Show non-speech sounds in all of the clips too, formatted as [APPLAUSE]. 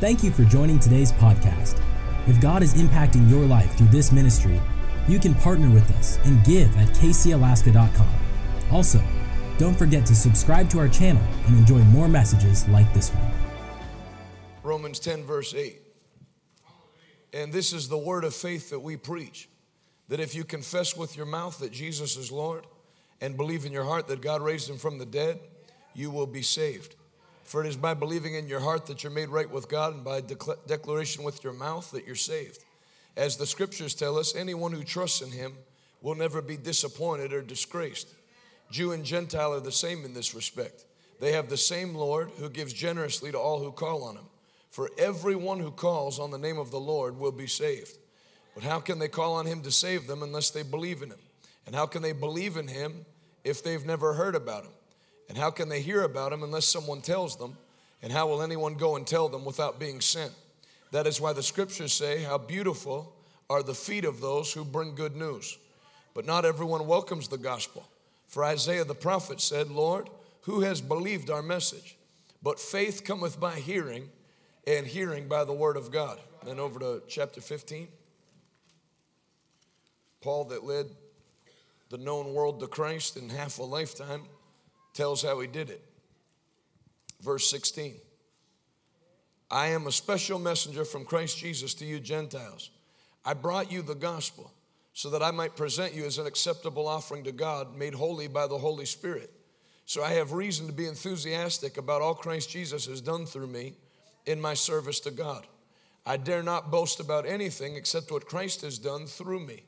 Thank you for joining today's podcast. If God is impacting your life through this ministry, you can partner with us and give at kcalaska.com. Also, don't forget to subscribe to our channel and enjoy more messages like this one. Romans 10, verse 8. And this is the word of faith that we preach that if you confess with your mouth that Jesus is Lord and believe in your heart that God raised him from the dead, you will be saved. For it is by believing in your heart that you're made right with God and by declaration with your mouth that you're saved. As the scriptures tell us, anyone who trusts in him will never be disappointed or disgraced. Jew and Gentile are the same in this respect. They have the same Lord who gives generously to all who call on him. For everyone who calls on the name of the Lord will be saved. But how can they call on him to save them unless they believe in him? And how can they believe in him if they've never heard about him? And how can they hear about him unless someone tells them? And how will anyone go and tell them without being sent? That is why the scriptures say, How beautiful are the feet of those who bring good news. But not everyone welcomes the gospel. For Isaiah the prophet said, Lord, who has believed our message? But faith cometh by hearing, and hearing by the word of God. Then over to chapter 15. Paul, that led the known world to Christ in half a lifetime, tells how he did it. Verse 16 I am a special messenger from Christ Jesus to you Gentiles. I brought you the gospel so that I might present you as an acceptable offering to God, made holy by the Holy Spirit. So I have reason to be enthusiastic about all Christ Jesus has done through me in my service to God. I dare not boast about anything except what Christ has done through me,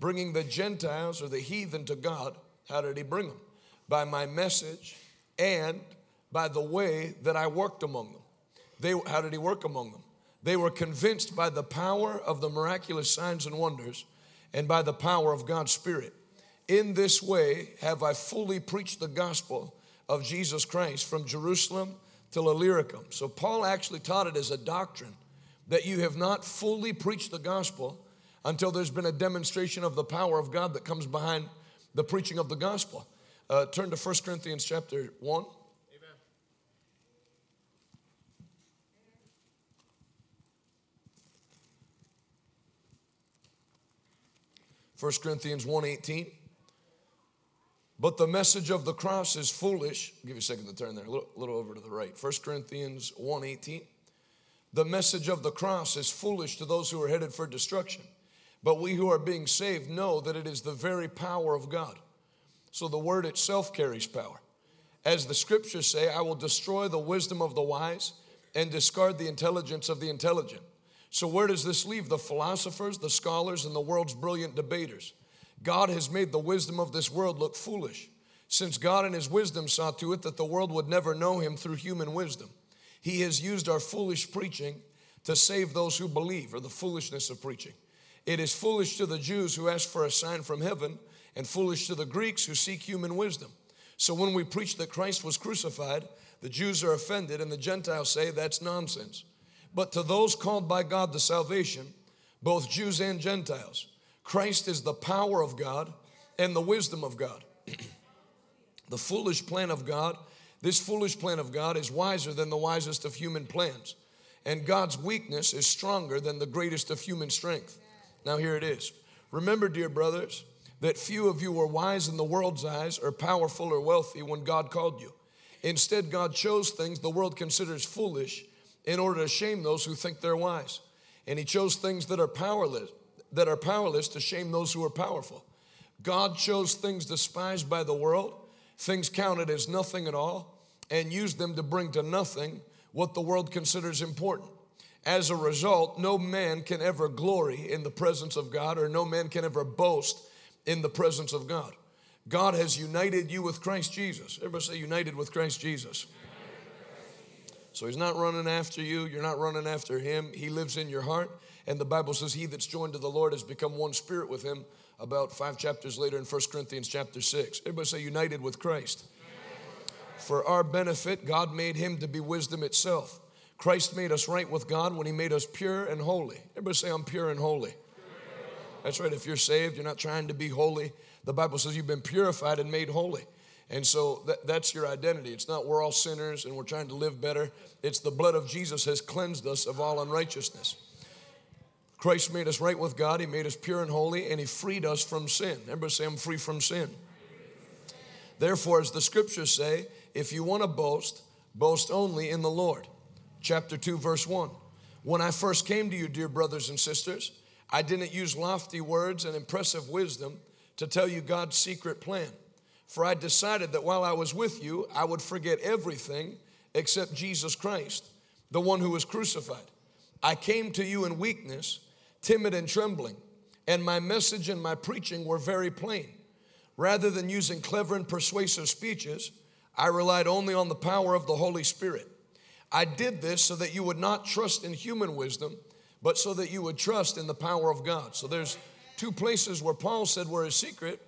bringing the Gentiles or the heathen to God. How did he bring them? By my message and by the way that I worked among them. They, how did he work among them? They were convinced by the power of the miraculous signs and wonders and by the power of God's Spirit. In this way have I fully preached the gospel of Jesus Christ from Jerusalem to Illyricum. So Paul actually taught it as a doctrine that you have not fully preached the gospel until there's been a demonstration of the power of God that comes behind the preaching of the gospel. Uh, turn to 1 Corinthians chapter 1. 1 Corinthians 1:18. But the message of the cross is foolish. I'll give you a second to turn there, a little, little over to the right. 1 Corinthians 1:18. The message of the cross is foolish to those who are headed for destruction. But we who are being saved know that it is the very power of God. So the word itself carries power. As the scriptures say, I will destroy the wisdom of the wise and discard the intelligence of the intelligent. So, where does this leave the philosophers, the scholars, and the world's brilliant debaters? God has made the wisdom of this world look foolish, since God in His wisdom saw to it that the world would never know Him through human wisdom. He has used our foolish preaching to save those who believe, or the foolishness of preaching. It is foolish to the Jews who ask for a sign from heaven, and foolish to the Greeks who seek human wisdom. So, when we preach that Christ was crucified, the Jews are offended, and the Gentiles say that's nonsense. But to those called by God to salvation, both Jews and Gentiles, Christ is the power of God and the wisdom of God. [CLEARS THROAT] the foolish plan of God, this foolish plan of God is wiser than the wisest of human plans. And God's weakness is stronger than the greatest of human strength. Now, here it is. Remember, dear brothers, that few of you were wise in the world's eyes or powerful or wealthy when God called you. Instead, God chose things the world considers foolish in order to shame those who think they're wise. And he chose things that are powerless, that are powerless to shame those who are powerful. God chose things despised by the world, things counted as nothing at all, and used them to bring to nothing what the world considers important. As a result, no man can ever glory in the presence of God, or no man can ever boast in the presence of God. God has united you with Christ Jesus. Everybody say, united with Christ Jesus. So he's not running after you, you're not running after him. He lives in your heart. And the Bible says, He that's joined to the Lord has become one spirit with him. About five chapters later in 1 Corinthians chapter 6. Everybody say, united with Christ. For our benefit, God made him to be wisdom itself. Christ made us right with God when he made us pure and holy. Everybody say, I'm pure and holy. That's right. If you're saved, you're not trying to be holy. The Bible says you've been purified and made holy. And so that, that's your identity. It's not we're all sinners and we're trying to live better. It's the blood of Jesus has cleansed us of all unrighteousness. Christ made us right with God. He made us pure and holy, and He freed us from sin. Everybody say, I'm free from sin. Therefore, as the scriptures say, if you want to boast, boast only in the Lord. Chapter 2, verse 1. When I first came to you, dear brothers and sisters, I didn't use lofty words and impressive wisdom to tell you God's secret plan. For I decided that while I was with you, I would forget everything except Jesus Christ, the one who was crucified. I came to you in weakness, timid and trembling, and my message and my preaching were very plain. Rather than using clever and persuasive speeches, I relied only on the power of the Holy Spirit. I did this so that you would not trust in human wisdom, but so that you would trust in the power of God. So there's two places where Paul said where his secret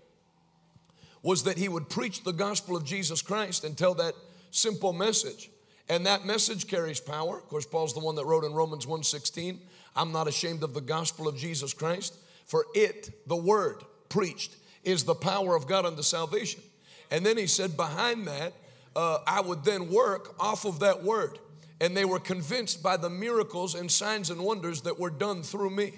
was that he would preach the gospel of Jesus Christ and tell that simple message. And that message carries power. Of course, Paul's the one that wrote in Romans 1:16, I'm not ashamed of the gospel of Jesus Christ, for it, the word preached, is the power of God unto salvation. And then he said, behind that, uh, I would then work off of that word and they were convinced by the miracles and signs and wonders that were done through me.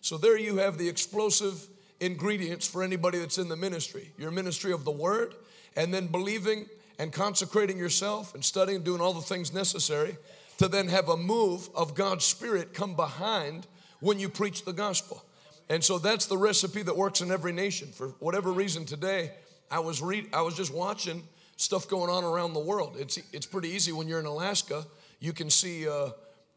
So there you have the explosive ingredients for anybody that's in the ministry your ministry of the word, and then believing and consecrating yourself and studying, and doing all the things necessary to then have a move of God's Spirit come behind when you preach the gospel. And so that's the recipe that works in every nation. For whatever reason today, I was read, I was just watching stuff going on around the world. It's it's pretty easy when you're in Alaska you can see uh,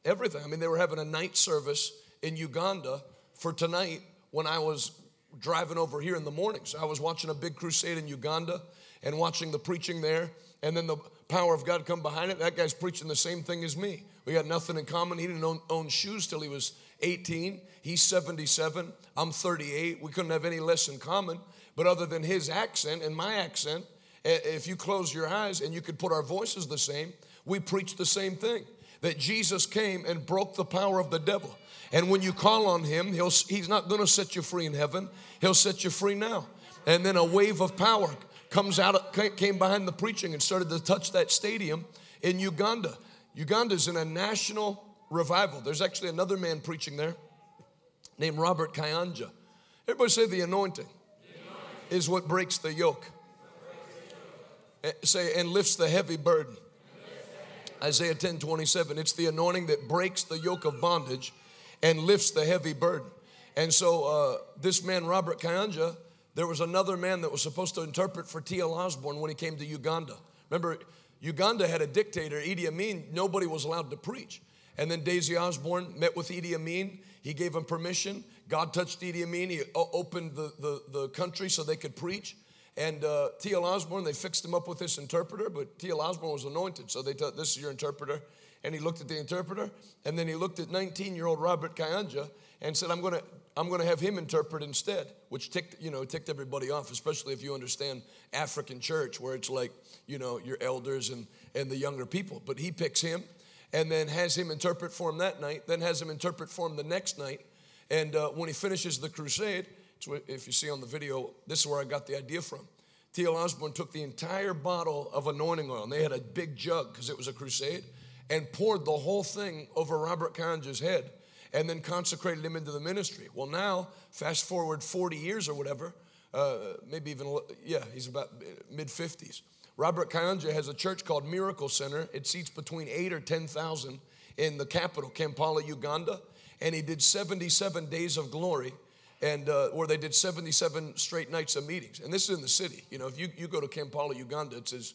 everything. I mean, they were having a night service in Uganda for tonight when I was driving over here in the mornings. I was watching a big crusade in Uganda and watching the preaching there, and then the power of God come behind it. That guy's preaching the same thing as me. We got nothing in common. He didn't own, own shoes till he was 18. He's 77. I'm 38. We couldn't have any less in common. But other than his accent and my accent, if you close your eyes and you could put our voices the same, we preach the same thing that Jesus came and broke the power of the devil. And when you call on him, he'll, he's not going to set you free in heaven, he'll set you free now. And then a wave of power comes out, came behind the preaching and started to touch that stadium in Uganda. Uganda's in a national revival. There's actually another man preaching there named Robert Kayanja. Everybody say the anointing, the anointing. is what breaks the yoke. Eh, say, and lifts the heavy burden. Isaiah 10 27. It's the anointing that breaks the yoke of bondage and lifts the heavy burden. And so, uh, this man, Robert Kayanja, there was another man that was supposed to interpret for T.L. Osborn when he came to Uganda. Remember, Uganda had a dictator, Idi Amin, nobody was allowed to preach. And then Daisy Osborn met with Idi Amin. He gave him permission. God touched Idi Amin. He opened the, the, the country so they could preach. And uh, T.L. Osborn, they fixed him up with this interpreter, but T.L. Osborn was anointed. So they thought, this is your interpreter. And he looked at the interpreter, and then he looked at 19 year old Robert Kayanja and said, I'm going to I'm going to have him interpret instead, which ticked, you know, ticked everybody off, especially if you understand African church, where it's like, you know, your elders and, and the younger people. But he picks him and then has him interpret for him that night, then has him interpret for him the next night. And uh, when he finishes the crusade, if you see on the video, this is where I got the idea from. T.L. Osborn took the entire bottle of anointing oil, and they had a big jug because it was a crusade, and poured the whole thing over Robert Kayanja's head and then consecrated him into the ministry. Well, now, fast forward 40 years or whatever, uh, maybe even, yeah, he's about mid 50s. Robert Kayanja has a church called Miracle Center. It seats between eight or 10,000 in the capital, Kampala, Uganda. And he did 77 days of glory and uh, where they did 77 straight nights of meetings. And this is in the city. You know, if you, you go to Kampala, Uganda, it's as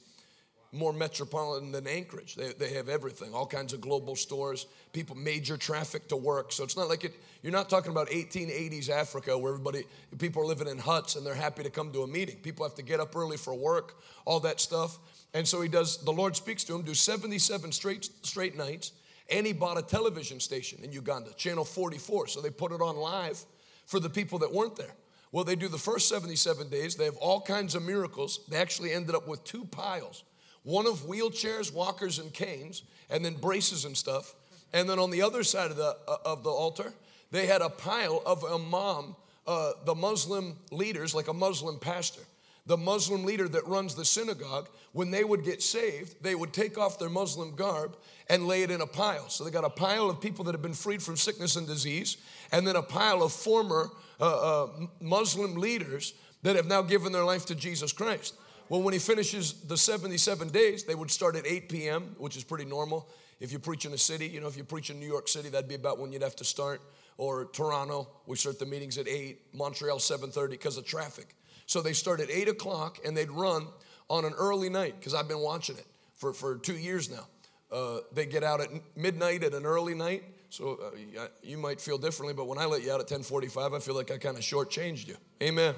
more metropolitan than Anchorage. They, they have everything, all kinds of global stores, people, major traffic to work. So it's not like it, you're not talking about 1880s Africa where everybody, people are living in huts and they're happy to come to a meeting. People have to get up early for work, all that stuff. And so he does, the Lord speaks to him, do 77 straight, straight nights. And he bought a television station in Uganda, Channel 44. So they put it on live for the people that weren't there. Well, they do the first 77 days. They have all kinds of miracles. They actually ended up with two piles one of wheelchairs, walkers, and canes, and then braces and stuff. And then on the other side of the, uh, of the altar, they had a pile of imam, uh, the Muslim leaders, like a Muslim pastor. the Muslim leader that runs the synagogue, when they would get saved, they would take off their Muslim garb and lay it in a pile. So they got a pile of people that have been freed from sickness and disease, and then a pile of former uh, uh, Muslim leaders that have now given their life to Jesus Christ. Well, when he finishes the 77 days, they would start at 8 p.m., which is pretty normal. If you preach in a city, you know, if you preach in New York City, that'd be about when you'd have to start. Or Toronto, we start the meetings at 8, Montreal 7:30 because of traffic. So they start at 8 o'clock and they'd run on an early night, because I've been watching it for, for two years now. Uh, they get out at midnight at an early night. So uh, you might feel differently, but when I let you out at 10:45, I feel like I kind of shortchanged you. Amen.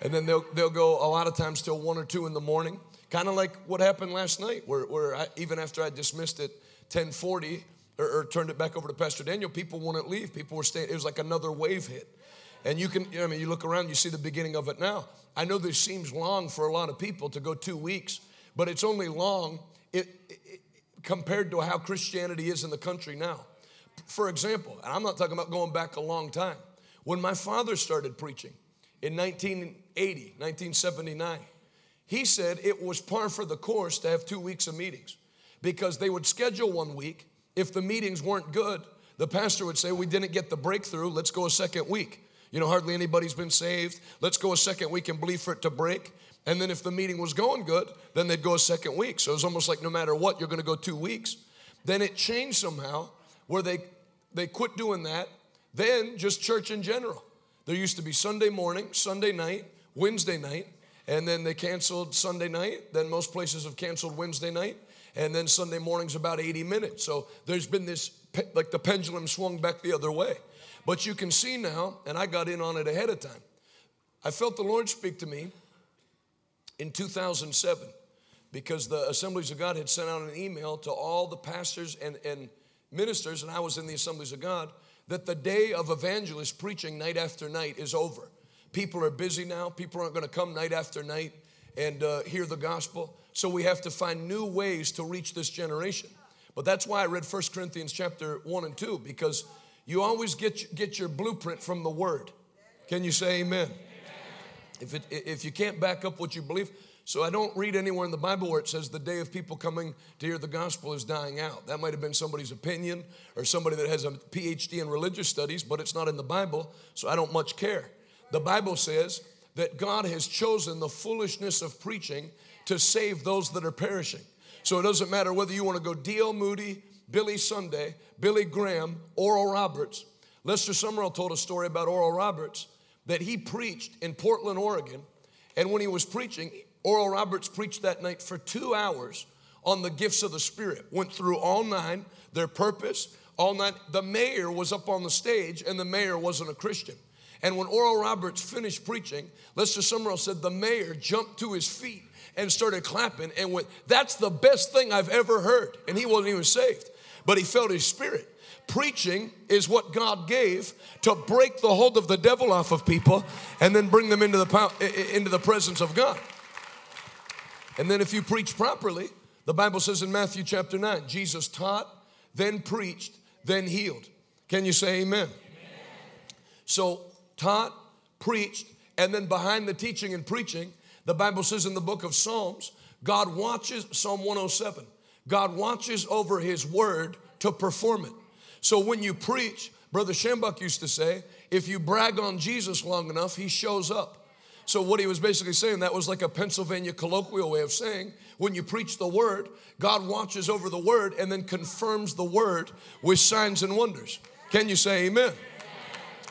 And then they'll, they'll go a lot of times till one or two in the morning, kind of like what happened last night, where, where I, even after I dismissed it 1040 or, or, turned it back over to Pastor Daniel, people wouldn't leave. People were staying. It was like another wave hit. And you can, you know, I mean, you look around, you see the beginning of it now. I know this seems long for a lot of people to go two weeks, but it's only long it, it, compared to how Christianity is in the country now. For example, and I'm not talking about going back a long time. When my father started preaching in 1980, 1979, he said it was par for the course to have two weeks of meetings because they would schedule one week. If the meetings weren't good, the pastor would say, We didn't get the breakthrough, let's go a second week. You know, hardly anybody's been saved. Let's go a second week and believe for it to break. And then if the meeting was going good, then they'd go a second week. So it's almost like no matter what, you're going to go two weeks. Then it changed somehow where they they quit doing that. Then just church in general. There used to be Sunday morning, Sunday night, Wednesday night, and then they canceled Sunday night. Then most places have canceled Wednesday night, and then Sunday morning's about 80 minutes. So there's been this like the pendulum swung back the other way. But you can see now, and I got in on it ahead of time. I felt the Lord speak to me in 2007 because the Assemblies of God had sent out an email to all the pastors and, and ministers, and I was in the Assemblies of God, that the day of evangelist preaching night after night is over. People are busy now. People aren't going to come night after night and uh, hear the gospel. So we have to find new ways to reach this generation. But that's why I read 1 Corinthians chapter 1 and 2, because you always get, get your blueprint from the Word. Can you say amen? If, it, if you can't back up what you believe, so I don't read anywhere in the Bible where it says the day of people coming to hear the gospel is dying out. That might have been somebody's opinion or somebody that has a PhD in religious studies, but it's not in the Bible, so I don't much care. The Bible says that God has chosen the foolishness of preaching to save those that are perishing. So it doesn't matter whether you want to go D.L. Moody, Billy Sunday, Billy Graham, Oral Roberts. Lester Sumrall told a story about Oral Roberts that he preached in Portland, Oregon. And when he was preaching, Oral Roberts preached that night for two hours on the gifts of the Spirit. Went through all nine, their purpose, all nine. The mayor was up on the stage, and the mayor wasn't a Christian. And when Oral Roberts finished preaching, Lester Sumrall said the mayor jumped to his feet and started clapping and went, That's the best thing I've ever heard. And he wasn't even saved but he felt his spirit. Preaching is what God gave to break the hold of the devil off of people and then bring them into the, into the presence of God. And then if you preach properly, the Bible says in Matthew chapter 9, Jesus taught, then preached, then healed. Can you say amen? amen? So, taught, preached, and then behind the teaching and preaching, the Bible says in the book of Psalms, God watches, Psalm 107, God watches over His word to perform it. So when you preach, Brother Schambach used to say, if you brag on Jesus long enough, He shows up. So what he was basically saying, that was like a Pennsylvania colloquial way of saying, when you preach the word, God watches over the word and then confirms the word with signs and wonders. Can you say amen?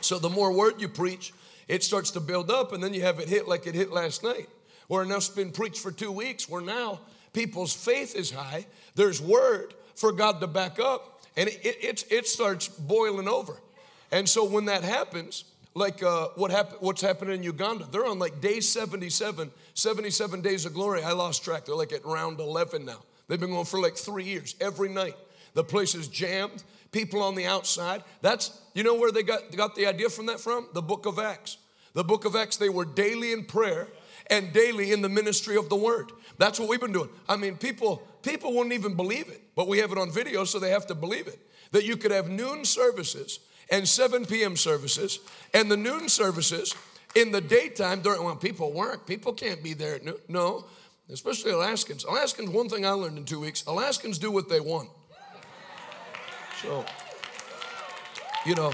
So the more word you preach, it starts to build up, and then you have it hit like it hit last night. Where enough's been preached for two weeks, where now people's faith is high, there's word for God to back up, and it, it, it starts boiling over. And so when that happens, like uh, what happened, what's happening in Uganda, they're on like day 77, 77 days of glory. I lost track. They're like at round 11 now. They've been going for like three years, every night. The place is jammed, people on the outside. That's, you know where they got, got the idea from that from? The book of Acts. The book of Acts, they were daily in prayer and daily in the ministry of the word. That's what we've been doing. I mean, people people wouldn't even believe it, but we have it on video, so they have to believe it. That you could have noon services and 7 p.m. services, and the noon services, in the daytime during when people work. People can't be there at noon. No, especially Alaskans. Alaskans, one thing I learned in two weeks Alaskans do what they want. So, you know,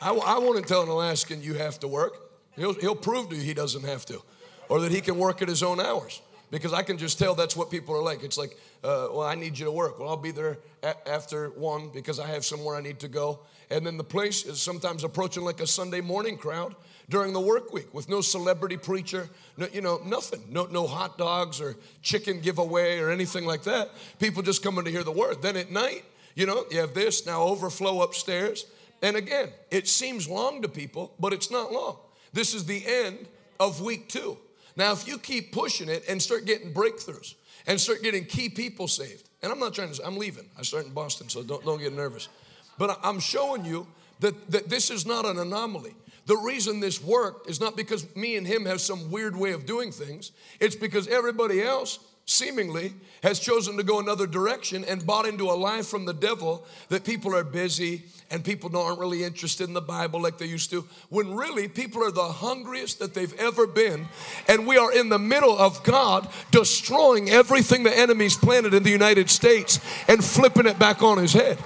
I, I wouldn't tell an Alaskan you have to work. He'll, he'll prove to you he doesn't have to, or that he can work at his own hours. Because I can just tell that's what people are like. It's like, uh, well, I need you to work. Well, I'll be there a- after one because I have somewhere I need to go. And then the place is sometimes approaching like a Sunday morning crowd during the work week with no celebrity preacher, no, you know, nothing, no, no hot dogs or chicken giveaway or anything like that. People just coming to hear the word. Then at night, you know, you have this now overflow upstairs. And again, it seems long to people, but it's not long. This is the end of week two. Now, if you keep pushing it and start getting breakthroughs and start getting key people saved, and I'm not trying to, I'm leaving. I start in Boston, so don't, don't get nervous. But I'm showing you that, that this is not an anomaly. The reason this worked is not because me and him have some weird way of doing things, it's because everybody else seemingly has chosen to go another direction and bought into a lie from the devil that people are busy and people aren't really interested in the Bible like they used to, when really people are the hungriest that they've ever been. And we are in the middle of God destroying everything the enemy's planted in the United States and flipping it back on his head.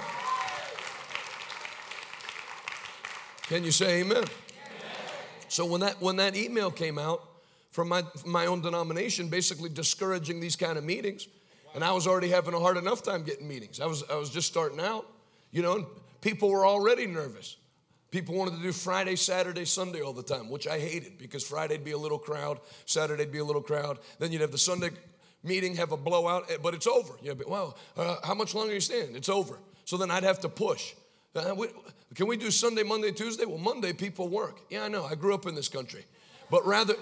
Can you say amen? amen? So when that when that email came out, from my, my own denomination, basically discouraging these kind of meetings. And I was already having a hard enough time getting meetings. I was, I was just starting out, you know, and people were already nervous. People wanted to do Friday, Saturday, Sunday all the time, which I hated because Friday'd be a little crowd, Saturday'd be a little crowd. Then you'd have the Sunday meeting, have a blowout, eh, but it's over. You'd be, well, uh, how much longer are you staying? It's over. So then I'd have to push. Uh, we, can we do Sunday, Monday, Tuesday? Well, Monday people work. Yeah, I know. I grew up in this country. But rather,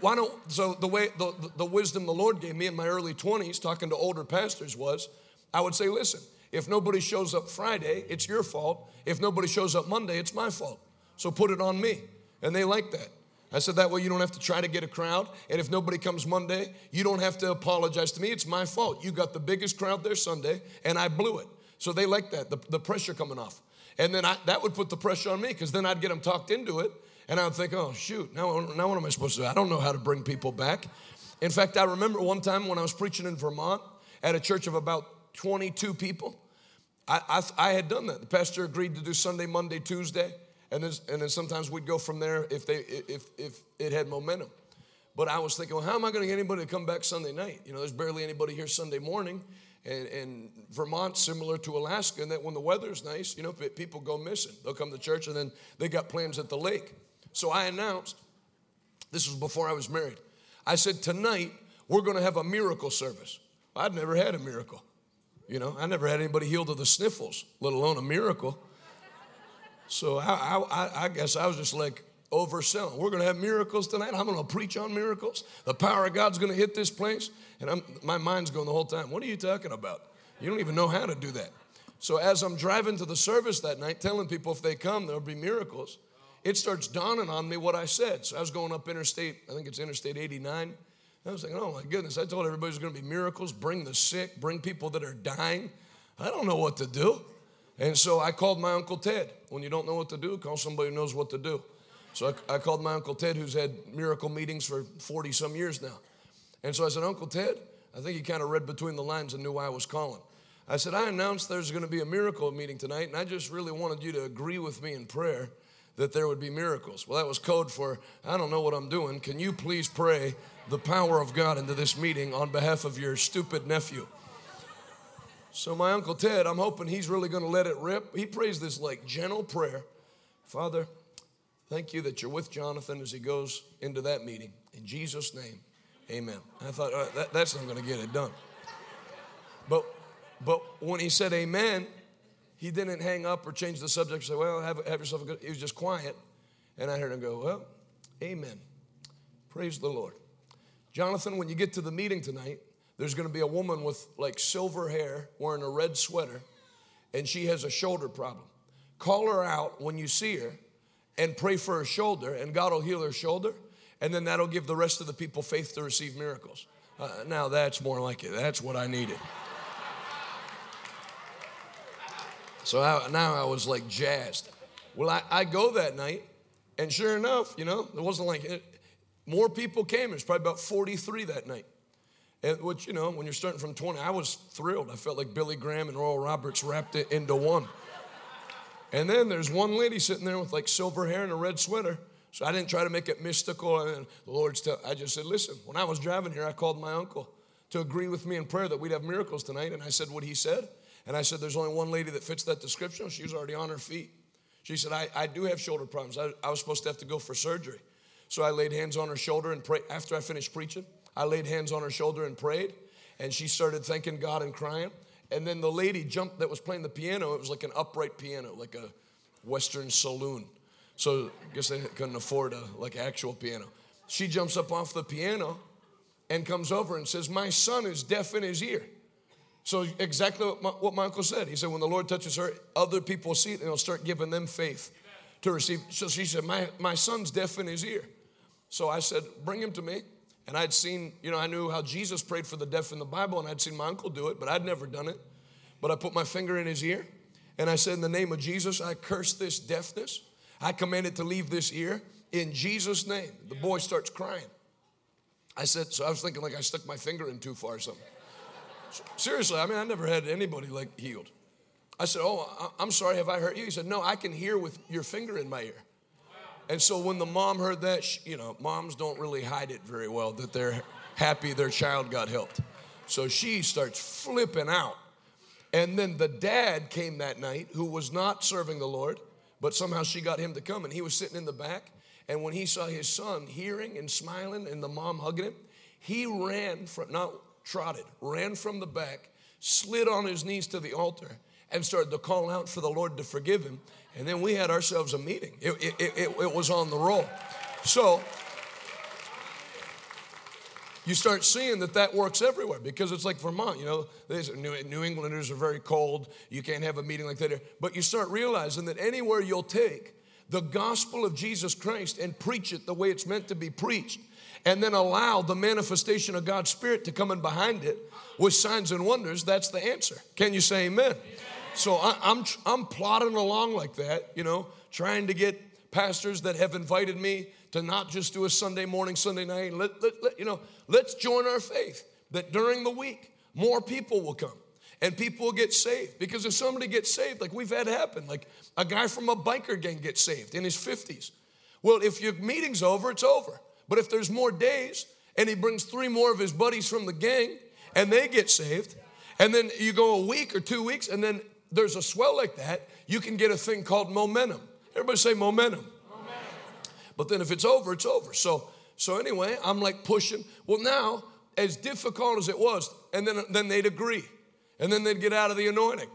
why don't so the way the, the wisdom the lord gave me in my early 20s talking to older pastors was i would say listen if nobody shows up friday it's your fault. If nobody shows up monday it's my fault. So put it on me. And they like that. I said that way you don't have to try to get a crowd. And if nobody comes monday you don't have to apologize to me. It's my fault. You got the biggest crowd there sunday and i blew it. So they like that the, the pressure coming off. And then I, that would put the pressure on me because then i'd get them talked into it and I would think, oh, shoot, now, now what am I supposed to do? I don't know how to bring people back. In fact, I remember one time when I was preaching in Vermont at a church of about 22 people, I, I, I had done that. The pastor agreed to do Sunday, Monday, Tuesday, and then, and then sometimes we'd go from there if, they, if, if it had momentum. But I was thinking, well, how am I going to get anybody to come back Sunday night? You know, there's barely anybody here Sunday morning. And, and Vermont, similar to Alaska in that when the weather's nice, you know, people go missing. They'll come to church and then they got plans at the lake. So I announced, this was before I was married. I said, tonight we're going to have a miracle service. I'd never had a miracle. You know, I never had anybody healed of the sniffles, let alone a miracle. So I, I, I guess I was just like overselling. We're going to have miracles tonight. I'm going to preach on miracles. The power of God's going to hit this place. And I'm, my mind's going the whole time. What are you talking about? You don't even know how to do that. So as I'm driving to the service that night, telling people if they come, there'll be miracles it starts dawning on me what I said. So I was going up interstate, I think it's Interstate 89. I was thinking, oh my goodness, I told everybody there's going to be miracles, bring the sick, bring people that are dying. I don't know what to do. And so I called my Uncle Ted. When you don't know what to do, call somebody who knows what to do. So I, I called my Uncle Ted, who's had miracle meetings for 40 some years now. And so I said, Uncle Ted, I think he kind of read between the lines and knew why I was calling. I said, I announced there's going to be a miracle meeting tonight, and I just really wanted you to agree with me in prayer that there would be miracles. Well, that was code for, I don't know what I'm doing. Can you please pray the power of God into this meeting on behalf of your stupid nephew? So, my Uncle Ted, I'm hoping he's really going to let it rip. He prays this like gentle prayer Father, thank you that you're with Jonathan as he goes into that meeting. In Jesus' name, amen. I thought, that, that's not going to get it done. But, but when he said amen, he didn't hang up or change the subject and say, Well, have, have yourself a good. He was just quiet. And I heard him go, Well, amen. Praise the Lord. Jonathan, when you get to the meeting tonight, there's going to be a woman with like silver hair wearing a red sweater, and she has a shoulder problem. Call her out when you see her and pray for her shoulder, and God will heal her shoulder, and then that'll give the rest of the people faith to receive miracles. Uh, now that's more like it. That's what I needed. So I, now I was like jazzed. Well, I, I go that night, And sure enough, you know, it wasn't like it, more people came. There's probably about 43 that night. And which, you know, when you're starting from 20, I was thrilled. I felt like Billy Graham and Oral Roberts wrapped it into one. And then there's one lady sitting there with like silver hair and a red sweater. So I didn't try to make it mystical. And the Lord's tell, I just said, listen, when I was driving here, I called my uncle to agree with me in prayer that we'd have miracles tonight. And I said what he said. And I said, there's only one lady that fits that description. She was already on her feet. She said, I, I do have shoulder problems. I, I was supposed to have to go for surgery. So I laid hands on her shoulder and prayed. After I finished preaching, I laid hands on her shoulder and prayed. And she started thanking God and crying. And then the lady jumped that was playing the piano. It was like an upright piano, like a Western saloon. So I guess they couldn't afford a like actual piano. She jumps up off the piano and comes over and says, My son is deaf in his ear. So exactly what my, what my uncle said. He said, when the Lord touches her, other people see it and he'll start giving them faith to receive. So she said, my, my son's deaf in his ear. So I said, bring him to me. And I'd seen, you know, I knew how Jesus prayed for the deaf in the Bible, and I'd seen my uncle do it, but I'd never done it. But I put my finger in his ear, and I said, In the name of Jesus, I curse this deafness. I command it to leave this ear in Jesus' name. The boy starts crying. I said, So I was thinking like I stuck my finger in too far or something. Seriously, I mean, I never had anybody like healed. I said, Oh, I'm sorry, have I hurt you? He said, No, I can hear with your finger in my ear. And so when the mom heard that, she, you know, moms don't really hide it very well that they're happy their child got helped. So she starts flipping out. And then the dad came that night who was not serving the Lord, but somehow she got him to come. And he was sitting in the back. And when he saw his son hearing and smiling and the mom hugging him, he ran from, not trotted, ran from the back, slid on his knees to the altar, and started to call out for the Lord to forgive him. And then we had ourselves a meeting. It, it, it, it was on the roll. So you start seeing that that works everywhere because it's like Vermont, you know, New, New Englanders are very cold. You can't have a meeting like that. But you start realizing that anywhere you'll take the gospel of Jesus Christ and preach it the way it's meant to be preached, and then allow the manifestation of God's Spirit to come in behind it with signs and wonders, that's the answer. Can you say amen? amen. So I, I'm, I'm plodding along like that, you know, trying to get pastors that have invited me to not just do a Sunday morning, Sunday night. Let, let, let, you know, let's join our faith that during the week, more people will come and people will get saved. Because if somebody gets saved, like we've had happen, like a guy from a biker gang gets saved in his 50s. Well, if your meeting's over, it's over. But if there's more days and he brings three more of his buddies from the gang and they get saved, and then you go a week or two weeks and then there's a swell like that, you can get a thing called momentum. Everybody say momentum. momentum. But then if it's over, it's over. So, so anyway, I'm like pushing. Well, now, as difficult as it was, and then, then they'd agree. And then they'd get out of the anointing.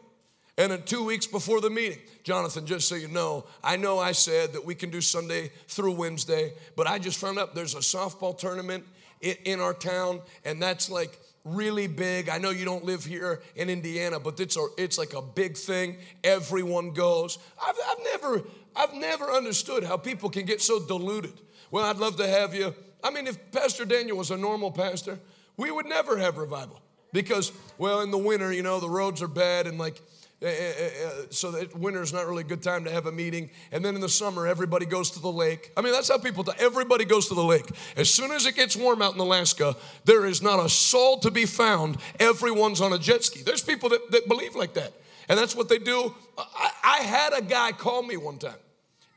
And then two weeks before the meeting, Jonathan, just so you know, I know I said that we can do Sunday through Wednesday, but I just found out there's a softball tournament in our town, and that's like really big. I know you don't live here in Indiana, but it's, a, it's like a big thing. Everyone goes. I've, I've, never, I've never understood how people can get so deluded. Well, I'd love to have you. I mean, if Pastor Daniel was a normal pastor, we would never have revival because, well, in the winter, you know, the roads are bad and like, Eh, eh, eh, so that winter is not really a good time to have a meeting. And then in the summer, everybody goes to the lake. I mean, that's how people. Everybody goes to the lake. As soon as it gets warm out in Alaska, there is not a soul to be found. Everyone's on a jet ski. There's people that, that believe like that. And that's what they do. I, I had a guy call me one time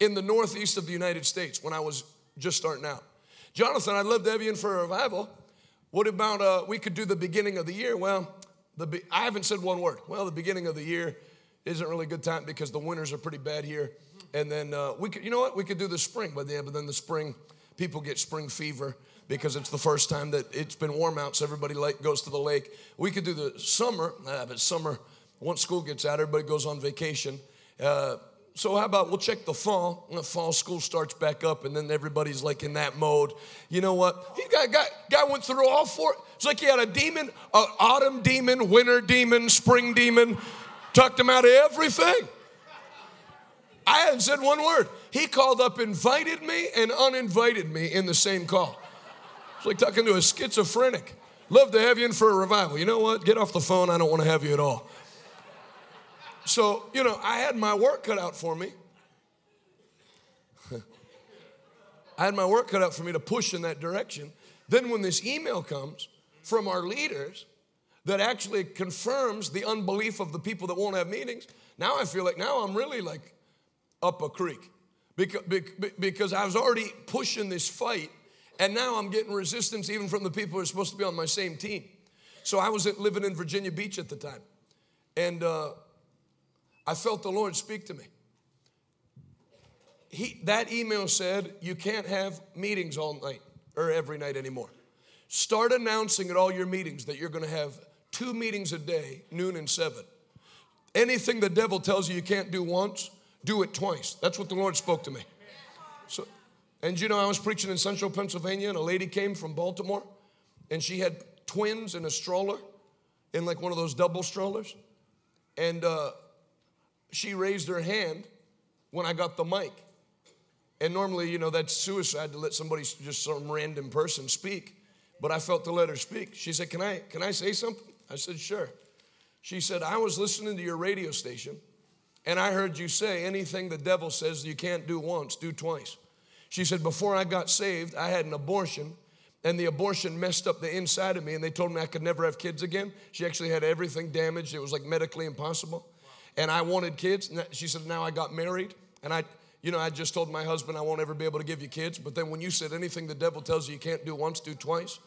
in the northeast of the United States when I was just starting out. Jonathan, I'd love to have you in for a revival. What about uh, we could do the beginning of the year? Well, the, I haven't said one word. Well, the beginning of the year isn't really a good time because the winters are pretty bad here. And then uh, we could, you know what? We could do the spring, but yeah, but then the spring, people get spring fever because it's the first time that it's been warm out, so everybody goes to the lake. We could do the summer, uh, but summer, once school gets out, everybody goes on vacation. Uh, so how about we'll check the fall? The fall school starts back up, and then everybody's like in that mode. You know what? He got guy, guy went through all four. It's like he had a demon, an autumn demon, winter demon, spring demon, tucked him out of everything. I hadn't said one word. He called up, invited me, and uninvited me in the same call. It's like talking to a schizophrenic. Love to have you in for a revival. You know what? Get off the phone. I don't want to have you at all. So, you know, I had my work cut out for me. [LAUGHS] I had my work cut out for me to push in that direction. Then, when this email comes from our leaders that actually confirms the unbelief of the people that won't have meetings, now I feel like now I'm really like up a creek because, because I was already pushing this fight, and now I'm getting resistance even from the people who are supposed to be on my same team. So I was living in Virginia Beach at the time, and uh, I felt the Lord speak to me. He, that email said, You can't have meetings all night or every night anymore. Start announcing at all your meetings that you're going to have two meetings a day, noon and seven. Anything the devil tells you you can't do once, do it twice. That's what the Lord spoke to me. So, and you know, I was preaching in central Pennsylvania, and a lady came from Baltimore, and she had twins in a stroller, in like one of those double strollers. And uh, she raised her hand when I got the mic. And normally, you know, that's suicide to let somebody, just some random person speak. But I felt to let her speak. She said, Can I, can I say something? I said, Sure. She said, I was listening to your radio station and I heard you say anything the devil says you can't do once, do twice. She said, Before I got saved, I had an abortion and the abortion messed up the inside of me and they told me I could never have kids again. She actually had everything damaged. It was like medically impossible. And I wanted kids. She said, Now I got married and I, you know, I just told my husband I won't ever be able to give you kids. But then when you said anything the devil tells you you can't do once, do twice,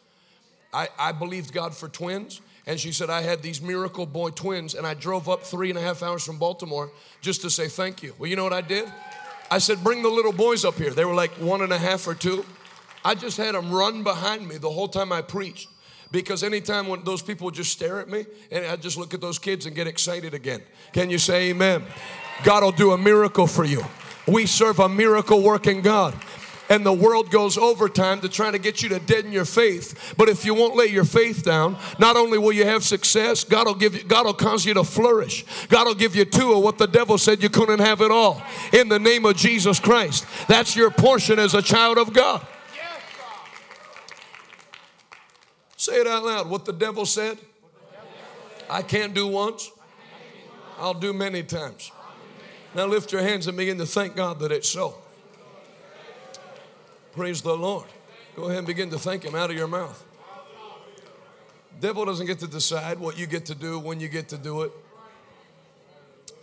I, I believed God for twins. And she said, I had these miracle boy twins, and I drove up three and a half hours from Baltimore just to say thank you. Well, you know what I did? I said, Bring the little boys up here. They were like one and a half or two. I just had them run behind me the whole time I preached. Because anytime when those people would just stare at me, and I just look at those kids and get excited again. Can you say amen? God will do a miracle for you. We serve a miracle working God and the world goes overtime to try to get you to deaden your faith. But if you won't lay your faith down, not only will you have success, God will give you, God will cause you to flourish. God will give you two of what the devil said you couldn't have it all. In the name of Jesus Christ. That's your portion as a child of God. Say it out loud. What the devil said, I can't do once, I'll do many times. Now lift your hands and begin to thank God that it's so. Praise the Lord. Go ahead and begin to thank Him out of your mouth. Devil doesn't get to decide what you get to do when you get to do it.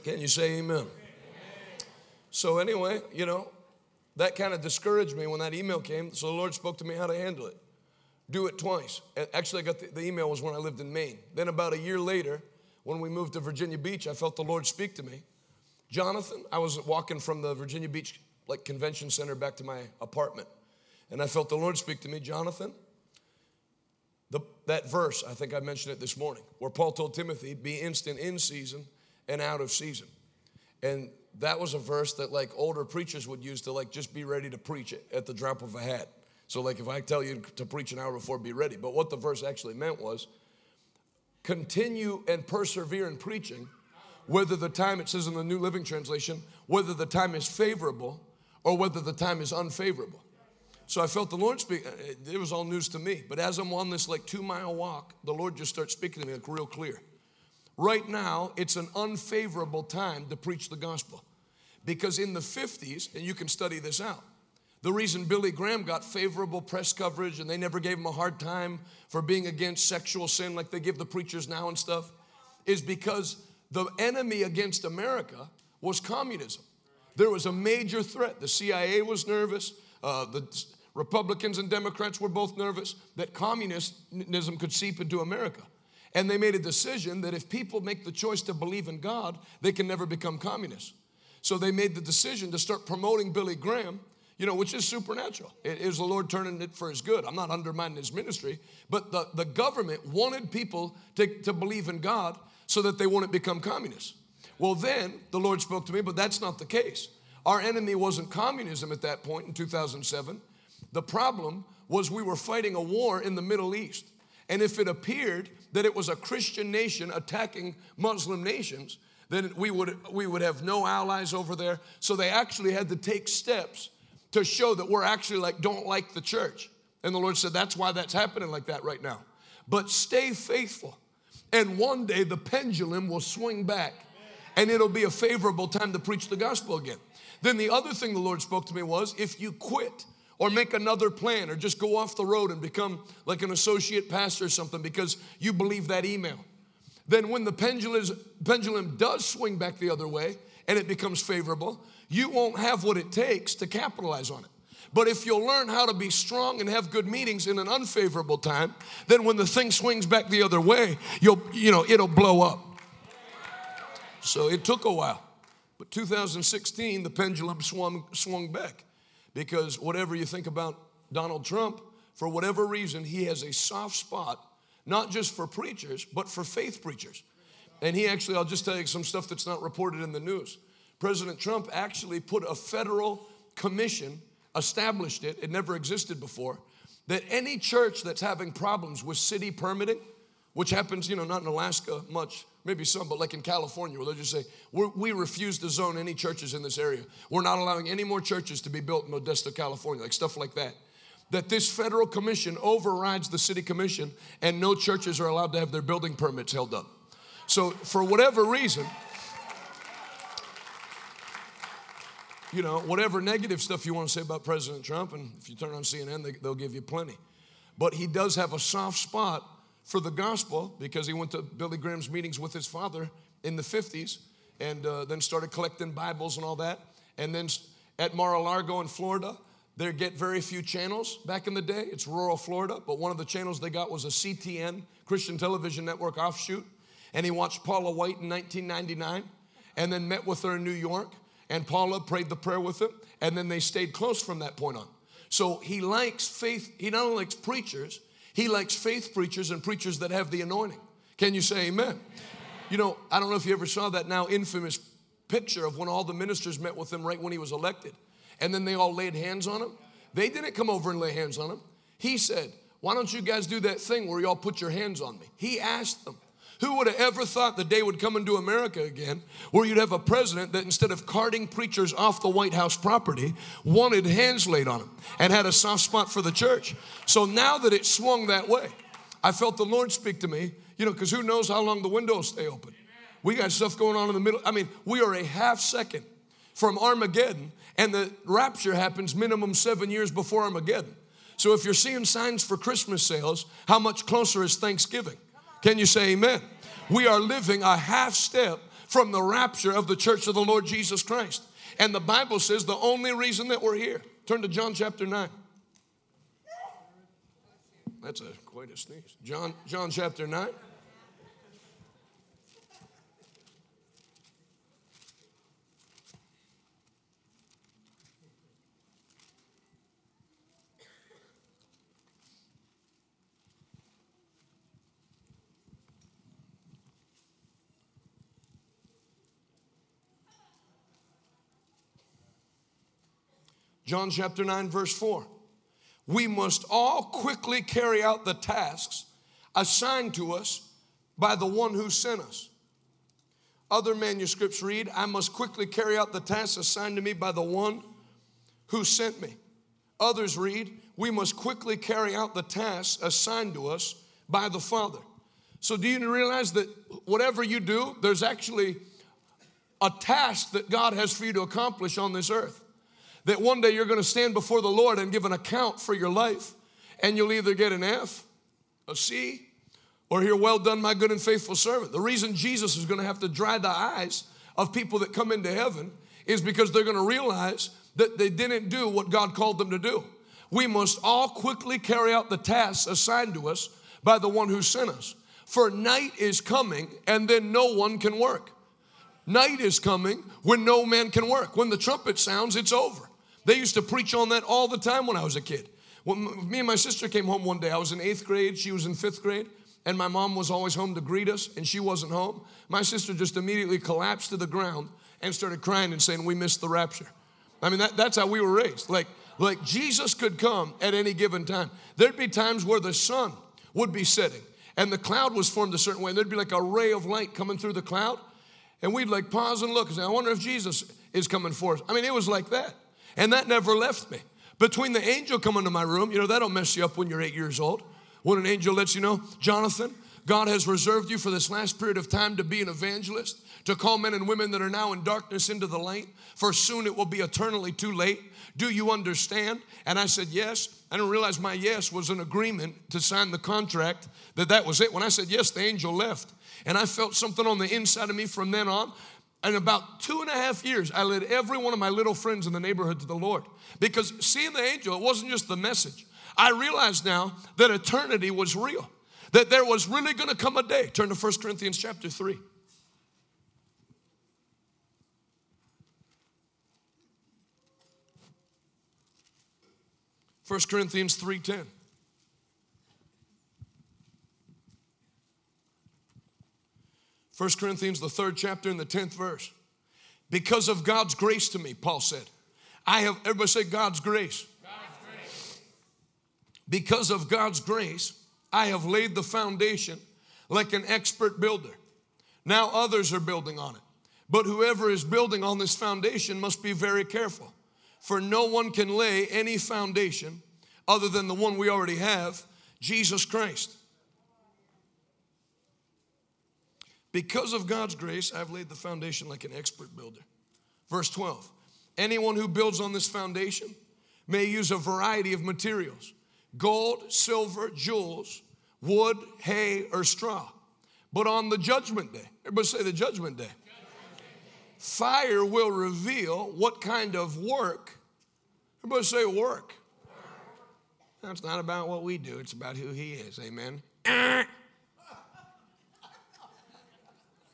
Can you say amen? So, anyway, you know, that kind of discouraged me when that email came. So, the Lord spoke to me how to handle it. Do it twice. Actually, I got the, the email was when I lived in Maine. Then, about a year later, when we moved to Virginia Beach, I felt the Lord speak to me. Jonathan, I was walking from the Virginia Beach like convention center back to my apartment. And I felt the Lord speak to me, Jonathan. The, that verse, I think I mentioned it this morning, where Paul told Timothy, be instant in season and out of season. And that was a verse that like older preachers would use to like just be ready to preach it at the drop of a hat. So like if I tell you to preach an hour before, be ready. But what the verse actually meant was continue and persevere in preaching, whether the time, it says in the New Living Translation, whether the time is favorable or whether the time is unfavorable. So I felt the Lord speak. It was all news to me. But as I'm on this like two mile walk, the Lord just starts speaking to me like real clear. Right now, it's an unfavorable time to preach the gospel. Because in the 50s, and you can study this out, the reason Billy Graham got favorable press coverage and they never gave him a hard time for being against sexual sin like they give the preachers now and stuff is because the enemy against America was communism. There was a major threat. The CIA was nervous. Uh, the Republicans and Democrats were both nervous that communism could seep into America. And they made a decision that if people make the choice to believe in God, they can never become communists. So they made the decision to start promoting Billy Graham, you know, which is supernatural. It is the Lord turning it for his good. I'm not undermining his ministry, but the, the government wanted people to, to believe in God so that they wouldn't become communists. Well, then the Lord spoke to me, but that's not the case. Our enemy wasn't communism at that point in 2007. The problem was we were fighting a war in the Middle East. And if it appeared that it was a Christian nation attacking Muslim nations, then we would, we would have no allies over there. So they actually had to take steps to show that we're actually like, don't like the church. And the Lord said, that's why that's happening like that right now. But stay faithful. And one day the pendulum will swing back and it'll be a favorable time to preach the gospel again. Then the other thing the Lord spoke to me was if you quit or make another plan or just go off the road and become like an associate pastor or something because you believe that email. Then, when the pendulum, does swing back the other way and it becomes favorable, you won't have what it takes to capitalize on it. But if you'll learn how to be strong and have good meetings in an unfavorable time, then when the thing swings back the other way, you'll, you know, it'll blow up. So it took a while. But 2016, the pendulum swung, swung back because whatever you think about Donald Trump, for whatever reason, he has a soft spot, not just for preachers, but for faith preachers. And he actually, I'll just tell you some stuff that's not reported in the news. President Trump actually put a federal commission established it, it never existed before, that any church that's having problems with city permitting, which happens, you know, not in Alaska much, maybe some, but like in California, where they just say, we refuse to zone any churches in this area. We're not allowing any more churches to be built in Modesto, California, like stuff like that. That this federal commission overrides the city commission and no churches are allowed to have their building permits held up. So, for whatever reason, you know, whatever negative stuff you want to say about President Trump, and if you turn on CNN, they, they'll give you plenty. But he does have a soft spot for the gospel because he went to Billy Graham's meetings with his father in the 50s and uh, then started collecting Bibles and all that. And then at Mar-a-Lago in Florida, they get very few channels back in the day. It's rural Florida, but one of the channels they got was a CTN, Christian Television Network offshoot. And he watched Paula White in 1999 and then met with her in New York and Paula prayed the prayer with him, and then they stayed close from that point on. So he likes faith, he not only likes preachers, he likes faith preachers and preachers that have the anointing. Can you say amen? amen? You know, I don't know if you ever saw that now infamous picture of when all the ministers met with him right when he was elected, and then they all laid hands on him. They didn't come over and lay hands on him. He said, Why don't you guys do that thing where y'all put your hands on me? He asked them. Who would have ever thought the day would come into America again where you'd have a president that instead of carting preachers off the White House property, wanted hands laid on him and had a soft spot for the church? So now that it swung that way, I felt the Lord speak to me, you know, because who knows how long the windows stay open. We got stuff going on in the middle. I mean, we are a half second from Armageddon, and the rapture happens minimum seven years before Armageddon. So if you're seeing signs for Christmas sales, how much closer is Thanksgiving? Can you say amen? We are living a half step from the rapture of the church of the Lord Jesus Christ. And the Bible says the only reason that we're here. Turn to John chapter 9. That's a quite a sneeze. John, John chapter 9. John chapter 9, verse 4. We must all quickly carry out the tasks assigned to us by the one who sent us. Other manuscripts read, I must quickly carry out the tasks assigned to me by the one who sent me. Others read, we must quickly carry out the tasks assigned to us by the Father. So, do you realize that whatever you do, there's actually a task that God has for you to accomplish on this earth? That one day you're going to stand before the Lord and give an account for your life, and you'll either get an F, a C, or hear, Well done, my good and faithful servant. The reason Jesus is going to have to dry the eyes of people that come into heaven is because they're going to realize that they didn't do what God called them to do. We must all quickly carry out the tasks assigned to us by the one who sent us. For night is coming, and then no one can work. Night is coming when no man can work. When the trumpet sounds, it's over. They used to preach on that all the time when I was a kid. When me and my sister came home one day, I was in eighth grade, she was in fifth grade, and my mom was always home to greet us, and she wasn't home. My sister just immediately collapsed to the ground and started crying and saying, We missed the rapture. I mean, that, that's how we were raised. Like, like Jesus could come at any given time. There'd be times where the sun would be setting and the cloud was formed a certain way, and there'd be like a ray of light coming through the cloud, and we'd like pause and look and say, I wonder if Jesus is coming for us. I mean, it was like that. And that never left me. Between the angel coming to my room, you know, that'll mess you up when you're eight years old. When an angel lets you know, Jonathan, God has reserved you for this last period of time to be an evangelist, to call men and women that are now in darkness into the light, for soon it will be eternally too late. Do you understand? And I said, Yes. I didn't realize my yes was an agreement to sign the contract, that that was it. When I said yes, the angel left. And I felt something on the inside of me from then on. In about two and a half years, I led every one of my little friends in the neighborhood to the Lord. Because seeing the angel, it wasn't just the message. I realized now that eternity was real, that there was really gonna come a day. Turn to 1 Corinthians chapter 3. 1 Corinthians 3:10. First Corinthians, the third chapter, and the tenth verse. Because of God's grace to me, Paul said, I have, everybody say God's grace. God's grace. Because of God's grace, I have laid the foundation like an expert builder. Now others are building on it. But whoever is building on this foundation must be very careful. For no one can lay any foundation other than the one we already have, Jesus Christ. Because of God's grace, I've laid the foundation like an expert builder. Verse 12 Anyone who builds on this foundation may use a variety of materials gold, silver, jewels, wood, hay, or straw. But on the judgment day, everybody say the judgment day. Fire will reveal what kind of work. Everybody say work. That's not about what we do, it's about who He is. Amen. [CLEARS THROAT]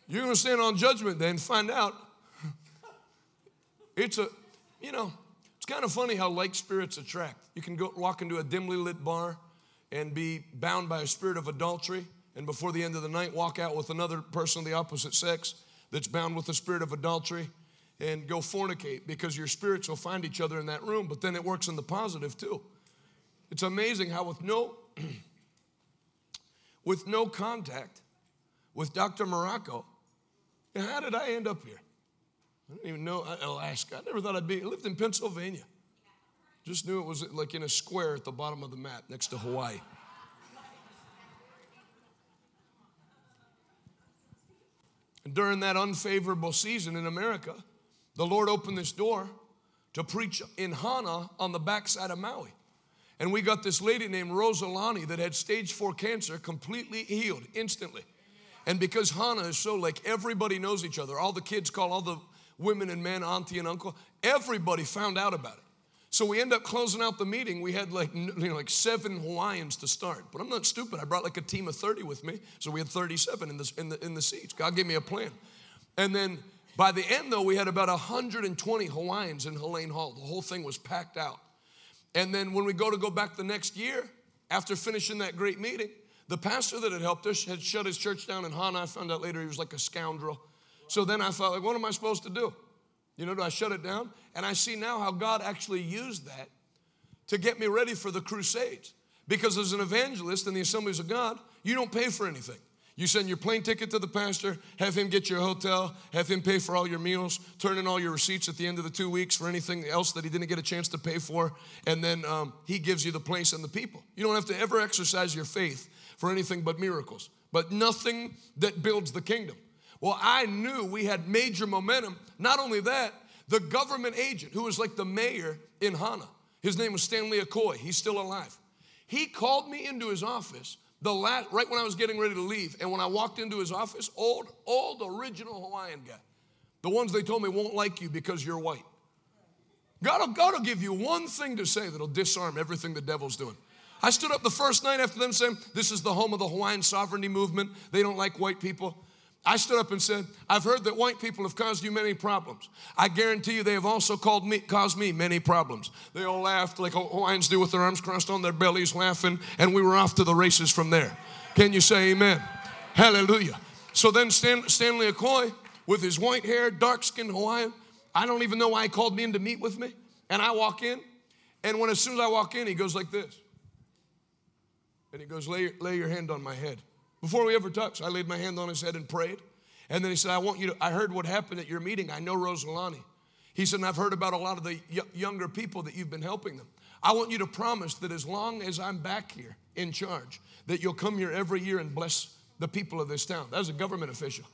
You're going to stand on judgment day and find out. It's a, you know, it's kind of funny how like spirits attract. You can go walk into a dimly lit bar and be bound by a spirit of adultery, and before the end of the night, walk out with another person of the opposite sex that's bound with the spirit of adultery and go fornicate because your spirits will find each other in that room, but then it works in the positive too. It's amazing how with no [CLEARS THROAT] with no contact with Dr. Marocco, how did I end up here? I didn't even know uh, Alaska. I never thought I'd be. I lived in Pennsylvania. Just knew it was like in a square at the bottom of the map next to Hawaii. And during that unfavorable season in America, the Lord opened this door to preach in Hana on the backside of Maui. And we got this lady named Rosalani that had stage four cancer completely healed instantly. And because Hana is so like everybody knows each other, all the kids call all the women and men auntie and uncle, everybody found out about it. So we end up closing out the meeting. We had like, you know, like seven Hawaiians to start. But I'm not stupid. I brought like a team of 30 with me. So we had 37 in the, in the, in the seats. God gave me a plan. And then by the end, though, we had about 120 Hawaiians in Helene Hall. The whole thing was packed out. And then when we go to go back the next year, after finishing that great meeting, the pastor that had helped us had shut his church down in Hana. I found out later he was like a scoundrel. So then I thought, like, what am I supposed to do? You know, do I shut it down? And I see now how God actually used that to get me ready for the crusades. Because as an evangelist in the assemblies of God, you don't pay for anything. You send your plane ticket to the pastor, have him get your hotel, have him pay for all your meals, turn in all your receipts at the end of the two weeks for anything else that he didn't get a chance to pay for, and then um, he gives you the place and the people. You don't have to ever exercise your faith for anything but miracles, but nothing that builds the kingdom. Well, I knew we had major momentum. Not only that, the government agent who was like the mayor in Hana, his name was Stanley Akoi, he's still alive. He called me into his office the last, right when I was getting ready to leave, and when I walked into his office, old, old original Hawaiian guy, the ones they told me won't like you because you're white. God will, God will give you one thing to say that'll disarm everything the devil's doing. I stood up the first night after them saying, This is the home of the Hawaiian sovereignty movement. They don't like white people. I stood up and said, I've heard that white people have caused you many problems. I guarantee you they have also called me, caused me many problems. They all laughed like Hawaiians do with their arms crossed on their bellies, laughing, and we were off to the races from there. Can you say amen? Hallelujah. So then Stan, Stanley Akoi, with his white hair, dark skinned Hawaiian, I don't even know why he called me in to meet with me. And I walk in, and when as soon as I walk in, he goes like this. And he goes, lay, lay your hand on my head. Before we ever touched, I laid my hand on his head and prayed. And then he said, I want you to, I heard what happened at your meeting. I know Rosalani. He said, and I've heard about a lot of the younger people that you've been helping them. I want you to promise that as long as I'm back here in charge, that you'll come here every year and bless the people of this town. That was a government official.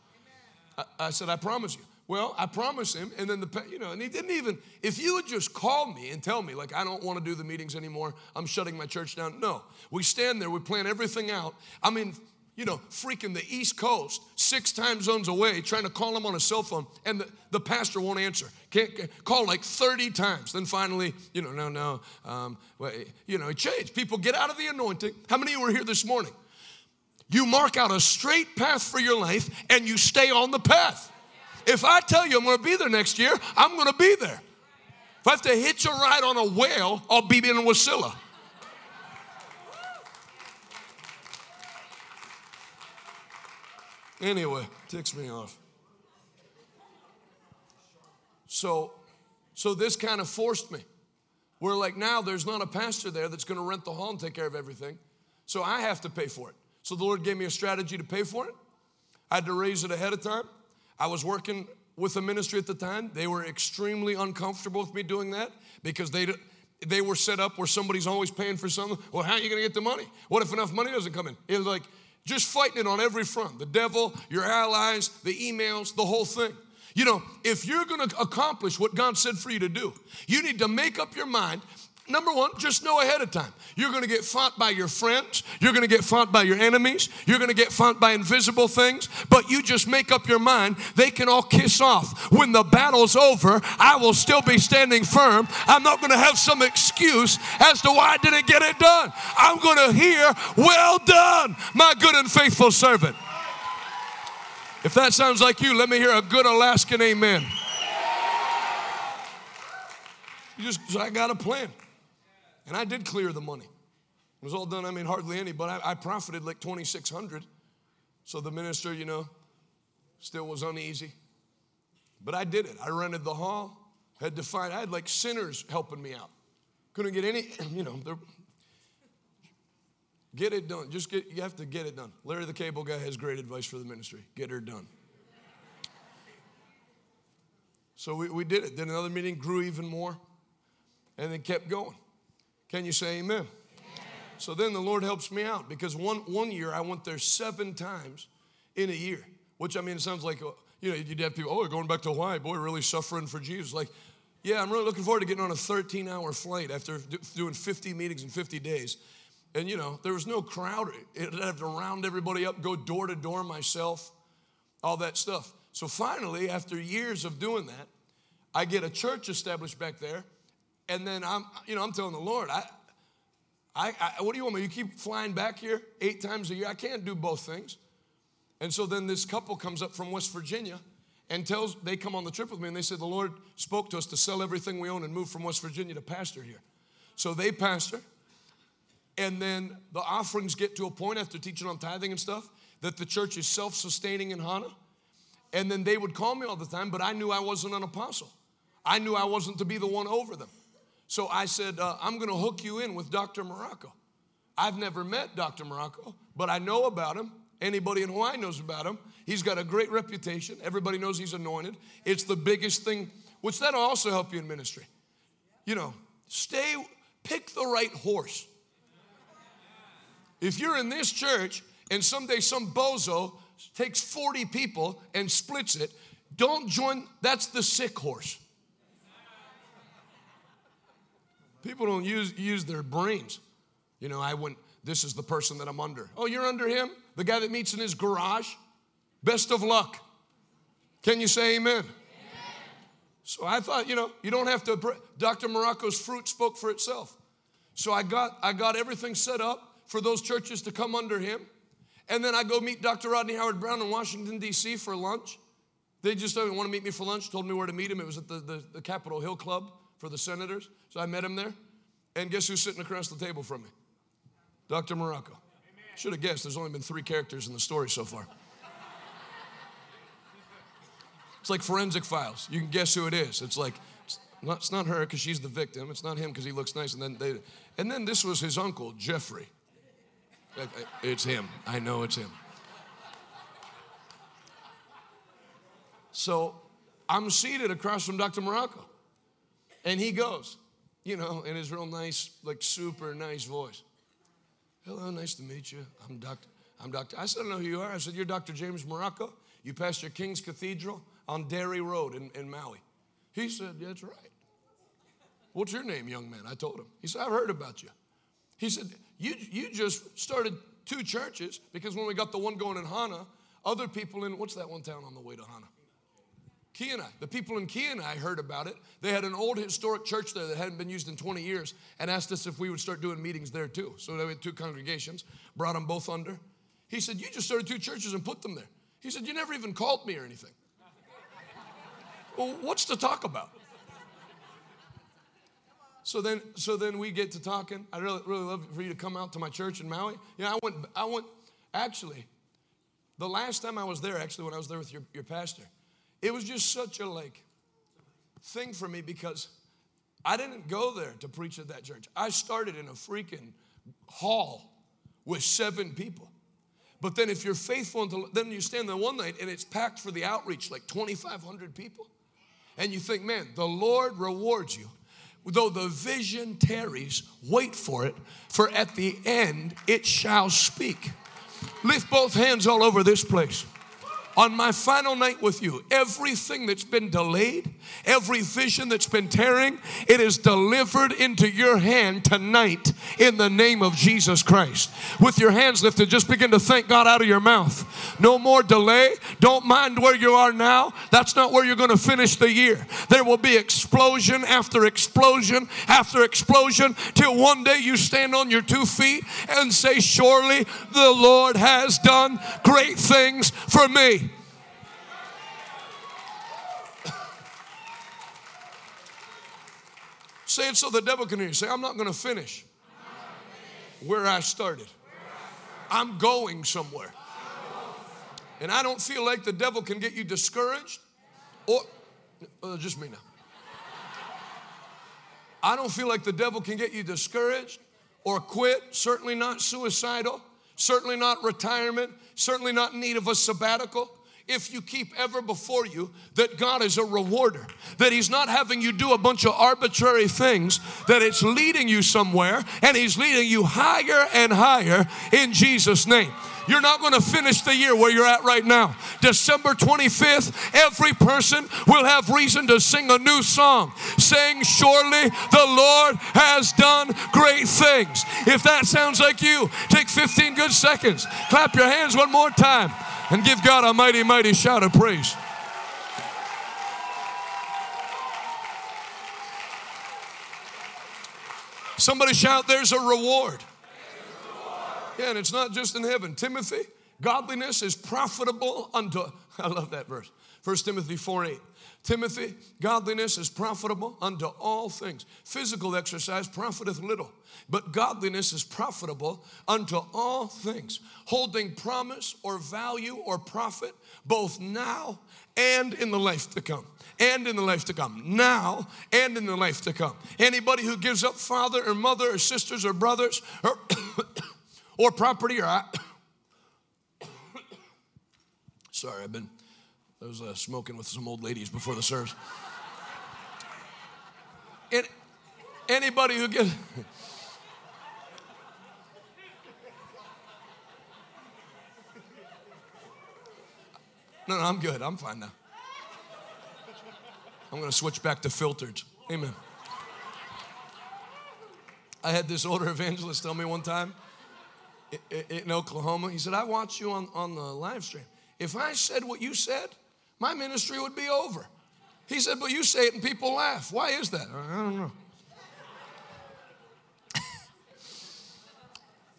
I, I said, I promise you. Well, I promised him, and then the you know, and he didn't even. If you would just call me and tell me, like, I don't want to do the meetings anymore, I'm shutting my church down. No, we stand there, we plan everything out. I mean, you know, freaking the East Coast, six time zones away, trying to call him on a cell phone, and the, the pastor won't answer. Can't, call like 30 times. Then finally, you know, no, no, um, well, you know, it changed. People get out of the anointing. How many of you were here this morning? You mark out a straight path for your life and you stay on the path. If I tell you I'm going to be there next year, I'm going to be there. If I have to hitch a ride on a whale, I'll be in Wasilla. Anyway, ticks me off. So, so this kind of forced me. We're like now there's not a pastor there that's going to rent the hall and take care of everything. So I have to pay for it. So the Lord gave me a strategy to pay for it. I had to raise it ahead of time. I was working with a ministry at the time. They were extremely uncomfortable with me doing that because they they were set up where somebody's always paying for something. Well, how are you going to get the money? What if enough money doesn't come in? It was like just fighting it on every front. The devil, your allies, the emails, the whole thing. You know, if you're going to accomplish what God said for you to do, you need to make up your mind Number one, just know ahead of time. You're gonna get fought by your friends. You're gonna get fought by your enemies. You're gonna get fought by invisible things. But you just make up your mind, they can all kiss off. When the battle's over, I will still be standing firm. I'm not gonna have some excuse as to why I didn't get it done. I'm gonna hear, Well done, my good and faithful servant. If that sounds like you, let me hear a good Alaskan amen. You just, I got a plan. And I did clear the money. It was all done, I mean, hardly any, but I, I profited like 2,600. So the minister, you know, still was uneasy. But I did it. I rented the hall, had to find, I had like sinners helping me out. Couldn't get any, [CLEARS THROAT] you know, get it done. Just get, you have to get it done. Larry the cable guy has great advice for the ministry get her done. So we, we did it. Then another meeting grew even more and then kept going. Can you say amen? So then the Lord helps me out because one, one year I went there seven times in a year, which I mean, it sounds like, uh, you know, you'd have people, oh, going back to Hawaii, boy, really suffering for Jesus. Like, yeah, I'm really looking forward to getting on a 13 hour flight after doing 50 meetings in 50 days. And, you know, there was no crowd. I'd have to round everybody up, go door to door myself, all that stuff. So finally, after years of doing that, I get a church established back there and then I'm, you know, I'm telling the Lord, I, I, I, what do you want me? You keep flying back here eight times a year. I can't do both things. And so then this couple comes up from West Virginia and tells, they come on the trip with me and they said, the Lord spoke to us to sell everything we own and move from West Virginia to pastor here. So they pastor. And then the offerings get to a point after teaching on tithing and stuff that the church is self sustaining in Hana. And then they would call me all the time, but I knew I wasn't an apostle. I knew I wasn't to be the one over them. So I said, uh, I'm going to hook you in with Dr. Marocco. I've never met Dr. Marocco, but I know about him. Anybody in Hawaii knows about him. He's got a great reputation. Everybody knows he's anointed. It's the biggest thing, which that'll also help you in ministry. You know, stay, pick the right horse. If you're in this church and someday some bozo takes 40 people and splits it, don't join, that's the sick horse. People don't use, use their brains. You know, I went, this is the person that I'm under. Oh, you're under him? The guy that meets in his garage? Best of luck. Can you say amen? amen? So I thought, you know, you don't have to, Dr. Marocco's fruit spoke for itself. So I got, I got everything set up for those churches to come under him. And then I go meet Dr. Rodney Howard-Browne in Washington, D.C. for lunch. They just didn't want to meet me for lunch, told me where to meet him. It was at the, the, the Capitol Hill Club for the senators. So I met him there. And guess who's sitting across the table from me? Dr. Marocco. Should have guessed, there's only been three characters in the story so far. It's like forensic files. You can guess who it is. It's like, it's not, it's not her because she's the victim. It's not him because he looks nice. And then, they, and then this was his uncle, Jeffrey. It's him. I know it's him. So I'm seated across from Dr. Marocco. And he goes, you know, in his real nice, like super nice voice. Hello, nice to meet you. I'm Dr. I'm Dr. I said, I don't know who you are. I said, You're Dr. James Marocco. You pastor King's Cathedral on Dairy Road in, in Maui. He said, That's right. What's your name, young man? I told him. He said, I've heard about you. He said, You, you just started two churches because when we got the one going in Hana, other people in, what's that one town on the way to Hana? Keanae. The people in Keanae heard about it. They had an old historic church there that hadn't been used in 20 years and asked us if we would start doing meetings there too. So they had two congregations, brought them both under. He said, You just started two churches and put them there. He said, You never even called me or anything. [LAUGHS] well, what's to talk about? So then, so then we get to talking. I'd really, really love for you to come out to my church in Maui. Yeah, I went, I went, actually, the last time I was there, actually, when I was there with your, your pastor, it was just such a like thing for me because I didn't go there to preach at that church. I started in a freaking hall with seven people. But then if you're faithful until then you stand there one night and it's packed for the outreach, like 2,500 people. And you think, man, the Lord rewards you. Though the vision tarries, wait for it, for at the end it shall speak. Lift both hands all over this place on my final night with you, everything that's been delayed, every vision that's been tearing, it is delivered into your hand tonight in the name of Jesus Christ. With your hands lifted, just begin to thank God out of your mouth. No more delay. Don't mind where you are now. That's not where you're going to finish the year. There will be explosion after explosion after explosion till one day you stand on your two feet and say, Surely the Lord has done great things for me. Say it so the devil can hear you. Say, I'm not going to finish where I started. I'm going somewhere. And I don't feel like the devil can get you discouraged or uh, just me now. I don't feel like the devil can get you discouraged or quit, certainly not suicidal, certainly not retirement, certainly not need of a sabbatical if you keep ever before you that God is a rewarder, that He's not having you do a bunch of arbitrary things, that it's leading you somewhere and He's leading you higher and higher in Jesus' name. You're not going to finish the year where you're at right now. December 25th, every person will have reason to sing a new song, saying, Surely the Lord has done great things. If that sounds like you, take 15 good seconds, clap your hands one more time and give God a mighty, mighty shout of praise. Somebody shout, There's a reward. Yeah, and it's not just in heaven. Timothy, godliness is profitable unto, [LAUGHS] I love that verse. 1 Timothy 4 8. Timothy, godliness is profitable unto all things. Physical exercise profiteth little, but godliness is profitable unto all things, holding promise or value or profit both now and in the life to come. And in the life to come. Now and in the life to come. Anybody who gives up father or mother or sisters or brothers or, [COUGHS] or property or. I, [COUGHS] sorry, I've been I was uh, smoking with some old ladies before the service. [LAUGHS] And anybody who gets. [LAUGHS] No, no, I'm good. I'm fine now. I'm going to switch back to filtered. Amen. I had this older evangelist tell me one time in Oklahoma, he said, I watched you on, on the live stream. If I said what you said, my ministry would be over. He said, But you say it and people laugh. Why is that? I don't know. [LAUGHS]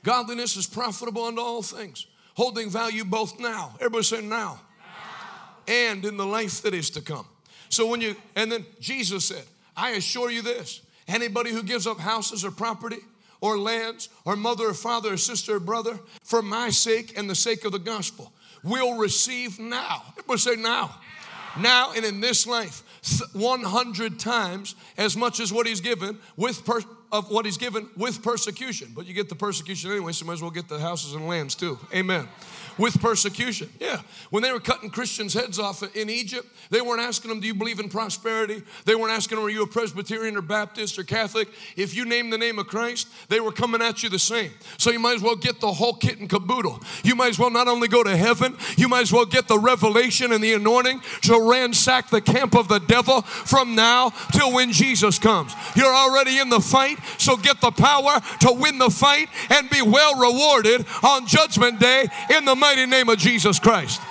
Godliness is profitable unto all things, holding value both now. Everybody say now. now. And in the life that is to come. So when you, and then Jesus said, I assure you this anybody who gives up houses or property, or lands, or mother or father or sister or brother for my sake and the sake of the gospel will receive now. Everybody say now. Now and in this life, 100 times as much as what he's given with per, of what he's given with persecution. But you get the persecution anyway, so might as well get the houses and lands too. Amen with persecution. Yeah. When they were cutting Christians' heads off in Egypt, they weren't asking them, Do you believe in prosperity? They weren't asking them, Are you a Presbyterian or Baptist or Catholic? If you name the name of Christ, they were coming at you the same. So you might as well get the whole kit and caboodle. You might as well not only go to heaven, you might as well get the revelation and the anointing to ransack the camp of the devil from now till when Jesus comes. You're already in the fight, so get the power to win the fight and be well rewarded on Judgment Day in the mighty name of Jesus Christ.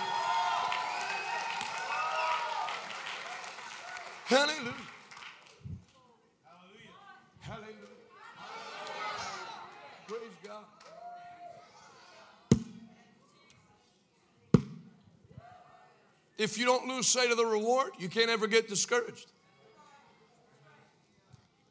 Hallelujah. Hallelujah. Praise God. If you don't lose sight of the reward, you can't ever get discouraged.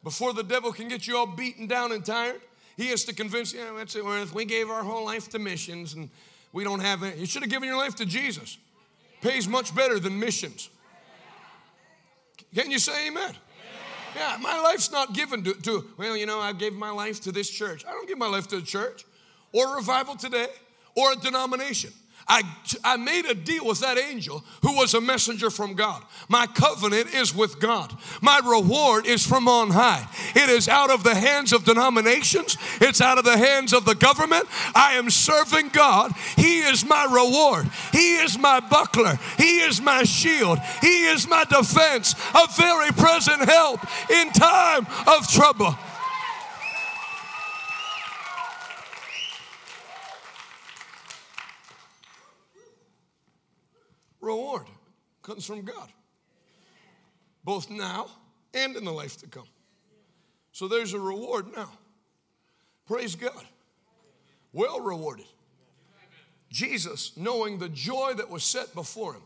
Before the devil can get you all beaten down and tired, he has to convince you, yeah, that's it, We gave our whole life to missions and we don't have it. You should have given your life to Jesus. Pays much better than missions. Can you say amen? Yeah, my life's not given to, to, well, you know, I gave my life to this church. I don't give my life to a church or revival today or a denomination. I, I made a deal with that angel who was a messenger from God. My covenant is with God. My reward is from on high. It is out of the hands of denominations, it's out of the hands of the government. I am serving God. He is my reward. He is my buckler. He is my shield. He is my defense, a very present help in time of trouble. reward comes from God, both now and in the life to come. So there's a reward now. Praise God. Well rewarded. Jesus, knowing the joy that was set before him,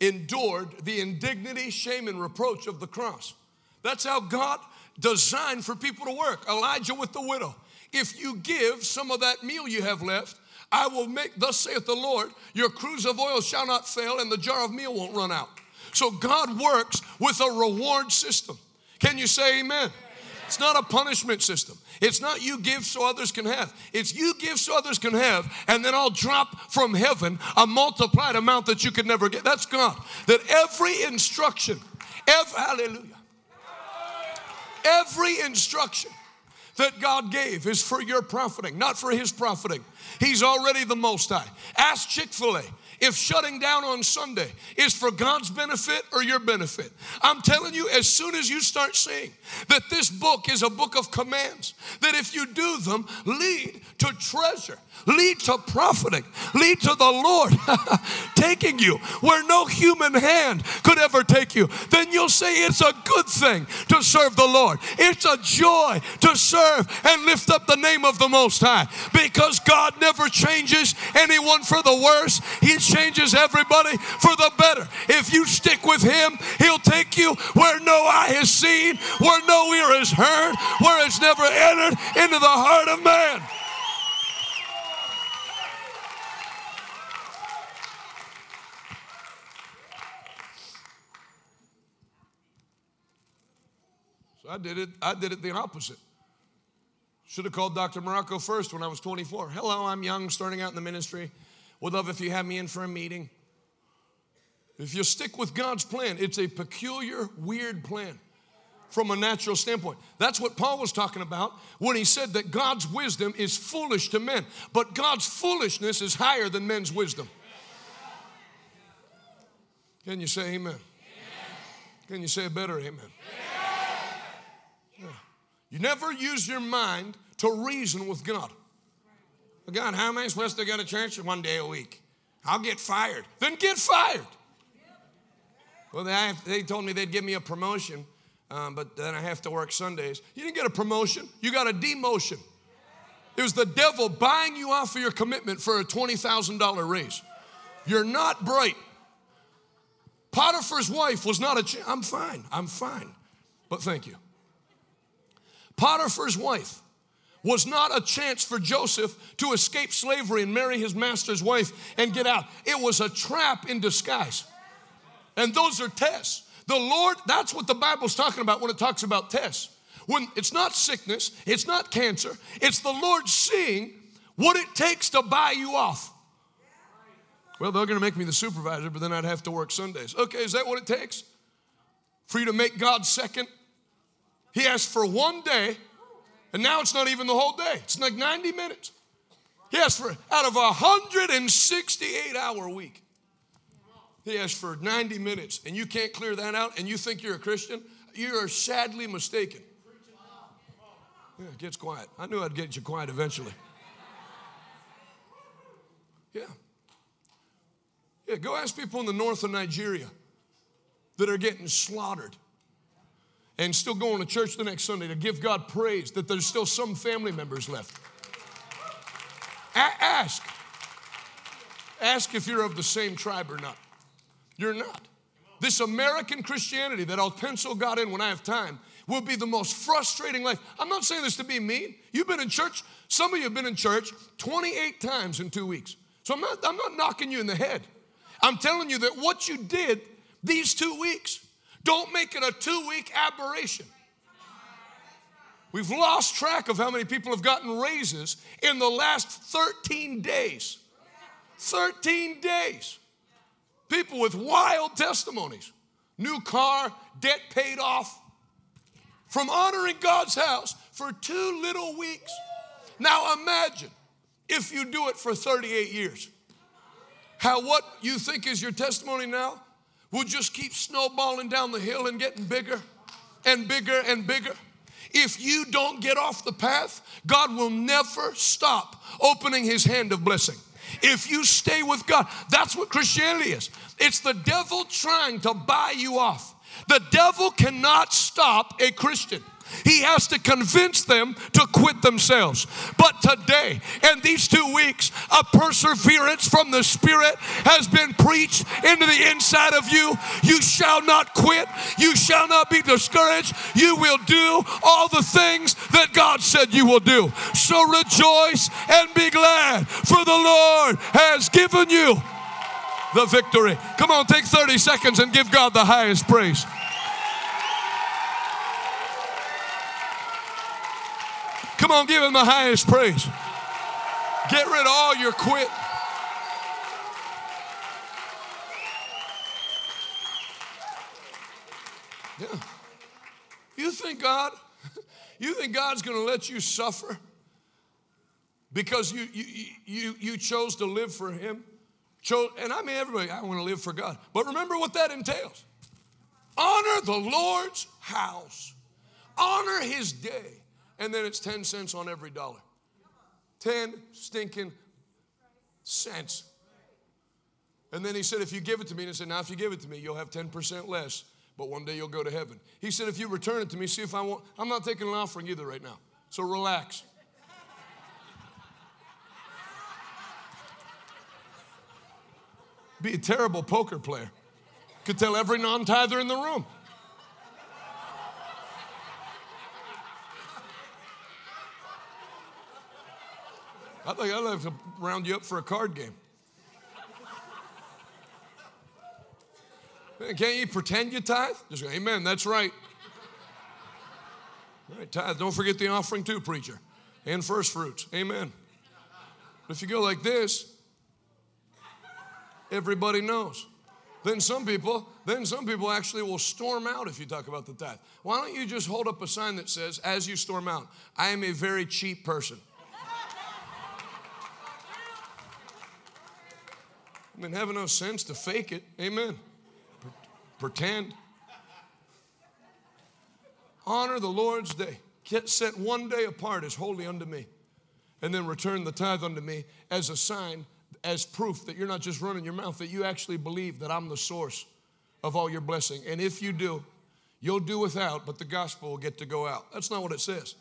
endured the indignity, shame, and reproach of the cross. That's how God designed for people to work. Elijah with the widow. If you give some of that meal you have left, I will make, thus saith the Lord, your cruse of oil shall not fail, and the jar of meal won't run out. So God works with a reward system. Can you say amen? It's not a punishment system. It's not you give so others can have. It's you give so others can have, and then I'll drop from heaven a multiplied amount that you could never get. That's God. That every instruction, every, hallelujah, every instruction that God gave is for your profiting, not for His profiting. He's already the Most High. Ask Chick fil A if shutting down on Sunday is for God's benefit or your benefit. I'm telling you, as soon as you start seeing that this book is a book of commands, that if you do them, lead to treasure, lead to profiting, lead to the Lord [LAUGHS] taking you where no human hand could ever take you, then you'll say it's a good thing to serve the Lord. It's a joy to serve and lift up the name of the Most High because God never changes anyone for the worse. He changes everybody for the better. If you stick with Him, He'll take you where no eye has seen, where no ear has heard, where it's never entered into the heart of man. So I did it, I did it the opposite. Should have called Dr. Marocco first when I was 24. Hello, I'm young, starting out in the ministry. Would love if you have me in for a meeting. If you stick with God's plan, it's a peculiar, weird plan from a natural standpoint. That's what Paul was talking about when he said that God's wisdom is foolish to men, but God's foolishness is higher than men's wisdom. Can you say amen? Can you say a better amen? Yeah. You never use your mind to reason with God. God, how am I supposed to go to church one day a week? I'll get fired. Then get fired. Well, they, they told me they'd give me a promotion, um, but then I have to work Sundays. You didn't get a promotion, you got a demotion. It was the devil buying you off of your commitment for a $20,000 raise. You're not bright. Potiphar's wife was not a, ch- I'm fine, I'm fine, but thank you. Potiphar's wife was not a chance for Joseph to escape slavery and marry his master's wife and get out. It was a trap in disguise. And those are tests. The Lord, that's what the Bible's talking about when it talks about tests. when it's not sickness, it's not cancer, it's the Lord seeing what it takes to buy you off. Well, they're going to make me the supervisor, but then I'd have to work Sundays. Okay, is that what it takes? For you to make God second? He asked for one day, and now it's not even the whole day. It's like 90 minutes. He asked for out of a 168 hour week. He asked for 90 minutes, and you can't clear that out, and you think you're a Christian? You are sadly mistaken. Yeah, it gets quiet. I knew I'd get you quiet eventually. Yeah. Yeah, go ask people in the north of Nigeria that are getting slaughtered and still going to church the next Sunday to give God praise that there's still some family members left. A- ask. Ask if you're of the same tribe or not. You're not. This American Christianity that I'll pencil God in when I have time will be the most frustrating life. I'm not saying this to be mean. You've been in church, some of you have been in church 28 times in two weeks. So I'm not, I'm not knocking you in the head. I'm telling you that what you did these two weeks, don't make it a two week aberration. We've lost track of how many people have gotten raises in the last 13 days. 13 days. People with wild testimonies. New car, debt paid off. From honoring God's house for two little weeks. Now imagine if you do it for 38 years. How what you think is your testimony now will just keep snowballing down the hill and getting bigger and bigger and bigger. If you don't get off the path, God will never stop opening his hand of blessing. If you stay with God, that's what Christianity is. It's the devil trying to buy you off. The devil cannot stop a Christian. He has to convince them to quit themselves. But today and these two weeks, a perseverance from the Spirit has been preached into the inside of you. You shall not quit. You shall not be discouraged. You will do all the things that God said you will do. So rejoice and be glad, for the Lord has given you the victory. Come on, take 30 seconds and give God the highest praise. Come on, give him the highest praise. Get rid of all your quit. Yeah. You think God, [LAUGHS] you think God's going to let you suffer because you, you, you, you chose to live for Him? Chose, and I mean, everybody, I want to live for God. But remember what that entails honor the Lord's house, honor His day and then it's 10 cents on every dollar. 10 stinking cents. And then he said, If you give it to me, and I said, Now, if you give it to me, you'll have 10% less, but one day you'll go to heaven. He said, If you return it to me, see if I want. I'm not taking an offering either right now, so relax. Be a terrible poker player. Could tell every non tither in the room. I think I'd like to round you up for a card game. Can't you pretend you tithe? Just go, amen, that's right. All right, tithe. Don't forget the offering too, preacher. And first fruits. Amen. But if you go like this, everybody knows. Then some people, then some people actually will storm out if you talk about the tithe. Why don't you just hold up a sign that says, as you storm out, I am a very cheap person. Mean, have enough sense to fake it. Amen. Pretend. Honor the Lord's day. Set one day apart as holy unto me. And then return the tithe unto me as a sign, as proof that you're not just running your mouth, that you actually believe that I'm the source of all your blessing. And if you do, you'll do without, but the gospel will get to go out. That's not what it says.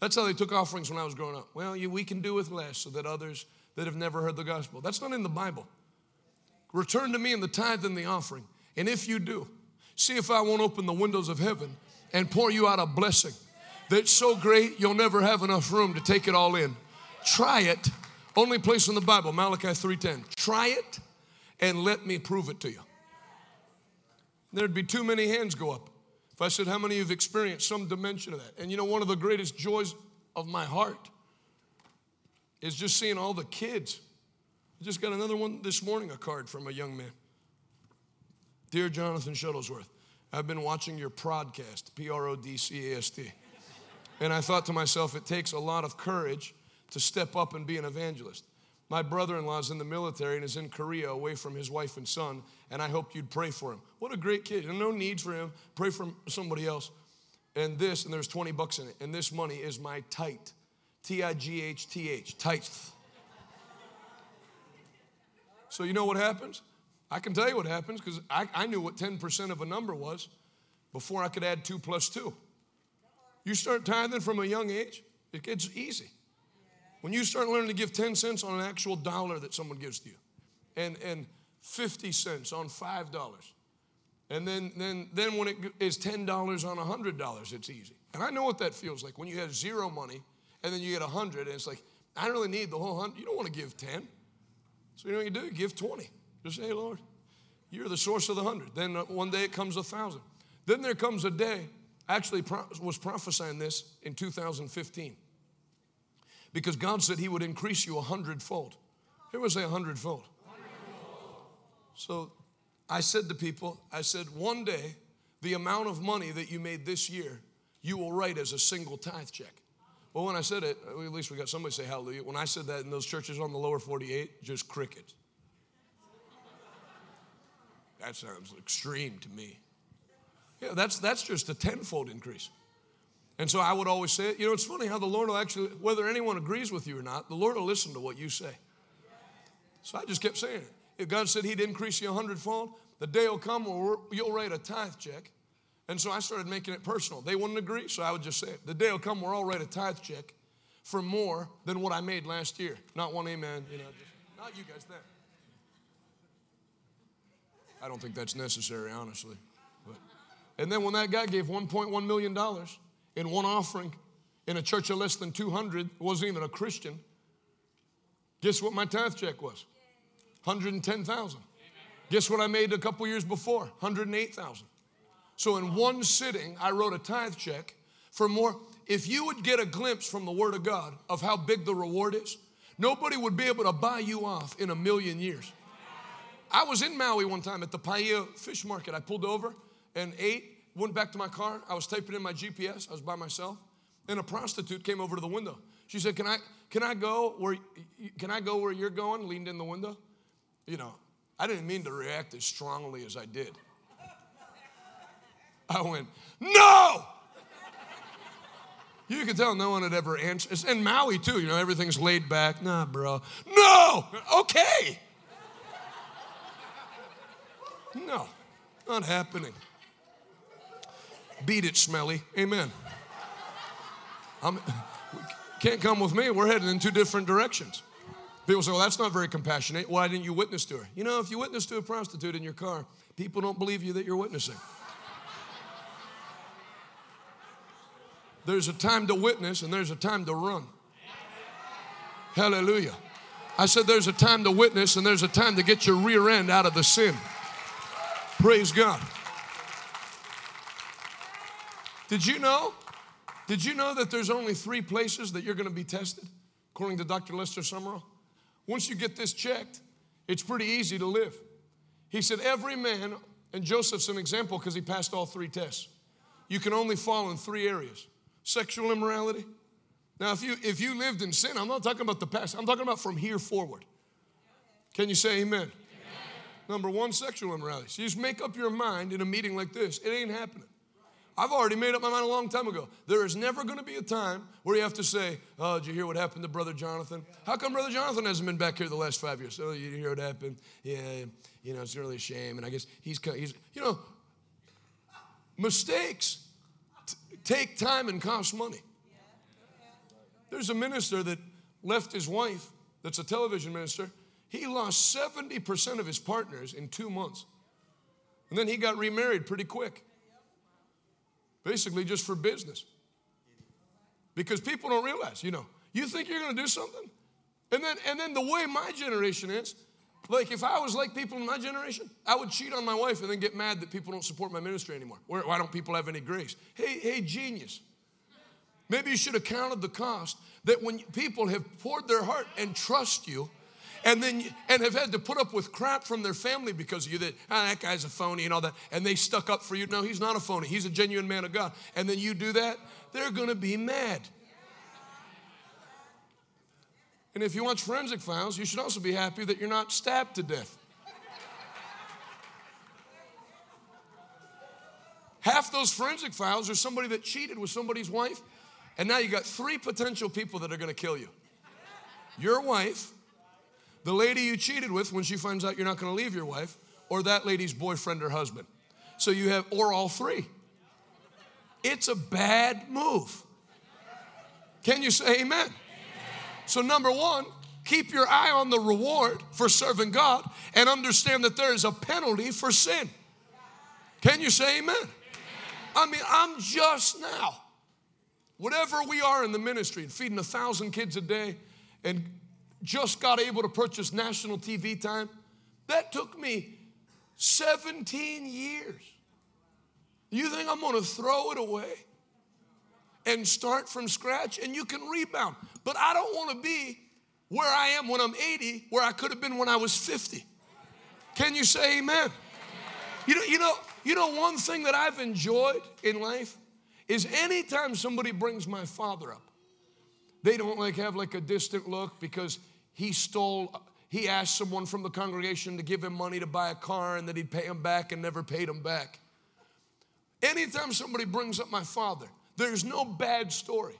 That's how they took offerings when I was growing up. Well, you, we can do with less so that others that have never heard the gospel. That's not in the Bible. Return to me in the tithe and the offering. And if you do, see if I won't open the windows of heaven and pour you out a blessing that's so great you'll never have enough room to take it all in. Try it. Only place in the Bible, Malachi 3:10. Try it and let me prove it to you. There'd be too many hands go up. If I said, How many of you have experienced some dimension of that? And you know, one of the greatest joys of my heart is just seeing all the kids. I just got another one this morning, a card from a young man. Dear Jonathan Shuttlesworth, I've been watching your podcast, P R O D C A S T. And I thought to myself, it takes a lot of courage to step up and be an evangelist. My brother in law is in the military and is in Korea away from his wife and son, and I hoped you'd pray for him. What a great kid. And no need for him. Pray for somebody else. And this, and there's 20 bucks in it, and this money is my tight. T I G H T H, tithe. So you know what happens? I can tell you what happens because I, I knew what 10% of a number was before I could add two plus two. You start tithing from a young age, it gets easy. When you start learning to give 10 cents on an actual dollar that someone gives to you, and, and 50 cents on $5, and then, then, then when it is $10 on $100, it's easy. And I know what that feels like when you have zero money and then you get 100, and it's like, I don't really need the whole 100. You don't want to give 10. So you know what you do? Give 20. Just say, Lord, you're the source of the 100. Then uh, one day it comes a 1,000. Then there comes a day, actually was prophesying this in 2015 because God said He would increase you a hundredfold. Here say a hundredfold. So I said to people, I said, one day, the amount of money that you made this year, you will write as a single tithe check. Well, when I said it, uh, at least we got somebody say hallelujah. When I said that in those churches on the lower 48, just crickets. That sounds extreme to me. Yeah, that's, that's just a tenfold increase. And so I would always say, you know, it's funny how the Lord will actually, whether anyone agrees with you or not, the Lord will listen to what you say. So I just kept saying it. If God said He'd increase you a hundredfold, the day will come where you'll write a tithe check. And so I started making it personal. They wouldn't agree, so I would just say. The day will come we're all write a tithe check for more than what I made last year. Not one amen, you know, just, not you guys there. I don't think that's necessary, honestly. But, and then when that guy gave $1.1 million, in one offering in a church of less than 200, wasn't even a Christian. Guess what my tithe check was? 110,000. Guess what I made a couple years before? 108,000. So in one sitting, I wrote a tithe check for more. If you would get a glimpse from the Word of God of how big the reward is, nobody would be able to buy you off in a million years. I was in Maui one time at the Paia fish market. I pulled over and ate went back to my car. I was typing in my GPS. I was by myself, and a prostitute came over to the window. She said, "Can I can I go where can I go where you're going?" Leaned in the window. You know, I didn't mean to react as strongly as I did. I went, "No!" You can tell no one had ever answered. It's in Maui too, you know, everything's laid back. Nah, bro. No! Okay. No, not happening. Beat it, smelly. Amen. I'm, can't come with me. We're heading in two different directions. People say, well, that's not very compassionate. Why didn't you witness to her? You know, if you witness to a prostitute in your car, people don't believe you that you're witnessing. There's a time to witness and there's a time to run. Hallelujah. I said there's a time to witness and there's a time to get your rear end out of the sin. Praise God. Did you know? Did you know that there's only three places that you're going to be tested, according to Dr. Lester Sumrall? Once you get this checked, it's pretty easy to live. He said, Every man, and Joseph's an example because he passed all three tests. You can only fall in three areas sexual immorality. Now, if you if you lived in sin, I'm not talking about the past, I'm talking about from here forward. Can you say amen? amen. Number one, sexual immorality. So you just make up your mind in a meeting like this, it ain't happening. I've already made up my mind a long time ago. There is never going to be a time where you have to say, Oh, did you hear what happened to Brother Jonathan? How come Brother Jonathan hasn't been back here the last five years? Oh, you hear what happened? Yeah, you know, it's really a shame. And I guess he's, he's you know, mistakes take time and cost money. There's a minister that left his wife, that's a television minister. He lost 70% of his partners in two months. And then he got remarried pretty quick basically just for business. Because people don't realize, you know, you think you're going to do something, and then and then the way my generation is, Like if I was like people in my generation, I would cheat on my wife and then get mad that people don't support my ministry anymore. Why don't people have any grace? Hey, hey, genius. Maybe you should have counted the cost that when people have poured their heart and trust you, and then and have had to put up with crap from their family because of you that oh, that guy's a phony and all that and they stuck up for you no he's not a phony he's a genuine man of god and then you do that they're going to be mad and if you watch forensic files you should also be happy that you're not stabbed to death half those forensic files are somebody that cheated with somebody's wife and now you got three potential people that are to kill you your wife the lady you cheated with when she finds out you're not to leave your wife, or that lady's boyfriend or husband. So you have, or all three. It's a bad move. Can you say amen? So, number one, keep your eye on the reward for serving God and understand that there is a penalty for sin. Can you say amen? amen? I mean, I'm just now, whatever we are in the ministry, and feeding a thousand kids a day and just got able to purchase national TV time. That took me 17 years. You think I'm gonna throw it away and start from scratch? And you can rebound. But I don't wanna be where I am when I'm 80, where I could have been when I was 50. Can you say amen? You know, you know, you know one thing that I've enjoyed in life is anytime somebody brings my father up, they don't like have like a distant look because he stole he asked someone from the congregation to give him money to buy a car and that he'd pay him back and never paid him back. Anytime somebody brings up my father, there's no bad story.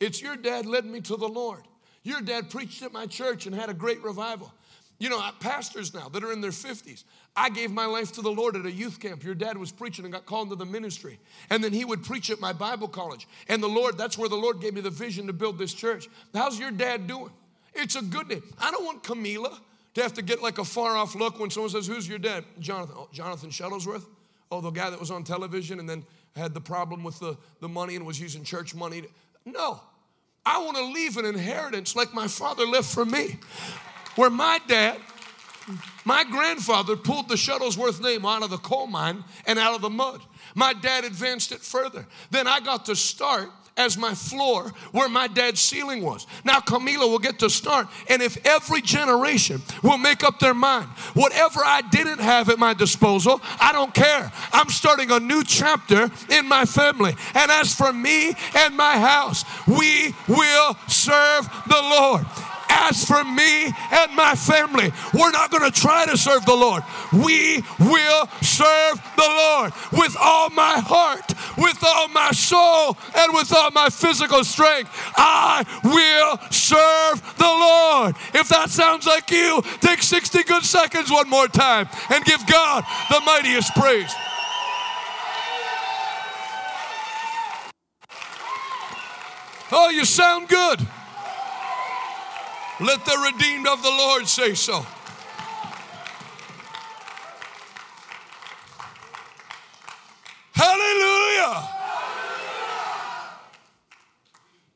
It's your dad led me to the Lord. Your dad preached at my church and had a great revival. You know, pastors now that are in their 50s. I gave my life to the Lord at a youth camp. Your dad was preaching and got called into the ministry. And then he would preach at my Bible college. And the Lord, that's where the Lord gave me the vision to build this church. How's your dad doing? It's a good name. I don't want Camila to have to get like a far off look when someone says, Who's your dad? Jonathan. Oh, Jonathan Shuttlesworth? Oh, the guy that was on television and then had the problem with the, the money and was using church money. No. I want to leave an inheritance like my father left for me where my dad, my grandfather pulled the Shuttlesworth name out of the coal mine and out of the mud. My dad advanced it further. Then I got to start as my floor where my dad's ceiling was. Now Camila will get to start. And if every generation will make up their mind, whatever I didn't have at my disposal, I don't care. I'm starting a new chapter in my family. And as for me and my house, we will serve the Lord. As for me and my family, we're not going to try to serve the Lord. We will serve the Lord with all my heart, with all my soul, and with all my physical strength. I will serve the Lord. If that sounds like you, take 60 good seconds one more time and give God the mightiest praise. Oh, you sound good. Let the redeemed of the Lord say so. Hallelujah.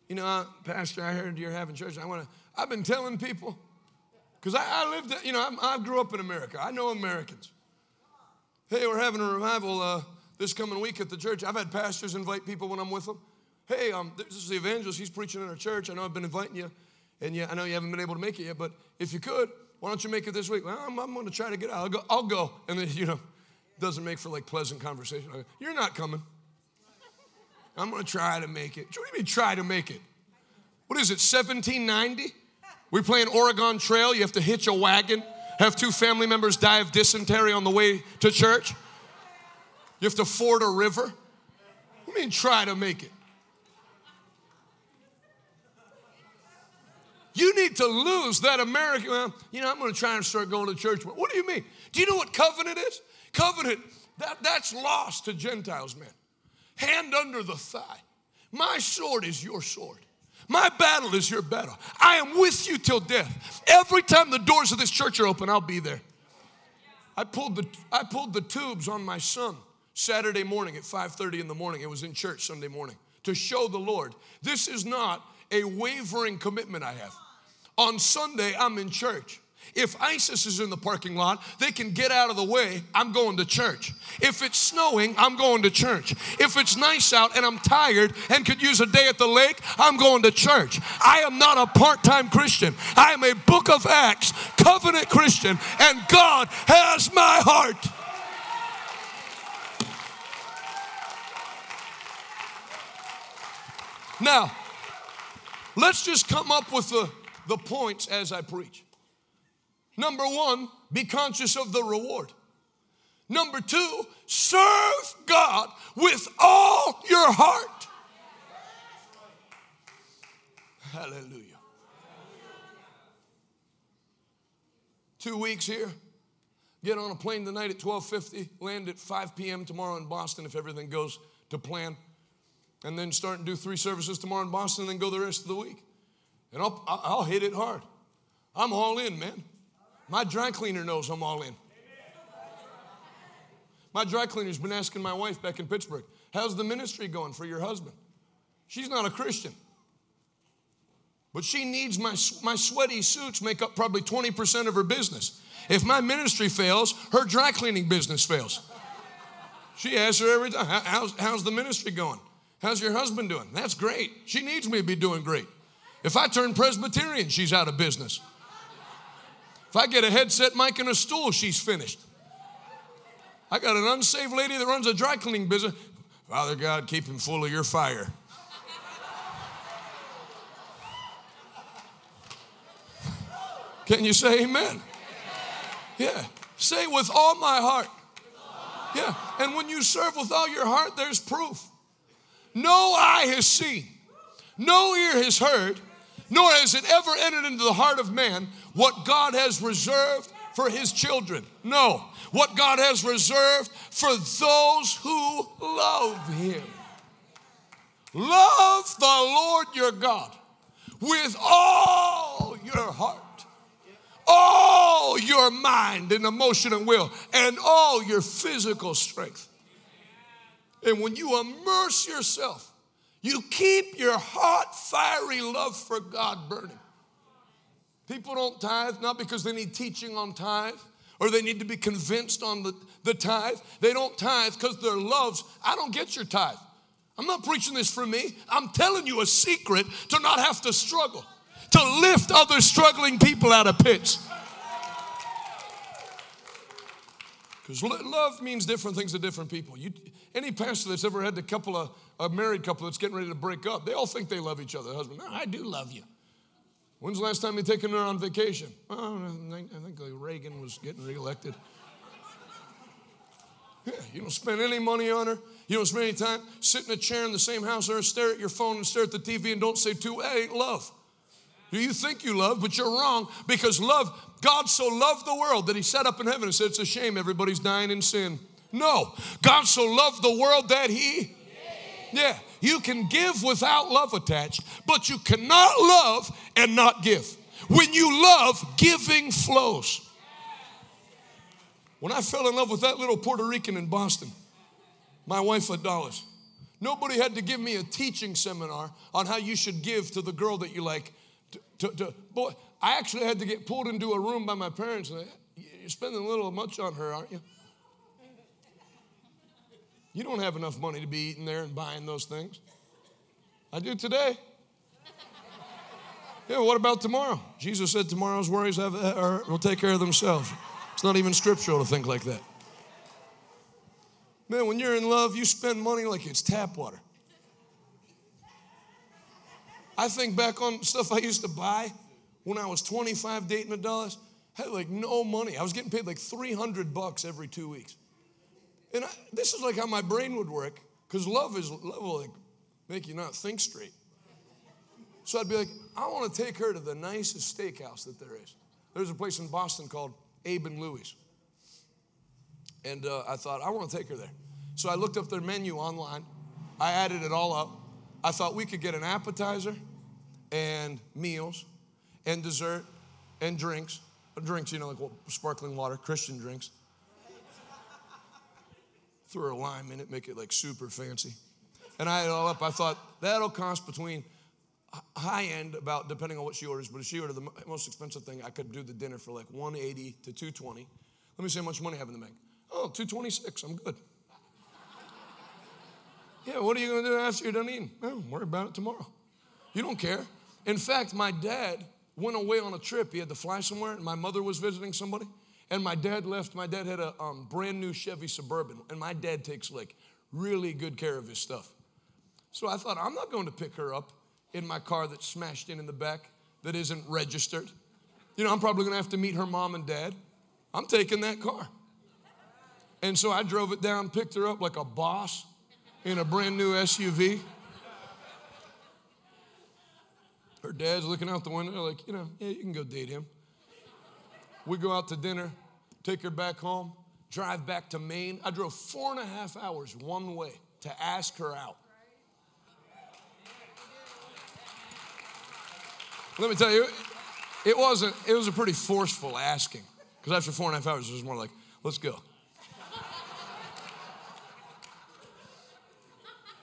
You know, Pastor, I heard you're having church. I want to. I've been telling people because I, I, lived. You know, I, I, grew up in America. I know Americans. Hey, we're having a revival uh, this coming week at the church. I've had pastors invite people when I'm with them. Hey, um, this is the evangelist. He's preaching in our church. I know I've been inviting you. And yeah, I know you haven't been able to make it yet, but if you could, why don't you make it this week? Well, I'm, I'm going to try to get out. I'll go, I'll go. And then, [LAUGHS] you know, doesn't make for like pleasant conversation. Go, You're not coming. I'm going to try to make it. What do you mean try to make it? What is it, 1790? We're playing Oregon Trail. You have to hitch a wagon, have two family members die of dysentery on the way to church. You have to ford a river. What do you mean try to make it? You need to lose that American. Well, you know, I'm going to try and start going to church. What do you mean? Do you know what covenant is? Covenant, that, that's lost to Gentiles, man. Hand under the thigh. My sword is your sword. My battle is your battle. I am with you till death. Every time the doors of this church are open, I'll be there. I pulled the, I pulled the tubes on my son Saturday morning at 5:30 in the morning. It was in church Sunday morning to show the Lord. This is not a wavering commitment I have. On Sunday, I'm in church. If ISIS is in the parking lot, they can get out of the way. I'm going to church. If it's snowing, I'm going to church. If it's nice out and I'm tired and could use a day at the lake, I'm going to church. I am not a part time Christian. I am a book of Acts covenant Christian, and God has my heart. Now, let's just come up with the, the points as I preach. Number one, be conscious of the reward. Number two, serve God with all your heart. Hallelujah. Two weeks here. Get on a plane tonight at 12:50. Land at 5 p.m. tomorrow in Boston if everything goes to plan. And then start and do three services tomorrow in Boston, and then go the rest of the week. And I'll, I'll hit it hard. I'm all in, man. My dry cleaner knows I'm all in. My dry cleaner's been asking my wife back in Pittsburgh, How's the ministry going for your husband? She's not a Christian. But she needs my, my sweaty suits make up probably 20% of her business. If my ministry fails, her dry cleaning business fails. She asks her every time, how's, how's the ministry going? How's your husband doing? That's great. She needs me to be doing great. If I turn Presbyterian, she's out of business. If I get a headset mic and a stool, she's finished. I got an unsaved lady that runs a dry cleaning business. Father God, keep him full of your fire. Can you say amen? Yeah. Say with all my heart. Yeah. And when you serve with all your heart, there's proof. No eye has seen, no ear has heard, nor has it ever entered into the heart of man what God has reserved for his children. No, what God has reserved for those who love him. Love the Lord your God with all your heart, all your mind and emotion and will, and all your physical strength. And when you immerse yourself you keep your hot, fiery love for God burning. People don't tithe not because they need teaching on tithe or they need to be convinced on the, the tithe. They don't tithe because their loves. I don't get your tithe. I'm not preaching this for me. I'm telling you a secret to not have to struggle, to lift other struggling people out of pits. Because love means different things to different people. You, any pastor that's ever had a couple of a married couple that's getting ready to break up, they all think they love each other. The husband, I do love you. When's the last time you taken her on vacation? Oh, I think, Reagan was getting reelected. [LAUGHS] Yeah, you don't spend any money on her. You don't spend any time. Sit in a chair in the same house or stare at your phone and stare at the TV and don't say two. That ain't love. Do You think you love, but you're wrong because love, God so loved the world that He set up in heaven and said, It's a shame everybody's dying in sin. No, God so loved the world that He yeah, you can give without love attached, but you cannot love and not give. When you love, giving flows. When I fell in love with that little Puerto Rican in Boston, my wife Adalis, nobody had to give me a teaching seminar on how you should give to the girl that you like. To, to, to, boy, I actually had to get pulled into a room by my parents. You're spending a little much on her, aren't you? You don't have enough money to be eating there and buying those things. I do today. Yeah, what about tomorrow? Jesus said tomorrow's worries have, are, will take care of themselves. It's not even scriptural to think like that. Man, when you're in love, you spend money like it's tap water. I think back on stuff I used to buy when I was 25 dating Adalis. had like no money. I was getting paid like 300 bucks every two weeks. And I, this is like how my brain would work, because love is love will like make you not think straight. So I'd be like, I want to take her to the nicest steakhouse that there is. There's a place in Boston called Abe and Louie's. And uh, I thought, I want to take her there. So I looked up their menu online. I added it all up. I thought we could get an appetizer and meals and dessert and drinks. Drinks, you know, like sparkling water, Christian drinks throw a lime in it, make it like super fancy. And I had it all up. I thought that'll cost between high end about depending on what she orders, but if she ordered the most expensive thing, I could do the dinner for like 180 to 220. Let me see how much money I have in the bank. Oh, 226, I'm good. yeah, what are you gonna do after you're done eating? Oh, worry about it tomorrow. You don't care. In fact, my dad went away on a trip. He had to fly somewhere, and my mother was visiting somebody. And my dad left. My dad had a um, brand new Chevy Suburban, and my dad takes like really good care of his stuff. So I thought, I'm not going to pick her up in my car that's smashed in in the back that isn't registered. You know, I'm probably gonna have to meet her mom and dad. I'm taking that car. And so I drove it down, picked her up like a boss in a brand new SUV. Her dad's looking out the window, like, you know, yeah, you can go date him. We go out to dinner, take her back home, drive back to Maine. I drove four and a half hours one way to ask her out. Let me tell you, it wasn't, it was a pretty forceful asking. Because after four and a half hours, it was more like, let's go.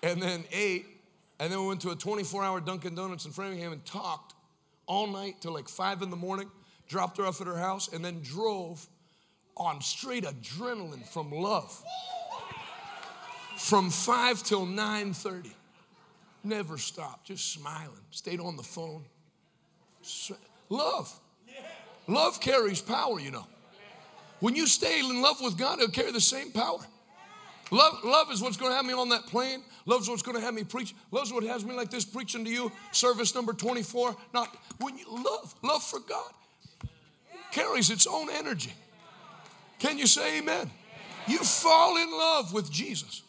and then ate, and then we went to a 24 hour Dunkin' Donuts in Framingham and talked all night till like five in the morning, dropped her off at her house, and then drove on straight adrenaline from love. From five till 9:30. Never stopped, just smiling. Stayed on the phone. Love. Love carries power, you know. When you stay in love with God, it'll carry the same power. Love, love is what's going to have me on that plane. Love is what's going to have me preach. Love is what has me like this preaching to you. Service number 24. Not when you love, love for God carries its own energy. Can you say amen? You fall in love with Jesus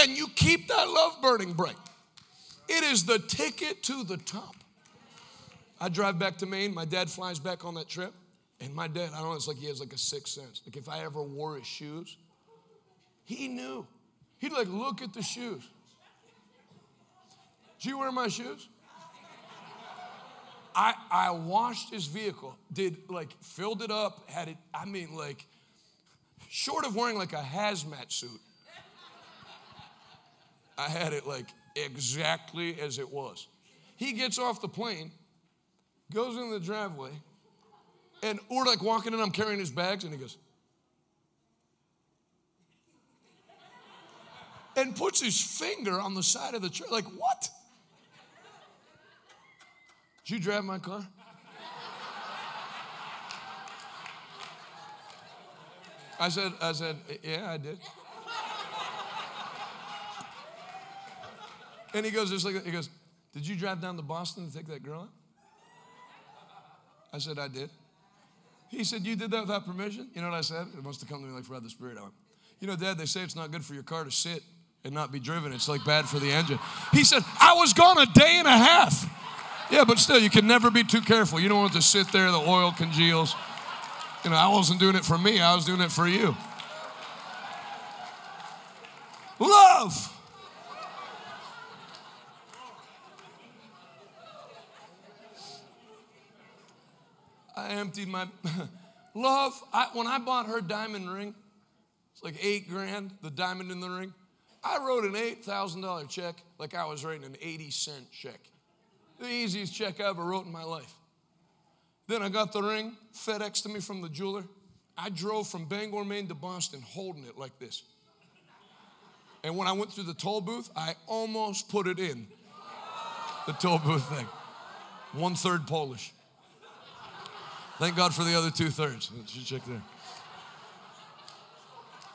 and you keep that love burning bright. It is the ticket to the top. I drive back to Maine. My dad flies back on that trip. And my dad, I don't know, it's like he has like a sixth sense. Like if I ever wore his shoes, he knew. He'd like look at the shoes. Did you wear my shoes? I, I washed his vehicle, did like filled it up, had it, I mean, like, short of wearing like a hazmat suit, I had it like exactly as it was. He gets off the plane goes in the driveway, and we're like walking in, I'm carrying his bags, and he goes, and puts his finger on the side of the truck, like, what? Did you drive my car? I said, I said, yeah, I did. And he goes, just like he goes, did you drive down to Boston to take that girl out? I said, I did. He said, You did that without permission? You know what I said? It must have come to me like Brother the Spirit. I went, You know, Dad, they say it's not good for your car to sit and not be driven. It's like bad for the engine. He said, I was gone a day and a half. Yeah, but still, you can never be too careful. You don't want to sit there, the oil congeals. You know, I wasn't doing it for me, I was doing it for you. Love. I emptied my [LAUGHS] love. I, when I bought her diamond ring, it's like eight grand, the diamond in the ring. I wrote an $8,000 check like I was writing an 80 cent check. The easiest check I ever wrote in my life. Then I got the ring, FedEx to me from the jeweler. I drove from Bangor, Maine to Boston holding it like this. And when I went through the toll booth, I almost put it in the toll booth thing. One third Polish. Thank God for the other two thirds. You check there.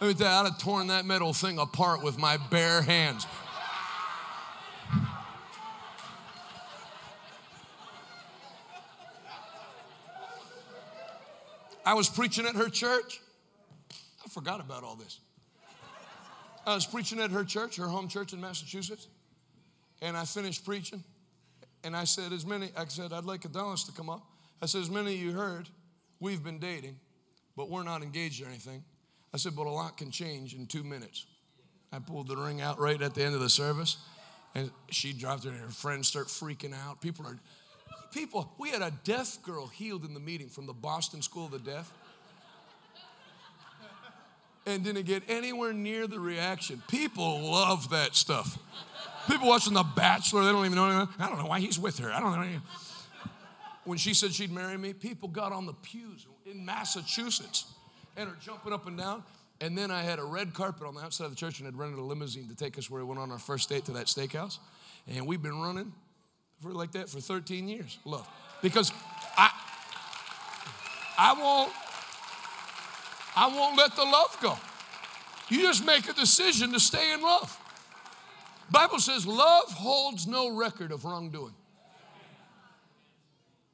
Let me tell you, I'd have torn that metal thing apart with my bare hands. I was preaching at her church. I forgot about all this. I was preaching at her church, her home church in Massachusetts, and I finished preaching. And I said, as many, I said, I'd like Adalis to come up. I said, as many of you heard, we've been dating, but we're not engaged or anything. I said, but a lot can change in two minutes. I pulled the ring out right at the end of the service, and she dropped it, and her friends start freaking out. People are, people, we had a deaf girl healed in the meeting from the Boston School of the Deaf. And didn't get anywhere near the reaction. People love that stuff. People watching The Bachelor, they don't even know. Anything. I don't know why he's with her. I don't know. When she said she'd marry me, people got on the pews in Massachusetts and are jumping up and down. And then I had a red carpet on the outside of the church and had rented a limousine to take us where we went on our first date to that steakhouse. And we've been running for like that for 13 years. Love. Because I I won't I won't let the love go. You just make a decision to stay in love. Bible says love holds no record of wrongdoing.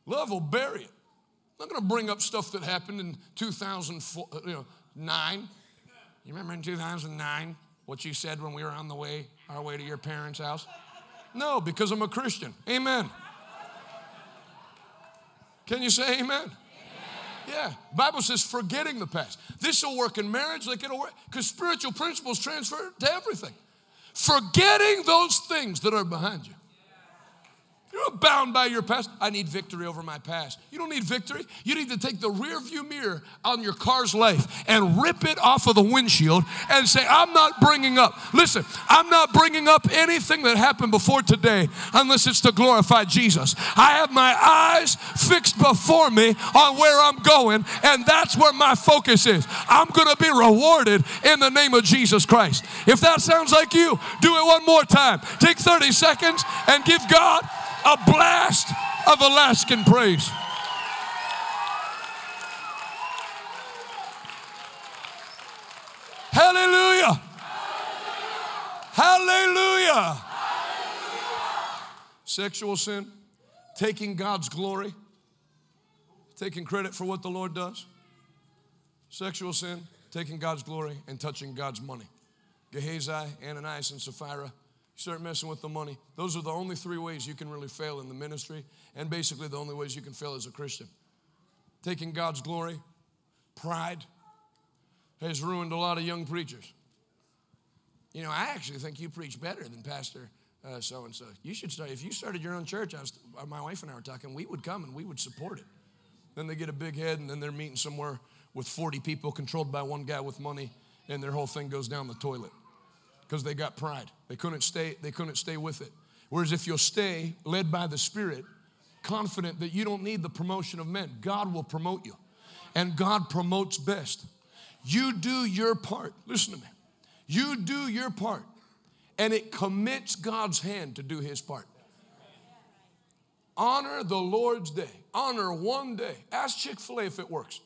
Love will bury it. I'm not going to bring up stuff that happened in 2009. Uh, you know, you remember in 2009 what you said when we were on the way, our way to your parents' house? No, because I'm a Christian. Amen. Can you say amen? Yeah. Bible says forgetting the past. This will work in marriage like it'll work because spiritual principles transfer to everything. Forgetting those things that are behind you. You're bound by your past. I need victory over my past. You don't need victory. You need to take the rear view mirror on your car's life and rip it off of the windshield and say, I'm not bringing up, listen, I'm not bringing up anything that happened before today unless it's to glorify Jesus. I have my eyes fixed before me on where I'm going, and that's where my focus is. I'm going to be rewarded in the name of Jesus Christ. If that sounds like you, do it one more time. Take 30 seconds and give God a blast of Alaskan praise. Hallelujah. Hallelujah. Hallelujah. Sexual sin, taking God's glory, taking credit for what the Lord does. Sexual sin, taking God's glory, and touching God's money. Gehazi, Ananias, and Sapphira start messing with the money. Those are the only three ways you can really fail in the ministry, and basically the only ways you can fail as a Christian. Taking God's glory, pride has ruined a lot of young preachers. You know, I actually think you preach better than Pastor so and so. You should start, if you started your own church, I was, uh, my wife and I were talking, we would come and we would support it. Then they get a big head, and then they're meeting somewhere with 40 people controlled by one guy with money, and their whole thing goes down the toilet because they got pride. They couldn't stay, they couldn't stay with it. Whereas if you'll stay led by the Spirit, confident that you don't need the promotion of men, God will promote you. And God promotes best. You do your part. Listen to me. You do your part, and it commits God's hand to do his part. Honor the Lord's day. Honor one day. Ask Chick fil A if it works.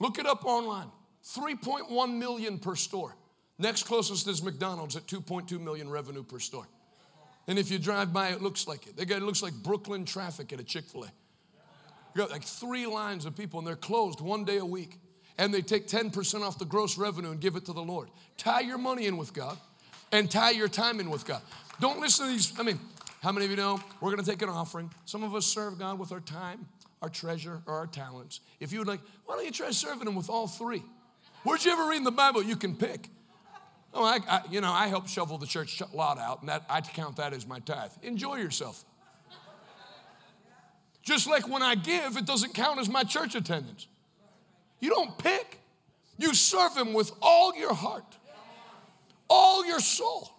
Look it up online 3.1 million per store. Next closest is McDonald's at 2.2 million revenue per store. And if you drive by, it looks like it. They got, it looks like Brooklyn traffic at a Chick fil A. You got like three lines of people, and they're closed one day a week. And they take 10% off the gross revenue and give it to the Lord. Tie your money in with God and tie your time in with God. Don't listen to these. I mean, how many of you know we're going to take an offering? Some of us serve God with our time, our treasure, or our talents. If you would like, why don't you try serving Him with all three? Where'd you ever read in the Bible you can pick? Oh, I, I, you know, I help shovel the church lot out, and that, I count that as my tithe. Enjoy yourself. Just like when I give, it doesn't count as my church attendance. You don't pick. You serve Him with all your heart, all your soul.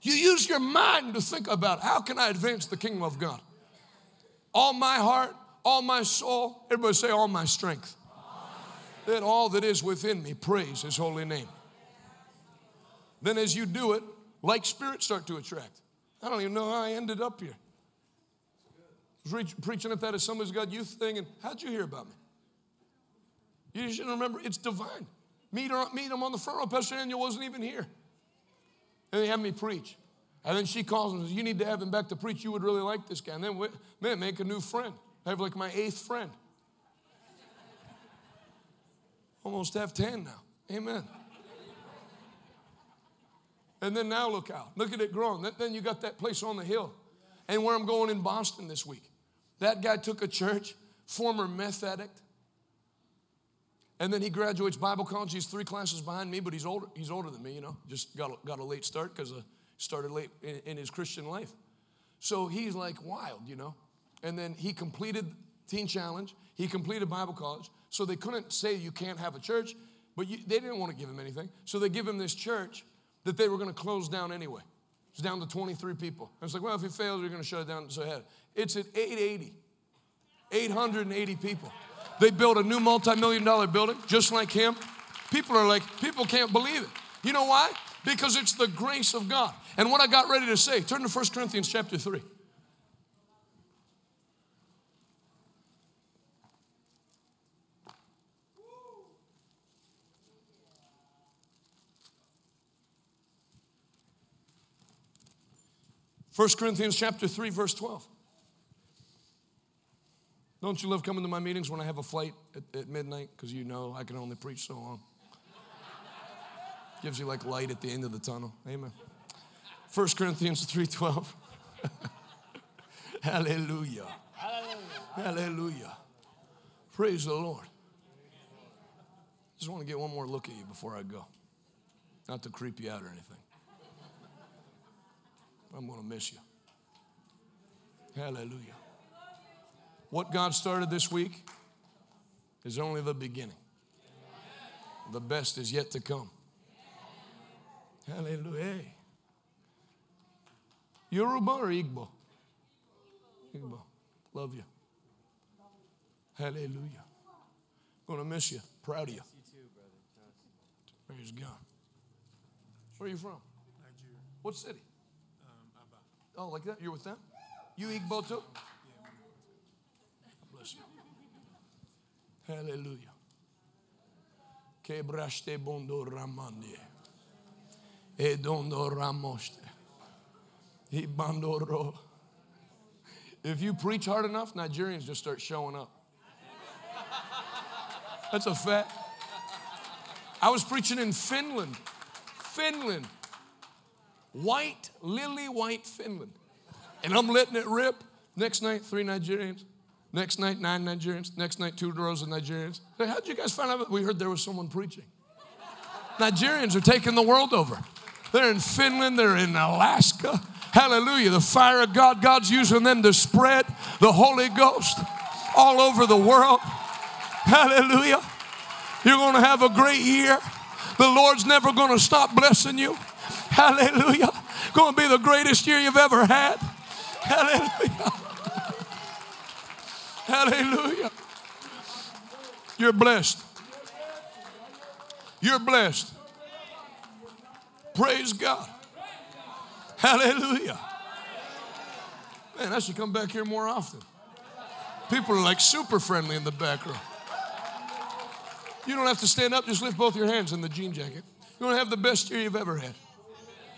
You use your mind to think about how can I advance the kingdom of God? All my heart, all my soul. Everybody say, all my strength. Let all that is within me praise His holy name then as you do it, like spirits start to attract. I don't even know how I ended up here. I was preaching at that as somebody's got youth thing, and how'd you hear about me? You should remember, it's divine. Meet, her, meet him on the front row. Pastor Daniel wasn't even here. And they had me preach. And then she calls and says, You need to have him back to preach. You would really like this guy. And then, man, make a new friend. I have like my eighth friend. Almost have 10 now. Amen. And then now look out. Look at it growing. Then you got that place on the hill. And where I'm going in Boston this week. That guy took a church, former meth addict. And then he graduates Bible college. He's three classes behind me, but he's older, he's older than me, you know. Just got a, got a late start because he uh, started late in, in his Christian life. So he's like wild, you know. And then he completed Teen Challenge. He completed Bible college. So they couldn't say you can't have a church, but you, they didn't want to give him anything. So they give him this church that they were going to close down anyway. It's down to 23 people. I was like, well, if it fails, you're going to shut it down. So ahead. It's at 880. 880 people. They built a new multi-million dollar building just like him. People are like, people can't believe it. You know why? Because it's the grace of God. And what I got ready to say, turn to 1 Corinthians chapter 3. First Corinthians chapter 3, verse 12. Don't you love coming to my meetings when I have a flight at, at midnight? Because you know I can only preach so long. Gives you like light at the end of the tunnel. Amen. 1 Corinthians 3:12. Hallelujah. [LAUGHS] Hallelujah. Hallelujah. Praise the Lord. Just want to get one more look at you before I go. Not to creep you out or anything. I'm going to miss you. Hallelujah. What God started this week is only the beginning. The best is yet to come. Hallelujah. Yoruba or Igbo? Igbo. Love you. Hallelujah. Gonna miss you. Proud of you. Praise God. Where are you from? Nigeria. What city? Oh, like that? You're with them? You Igbo too? Bless you. Hallelujah. Quebraste bondo ramande. Edondo ramoste. Ibandoro. If you preach hard enough, Nigerians just start showing up. That's a fact. I was preaching in Finland. Finland. White, lily white Finland. And I'm letting it rip. Next night, three Nigerians. Next night, nine Nigerians. Next night, two rows of Nigerians. Hey, how'd you guys find out? We heard there was someone preaching. Nigerians are taking the world over. They're in Finland, they're in Alaska. Hallelujah. The fire of God, God's using them to spread the Holy Ghost all over the world. Hallelujah. You're going to have a great year. The Lord's never going to stop blessing you. Hallelujah. Going to be the greatest year you've ever had. Hallelujah. Hallelujah. You're blessed. You're blessed. Praise God. Hallelujah. Man, I should come back here more often. People are like super friendly in the back row. You don't have to stand up, just lift both your hands in the jean jacket. You're going to have the best year you've ever had.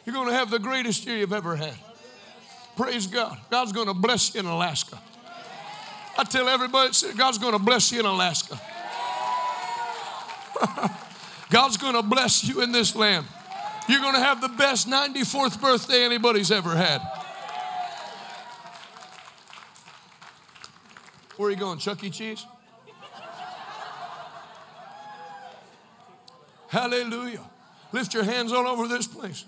You're going to have the greatest year you've ever had. Praise God. God's going to bless you in Alaska. I tell everybody, God's going to bless you in Alaska. [LAUGHS] God's going to bless you in this land. You're going to have the best 94th birthday anybody's ever had. Where are you going? Chuck E. Cheese? Hallelujah. Lift your hands all over this place.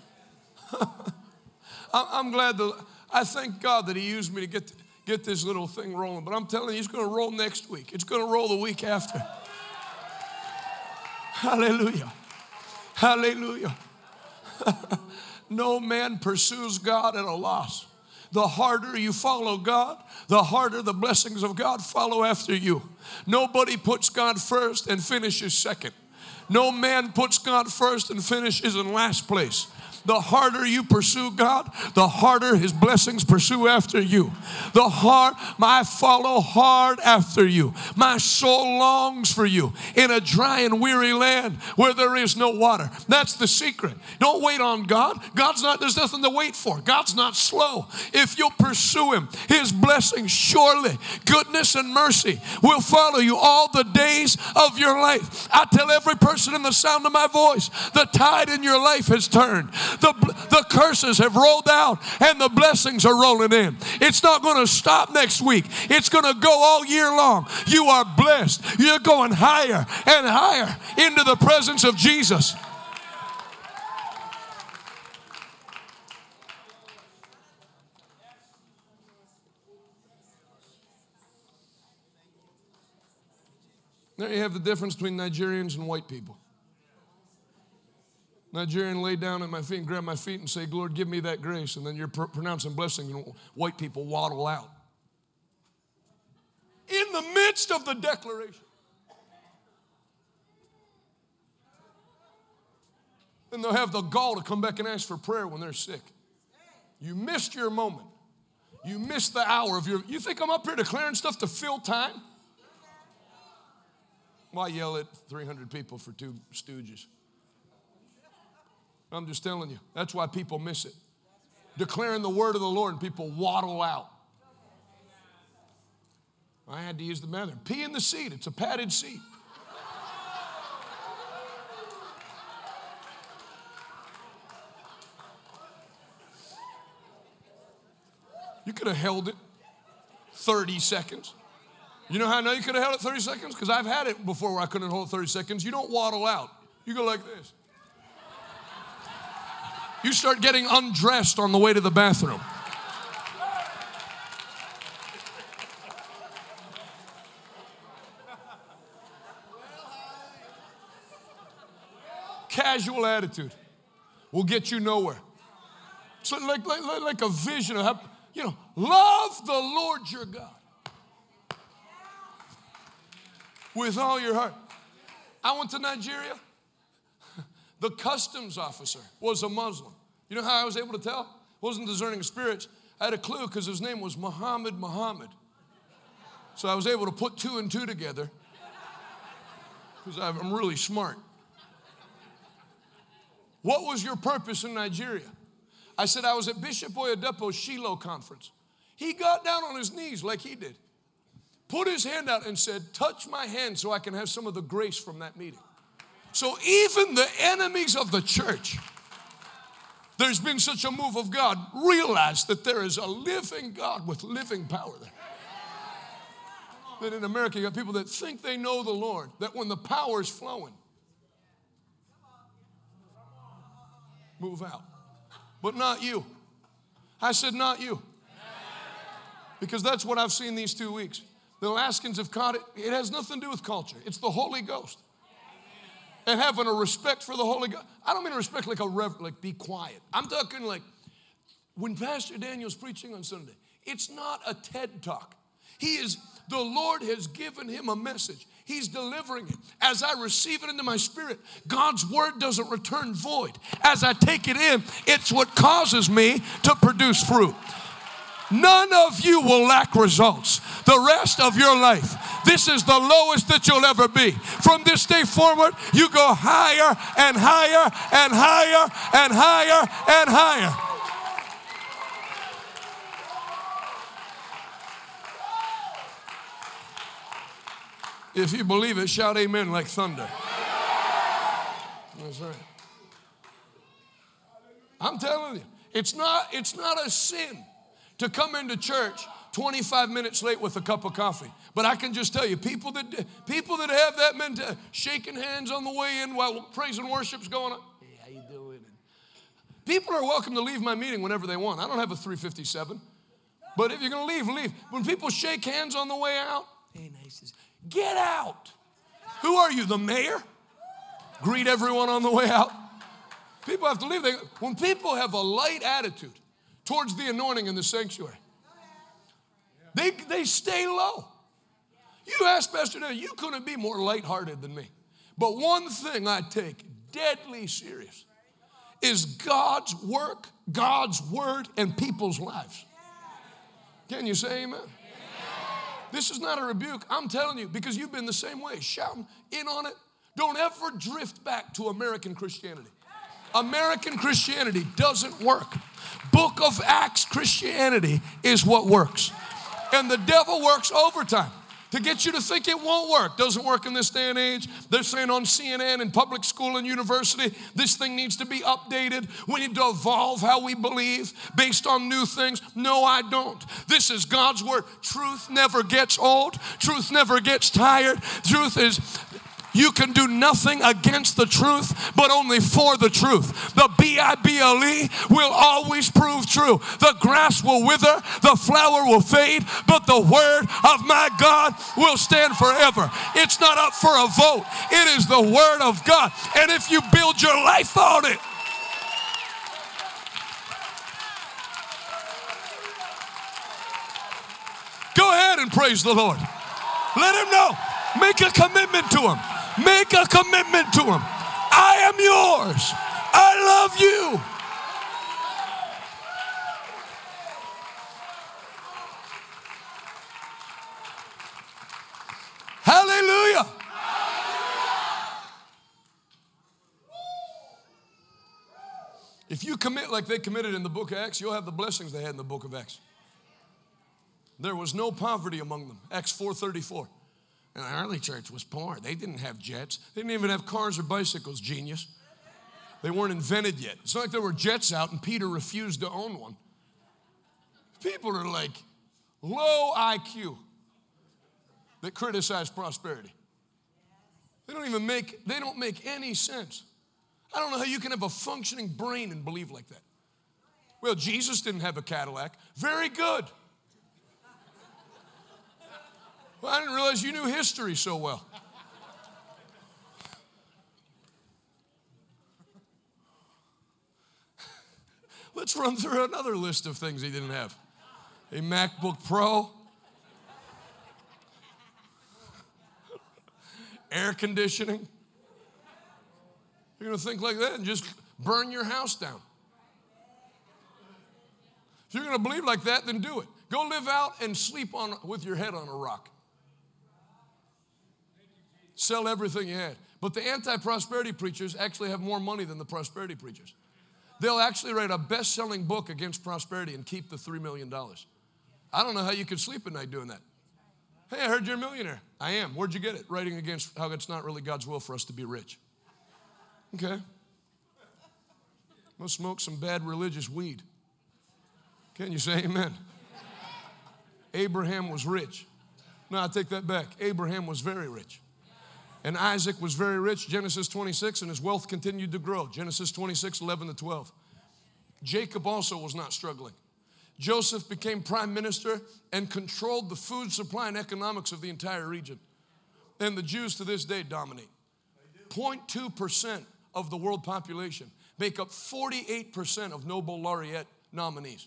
[LAUGHS] I'm glad that I thank God that He used me to get, get this little thing rolling. But I'm telling you, He's going to roll next week. It's going to roll the week after. [LAUGHS] Hallelujah. Hallelujah. [LAUGHS] no man pursues God at a loss. The harder you follow God, the harder the blessings of God follow after you. Nobody puts God first and finishes second. No man puts God first and finishes in last place the harder you pursue God, the harder His blessings pursue after you. The heart, I follow hard after you. My soul longs for you in a dry and weary land where there is no water. That's the secret. Don't wait on God. God's not, there's nothing to wait for. God's not slow. If you'll pursue Him, His blessings surely, goodness and mercy will follow you all the days of your life. I tell every person in the sound of my voice, the tide in your life has turned. The, the curses have rolled out and the blessings are rolling in. It's not going to stop next week, it's going to go all year long. You are blessed. You're going higher and higher into the presence of Jesus. There you have the difference between Nigerians and white people. Nigerian lay down at my feet and grab my feet and say, Lord, give me that grace. And then you're pr- pronouncing blessing, and white people waddle out. In the midst of the declaration. And they'll have the gall to come back and ask for prayer when they're sick. You missed your moment. You missed the hour of your. You think I'm up here declaring stuff to fill time? Why yell at 300 people for two stooges? I'm just telling you. That's why people miss it. Declaring the word of the Lord and people waddle out. I had to use the bathroom. Pee in the seat. It's a padded seat. You could have held it 30 seconds. You know how I know you could have held it 30 seconds? Because I've had it before where I couldn't hold it 30 seconds. You don't waddle out, you go like this. You start getting undressed on the way to the bathroom. Casual attitude will get you nowhere. So, like, like, like a vision of you know, love the Lord your God with all your heart. I went to Nigeria. The customs officer was a Muslim. You know how I was able to tell? Wasn't discerning spirits. I had a clue because his name was Muhammad Muhammad. So I was able to put two and two together because I'm really smart. What was your purpose in Nigeria? I said, I was at Bishop Oyedepo's Shiloh conference. He got down on his knees like he did, put his hand out and said, Touch my hand so I can have some of the grace from that meeting. So even the enemies of the church, there's been such a move of God, realize that there is a living God with living power there. That in America, you got people that think they know the Lord, that when the power is flowing, move out but not you. I said, not you. Because that's what I've seen these two weeks. The Alaskans have caught it. It has nothing to do with culture, it's the Holy Ghost. And having a respect for the Holy Ghost. I don't mean respect like a rev, like be quiet. I'm talking like when Pastor Daniel's preaching on Sunday, it's not a TED talk. He is, the Lord has given him a message. He's delivering it. As I receive it into my spirit, God's word doesn't return void. As I take it in, it's what causes me to produce fruit. None of you will lack results the rest of your life. This is the lowest that you'll ever be. From this day forward, you go higher and higher and higher and higher and higher. If you believe it, shout amen like thunder. That's right. I'm telling you, it's not, it's not a sin to come into church 25 minutes late with a cup of coffee. But I can just tell you, people that people that have that mentality, shaking hands on the way in while praise and worship's going on. Hey, how you doing? People are welcome to leave my meeting whenever they want. I don't have a 357. But if you're gonna leave, leave. When people shake hands on the way out, hey, nice. Get out. Who are you, the mayor? Greet everyone on the way out. People have to leave. They, when people have a light attitude towards the anointing in the sanctuary, they, they stay low. You ask Pastor Dale, you couldn't be more lighthearted than me. But one thing I take deadly serious is God's work, God's word, and people's lives. Can you say amen? This is not a rebuke. I'm telling you because you've been the same way, shouting in on it. Don't ever drift back to American Christianity. American Christianity doesn't work. Book of Acts Christianity is what works. And the devil works overtime to get you to think it won't work. Doesn't work in this day and age. They're saying on CNN and public school and university, this thing needs to be updated. We need to evolve how we believe based on new things. No, I don't. This is God's word. Truth never gets old, truth never gets tired. Truth is You can do nothing against the truth, but only for the truth. The B I B L E will always prove true. The grass will wither, the flower will fade, but the word of my God will stand forever. It's not up for a vote, it is the word of God. And if you build your life on it, Go ahead and praise the Lord. Let him know. Make a commitment to him. Make a commitment to him. I am yours. I love you. Hallelujah. If you commit like they committed in the book of Acts, you'll have the blessings they had in the book of Acts. There was no poverty among them. Acts 4:34. And the early church was poor. They didn't have jets. They didn't even have cars or bicycles, genius. They weren't invented yet. It's not like there were jets out and Peter refused to own one. People are like low IQ that criticize prosperity. They don't even make they don't make any sense. I don't know how you can have a functioning brain and believe like that. Well, Jesus didn't have a Cadillac. Very good. Well, I didn't realize you knew history so well. Let's run through another list of things he didn't have a MacBook Pro, air conditioning. You're going to think like that and just burn your house down. If you're going to believe like that, then do it. Go live out and sleep on, with your head on a rock. Sell everything you had. But the anti prosperity preachers actually have more money than the prosperity preachers. They'll actually write a best selling book against prosperity and keep the $3 million. I don't know how you could sleep at night doing that. Hey, I heard you're a millionaire. I am. Where'd you get it? Writing against how it's not really God's will for us to be rich. Okay. Must smoke some bad religious weed. Can you say amen? Abraham was rich. No, I take that back. Abraham was very rich. And Isaac was very rich, Genesis 26, and his wealth continued to grow, Genesis 26, 11 to 12. Jacob also was not struggling. Joseph became prime minister and controlled the food supply and economics of the entire region. And the Jews to this day dominate. 0.2% of the world population make up 48% of Nobel laureate nominees.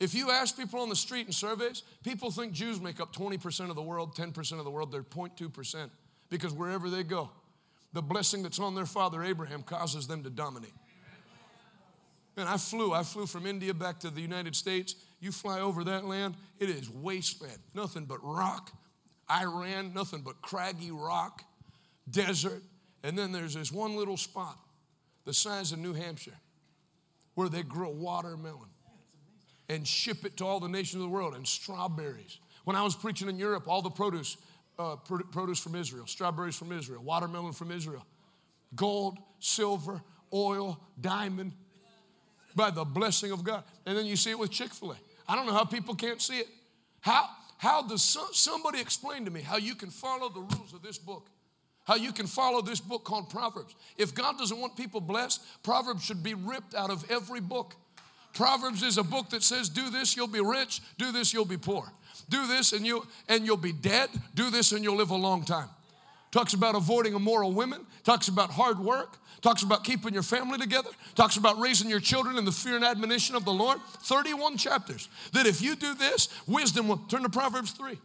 If you ask people on the street in surveys, people think Jews make up 20% of the world, 10% of the world, they're 0.2% because wherever they go, the blessing that's on their father Abraham causes them to dominate. And I flew, I flew from India back to the United States. You fly over that land, it is wasteland, nothing but rock. Iran, nothing but craggy rock, desert. And then there's this one little spot, the size of New Hampshire, where they grow watermelon and ship it to all the nations of the world and strawberries. When I was preaching in Europe, all the produce uh, produce from Israel, strawberries from Israel, watermelon from Israel, gold, silver, oil, diamond, by the blessing of God. And then you see it with Chick fil A. I don't know how people can't see it. How, how does some, somebody explain to me how you can follow the rules of this book? How you can follow this book called Proverbs. If God doesn't want people blessed, Proverbs should be ripped out of every book. Proverbs is a book that says, Do this, you'll be rich, do this, you'll be poor. Do this and you and you'll be dead. Do this and you'll live a long time. Talks about avoiding immoral women, talks about hard work, talks about keeping your family together, talks about raising your children in the fear and admonition of the Lord. 31 chapters. That if you do this, wisdom will turn to Proverbs 3.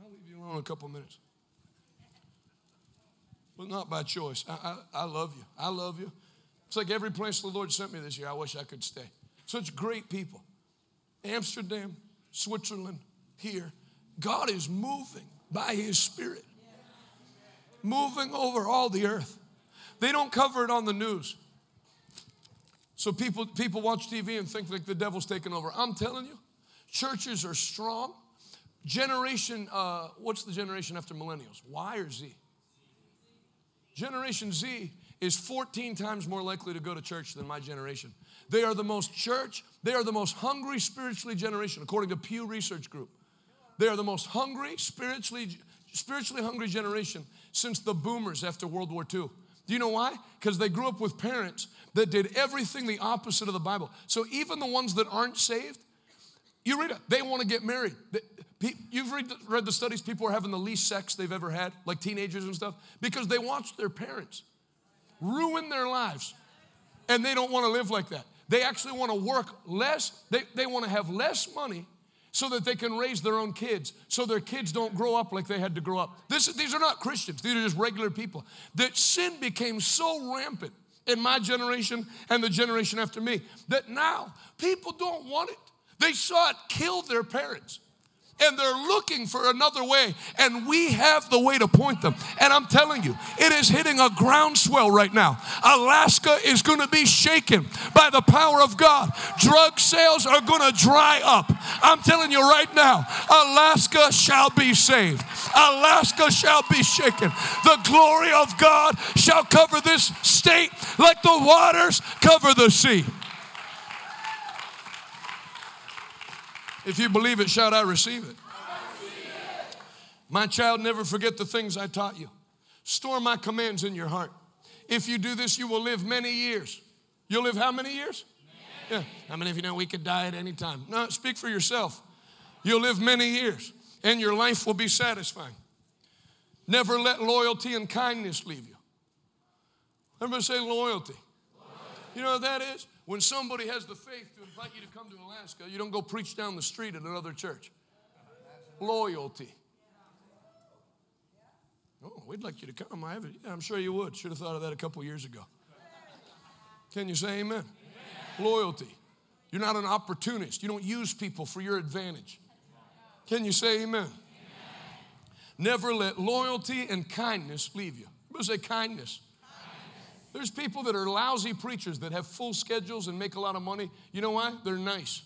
I'll leave you alone a couple minutes but not by choice. I, I, I love you. I love you. It's like every place the Lord sent me this year, I wish I could stay. Such great people. Amsterdam, Switzerland, here. God is moving by His Spirit, moving over all the earth. They don't cover it on the news. So people, people watch TV and think like the devil's taking over. I'm telling you, churches are strong. Generation, uh, what's the generation after millennials? Y or Z? Generation Z is 14 times more likely to go to church than my generation. They are the most church, they are the most hungry spiritually generation, according to Pew Research Group. They are the most hungry, spiritually, spiritually hungry generation since the boomers after World War II. Do you know why? Because they grew up with parents that did everything the opposite of the Bible. So even the ones that aren't saved, you read it, they want to get married. You've read the, read the studies, people are having the least sex they've ever had, like teenagers and stuff, because they watched their parents ruin their lives. And they don't want to live like that. They actually want to work less, they, they want to have less money so that they can raise their own kids, so their kids don't grow up like they had to grow up. This, these are not Christians, these are just regular people. That sin became so rampant in my generation and the generation after me that now people don't want it. They saw it kill their parents and they're looking for another way, and we have the way to point them. And I'm telling you, it is hitting a groundswell right now. Alaska is going to be shaken by the power of God. Drug sales are going to dry up. I'm telling you right now, Alaska shall be saved. Alaska shall be shaken. The glory of God shall cover this state like the waters cover the sea. If you believe it, shout, I receive it. My child, never forget the things I taught you. Store my commands in your heart. If you do this, you will live many years. You'll live how many years? Yeah. How many of you know we could die at any time? No, speak for yourself. You'll live many years and your life will be satisfying. Never let loyalty and kindness leave you. Everybody say loyalty. loyalty. You know what that is? When somebody has the faith invite you to come to Alaska, you don't go preach down the street at another church. Loyalty. Oh, we'd like you to come. I have I'm sure you would. Should have thought of that a couple years ago. Can you say amen? amen? Loyalty. You're not an opportunist. You don't use people for your advantage. Can you say amen? amen. Never let loyalty and kindness leave you. Everybody say kindness. There's people that are lousy preachers that have full schedules and make a lot of money. You know why? They're nice.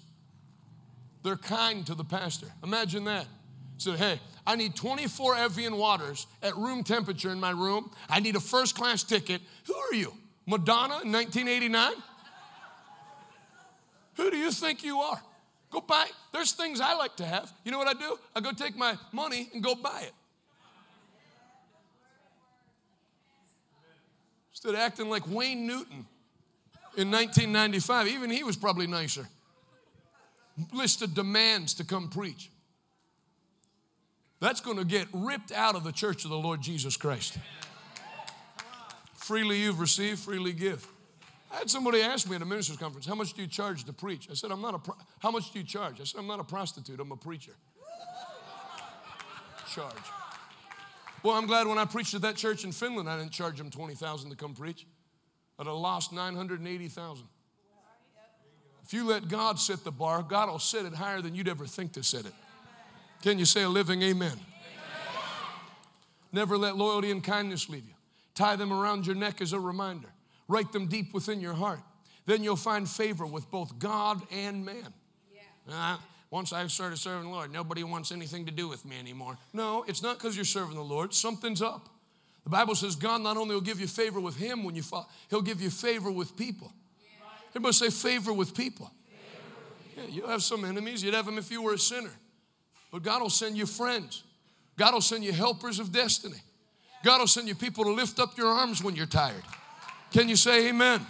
They're kind to the pastor. Imagine that. Said, hey, I need 24 Evian waters at room temperature in my room. I need a first class ticket. Who are you? Madonna in 1989? Who do you think you are? Go buy. There's things I like to have. You know what I do? I go take my money and go buy it. Of acting like Wayne Newton in 1995, even he was probably nicer. List of demands to come preach. That's going to get ripped out of the church of the Lord Jesus Christ. Freely you've received, freely give. I had somebody ask me at a ministers conference, "How much do you charge to preach?" I said, "I'm not a. Pro- How much do you charge?" I said, "I'm not a prostitute. I'm a preacher." charge. Well, I'm glad when I preached at that church in Finland, I didn't charge them 20,000 to come preach. I'd have lost 980,000. If you let God set the bar, God will set it higher than you'd ever think to set it. Can you say a living amen? amen? Never let loyalty and kindness leave you. Tie them around your neck as a reminder. Write them deep within your heart. Then you'll find favor with both God and man. Yeah. Once I started serving the Lord, nobody wants anything to do with me anymore. No, it's not because you're serving the Lord. Something's up. The Bible says God not only will give you favor with Him when you fall, He'll give you favor with people. Everybody say favor with people. Yeah, you have some enemies. You'd have them if you were a sinner. But God will send you friends. God will send you helpers of destiny. God will send you people to lift up your arms when you're tired. Can you say amen?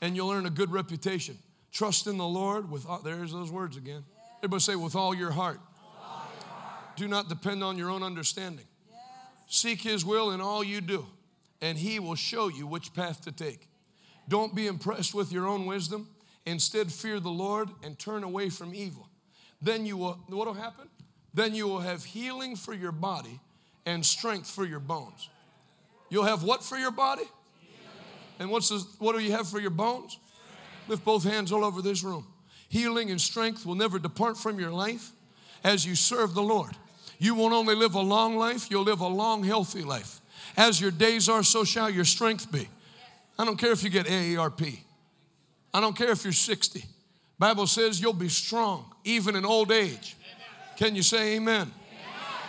And you'll earn a good reputation. Trust in the Lord with all, there's those words again. Everybody say, with all your heart. All your heart. Do not depend on your own understanding. Yes. Seek His will in all you do, and He will show you which path to take. Don't be impressed with your own wisdom. Instead, fear the Lord and turn away from evil. Then you will, what will happen? Then you will have healing for your body and strength for your bones. You'll have what for your body? And what's this, what do you have for your bones? Lift both hands all over this room. Healing and strength will never depart from your life as you serve the Lord. You won't only live a long life, you'll live a long, healthy life. As your days are, so shall your strength be. I don't care if you get AARP. I don't care if you're 60. Bible says you'll be strong even in old age. Can you say amen? amen.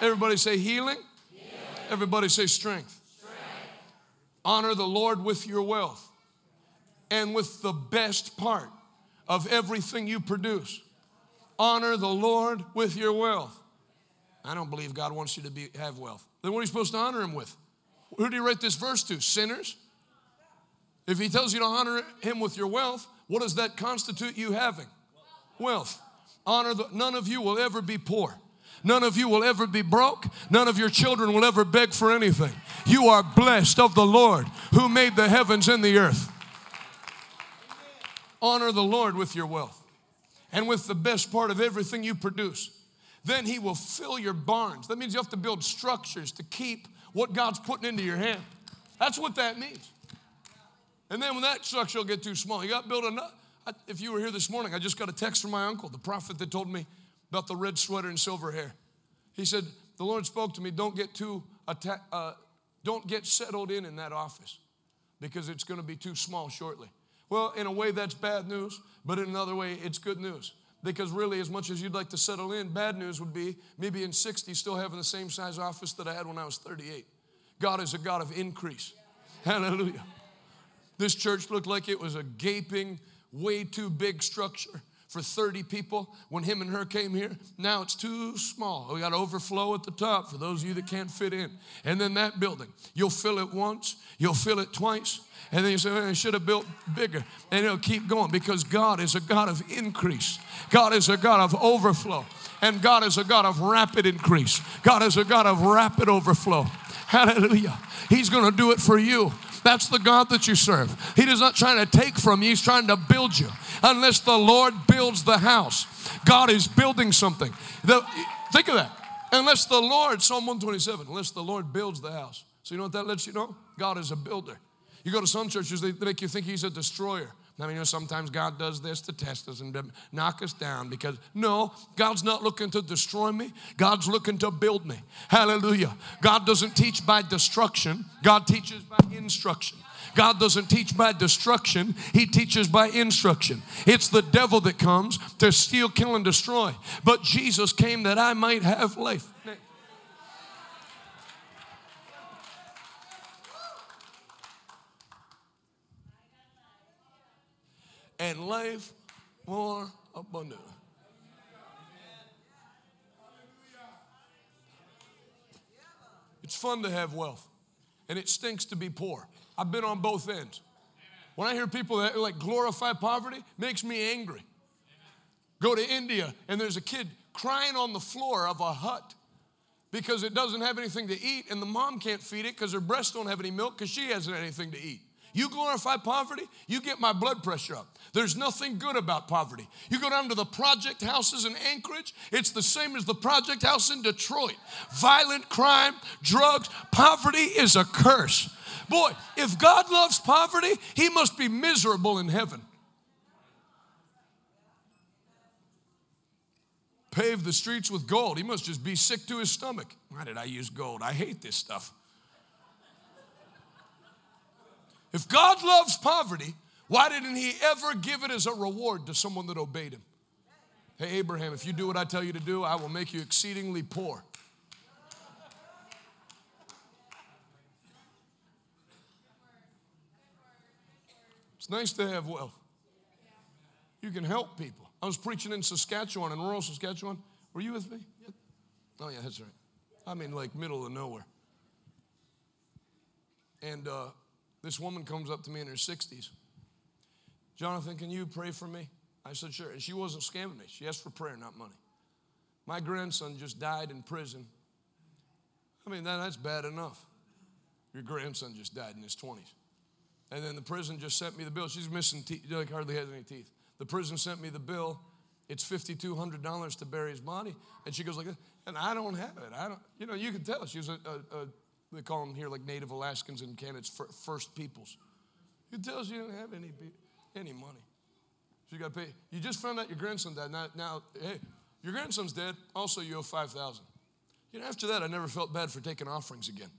Everybody say healing. healing. Everybody say strength. strength. Honor the Lord with your wealth and with the best part of everything you produce. Honor the Lord with your wealth. I don't believe God wants you to be, have wealth. Then what are you supposed to honor Him with? Who do you write this verse to? Sinners? If He tells you to honor Him with your wealth, what does that constitute you having? Wealth. Honor the, none of you will ever be poor. None of you will ever be broke. None of your children will ever beg for anything. You are blessed of the Lord who made the heavens and the earth. Honor the Lord with your wealth and with the best part of everything you produce. Then He will fill your barns. That means you have to build structures to keep what God's putting into your hand. That's what that means. And then when that structure will get too small, you got to build another. If you were here this morning, I just got a text from my uncle, the prophet that told me about the red sweater and silver hair. He said, The Lord spoke to me, don't get too atta- uh, don't get settled in in that office because it's going to be too small shortly. Well, in a way, that's bad news, but in another way, it's good news. Because really, as much as you'd like to settle in, bad news would be me being 60, still having the same size office that I had when I was 38. God is a God of increase. Hallelujah. This church looked like it was a gaping, way too big structure for 30 people when him and her came here. Now it's too small. We got overflow at the top for those of you that can't fit in. And then that building, you'll fill it once, you'll fill it twice, and then you say, I should have built bigger. And it'll keep going because God is a God of increase, God is a God of overflow, and God is a God of rapid increase. God is a God of rapid overflow. Hallelujah. He's going to do it for you. That's the God that you serve. He is not trying to take from you, He's trying to build you. Unless the Lord builds the house, God is building something. The, think of that. Unless the Lord, Psalm 127, unless the Lord builds the house. So, you know what that lets you know? God is a builder. You go to some churches, they make you think He's a destroyer. I mean, you know, sometimes God does this to test us and knock us down because no, God's not looking to destroy me. God's looking to build me. Hallelujah. God doesn't teach by destruction, God teaches by instruction. God doesn't teach by destruction, He teaches by instruction. It's the devil that comes to steal, kill, and destroy. But Jesus came that I might have life. And life more abundant. It's fun to have wealth, and it stinks to be poor. I've been on both ends. When I hear people that like glorify poverty, makes me angry. Go to India, and there's a kid crying on the floor of a hut because it doesn't have anything to eat, and the mom can't feed it because her breasts don't have any milk because she hasn't anything to eat. You glorify poverty, you get my blood pressure up. There's nothing good about poverty. You go down to the project houses in Anchorage, it's the same as the project house in Detroit. Violent crime, drugs, poverty is a curse. Boy, if God loves poverty, he must be miserable in heaven. Pave the streets with gold. He must just be sick to his stomach. Why did I use gold? I hate this stuff. If God loves poverty, why didn't He ever give it as a reward to someone that obeyed Him? Hey, Abraham, if you do what I tell you to do, I will make you exceedingly poor. It's nice to have wealth. You can help people. I was preaching in Saskatchewan, in rural Saskatchewan. Were you with me? Oh, yeah, that's right. I mean, like middle of nowhere. And uh, this woman comes up to me in her 60s. Jonathan, can you pray for me? I said, sure. And she wasn't scamming me. She asked for prayer, not money. My grandson just died in prison. I mean, that, that's bad enough. Your grandson just died in his 20s. And then the prison just sent me the bill. She's missing teeth, like hardly has any teeth. The prison sent me the bill. It's $5,200 to bury his body. And she goes like this, and I don't have it. I don't, you know, you can tell. She's a, a, a they call them here like Native Alaskans in Canada, it's First Peoples. You tells us you don't have any, any money. So you got to pay. You just found out your grandson died. Now, now, hey, your grandson's dead. Also, you owe 5000 You know, after that, I never felt bad for taking offerings again.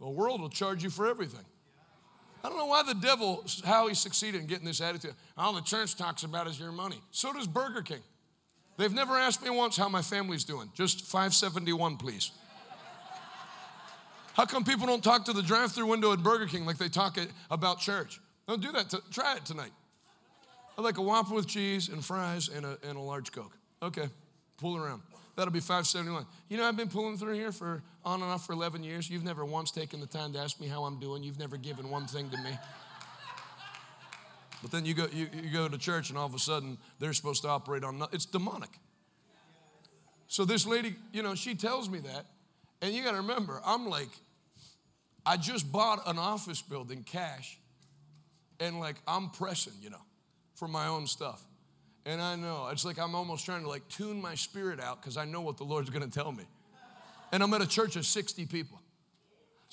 The world will charge you for everything. I don't know why the devil, how he succeeded in getting this attitude. All the church talks about is your money. So does Burger King. They've never asked me once how my family's doing. Just 571, please. How come people don't talk to the drive through window at Burger King like they talk about church? Don't do that. Try it tonight. I'd like a Whopper with cheese and fries and a, and a large Coke. Okay, pull around. That'll be 571. You know, I've been pulling through here for on and off for 11 years. You've never once taken the time to ask me how I'm doing. You've never given one thing to me. But then you go, you, you go to church and all of a sudden they're supposed to operate on, it's demonic. So this lady, you know, she tells me that. And you got to remember, I'm like, I just bought an office building cash. And like, I'm pressing, you know, for my own stuff. And I know, it's like I'm almost trying to like tune my spirit out because I know what the Lord's going to tell me. And I'm at a church of 60 people.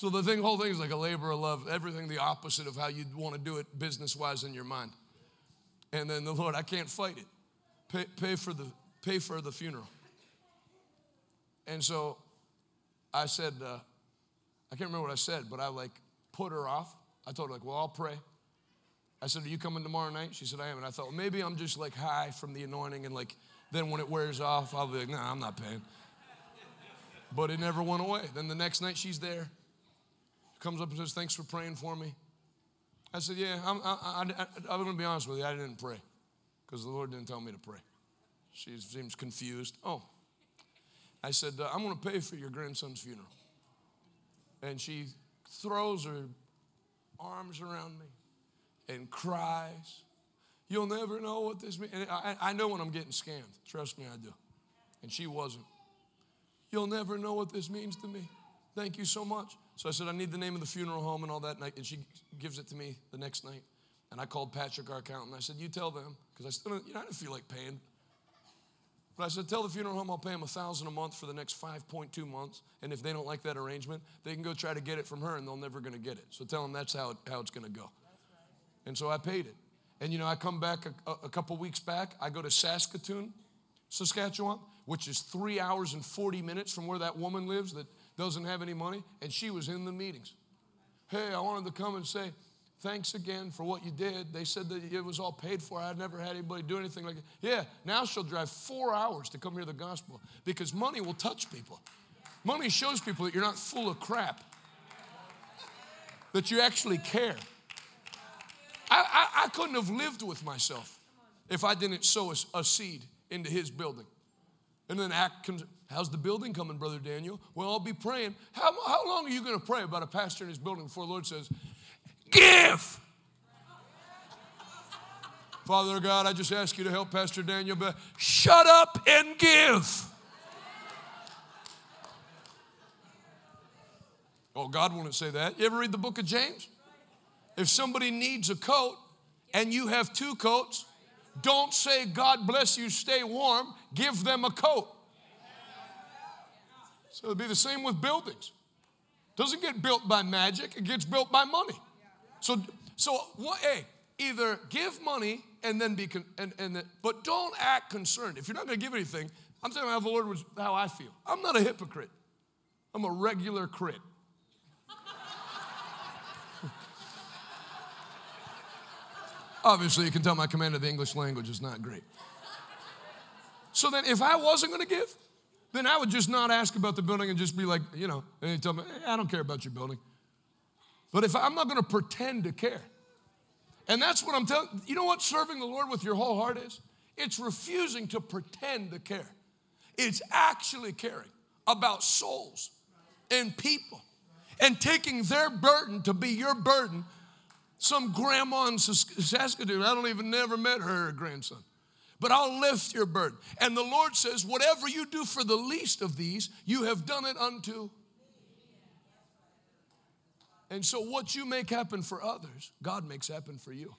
So the thing, whole thing is like a labor of love, everything the opposite of how you'd want to do it business wise in your mind. And then the Lord, I can't fight it. Pay, pay, for the, pay for the funeral. And so I said, uh, I can't remember what I said, but I like put her off. I told her, like, well, I'll pray. I said, Are you coming tomorrow night? She said, I am. And I thought, well, maybe I'm just like high from the anointing, and like then when it wears off, I'll be like, Nah, I'm not paying. But it never went away. Then the next night, she's there. Comes up and says, Thanks for praying for me. I said, Yeah, I'm, I, I, I, I'm going to be honest with you. I didn't pray because the Lord didn't tell me to pray. She seems confused. Oh, I said, uh, I'm going to pay for your grandson's funeral. And she throws her arms around me and cries. You'll never know what this means. And I, I know when I'm getting scammed. Trust me, I do. And she wasn't. You'll never know what this means to me. Thank you so much. So I said, I need the name of the funeral home and all that. And, and she gives it to me the next night. And I called Patrick, our accountant. I said, You tell them, because I still, you know, I didn't feel like paying. But I said, Tell the funeral home I'll pay them a thousand a month for the next 5.2 months. And if they don't like that arrangement, they can go try to get it from her and they're never going to get it. So tell them that's how, it, how it's going to go. And so I paid it. And you know, I come back a, a couple weeks back, I go to Saskatoon, Saskatchewan, which is three hours and 40 minutes from where that woman lives that doesn't have any money. And she was in the meetings. Hey, I wanted to come and say, thanks again for what you did. They said that it was all paid for. I'd never had anybody do anything like it. Yeah, now she'll drive four hours to come hear the gospel because money will touch people. Money shows people that you're not full of crap, that you actually care. I, I, I couldn't have lived with myself if I didn't sow a, a seed into his building. And then act how's the building coming, Brother Daniel? Well, I'll be praying. How, how long are you going to pray about a pastor in his building before the Lord says, give? Father God, I just ask you to help Pastor Daniel, but shut up and give. Oh, God wouldn't say that. You ever read the book of James? If somebody needs a coat and you have two coats, don't say, God bless you, stay warm. Give them a coat. So it'll be the same with buildings. Doesn't get built by magic, it gets built by money. So, so what, hey, either give money and then be, con- and, and then, but don't act concerned. If you're not to give anything, I'm saying how the Lord was, how I feel. I'm not a hypocrite. I'm a regular crit. [LAUGHS] Obviously, you can tell my command of the English language is not great. So then, if I wasn't going to give, then I would just not ask about the building and just be like, you know, and tell me, hey, I don't care about your building. But if I'm not going to pretend to care, and that's what I'm telling you know what serving the Lord with your whole heart is? It's refusing to pretend to care. It's actually caring about souls and people and taking their burden to be your burden some grandma in Saskatoon. I don't even never met her grandson. But I'll lift your burden. And the Lord says, whatever you do for the least of these, you have done it unto. And so what you make happen for others, God makes happen for you.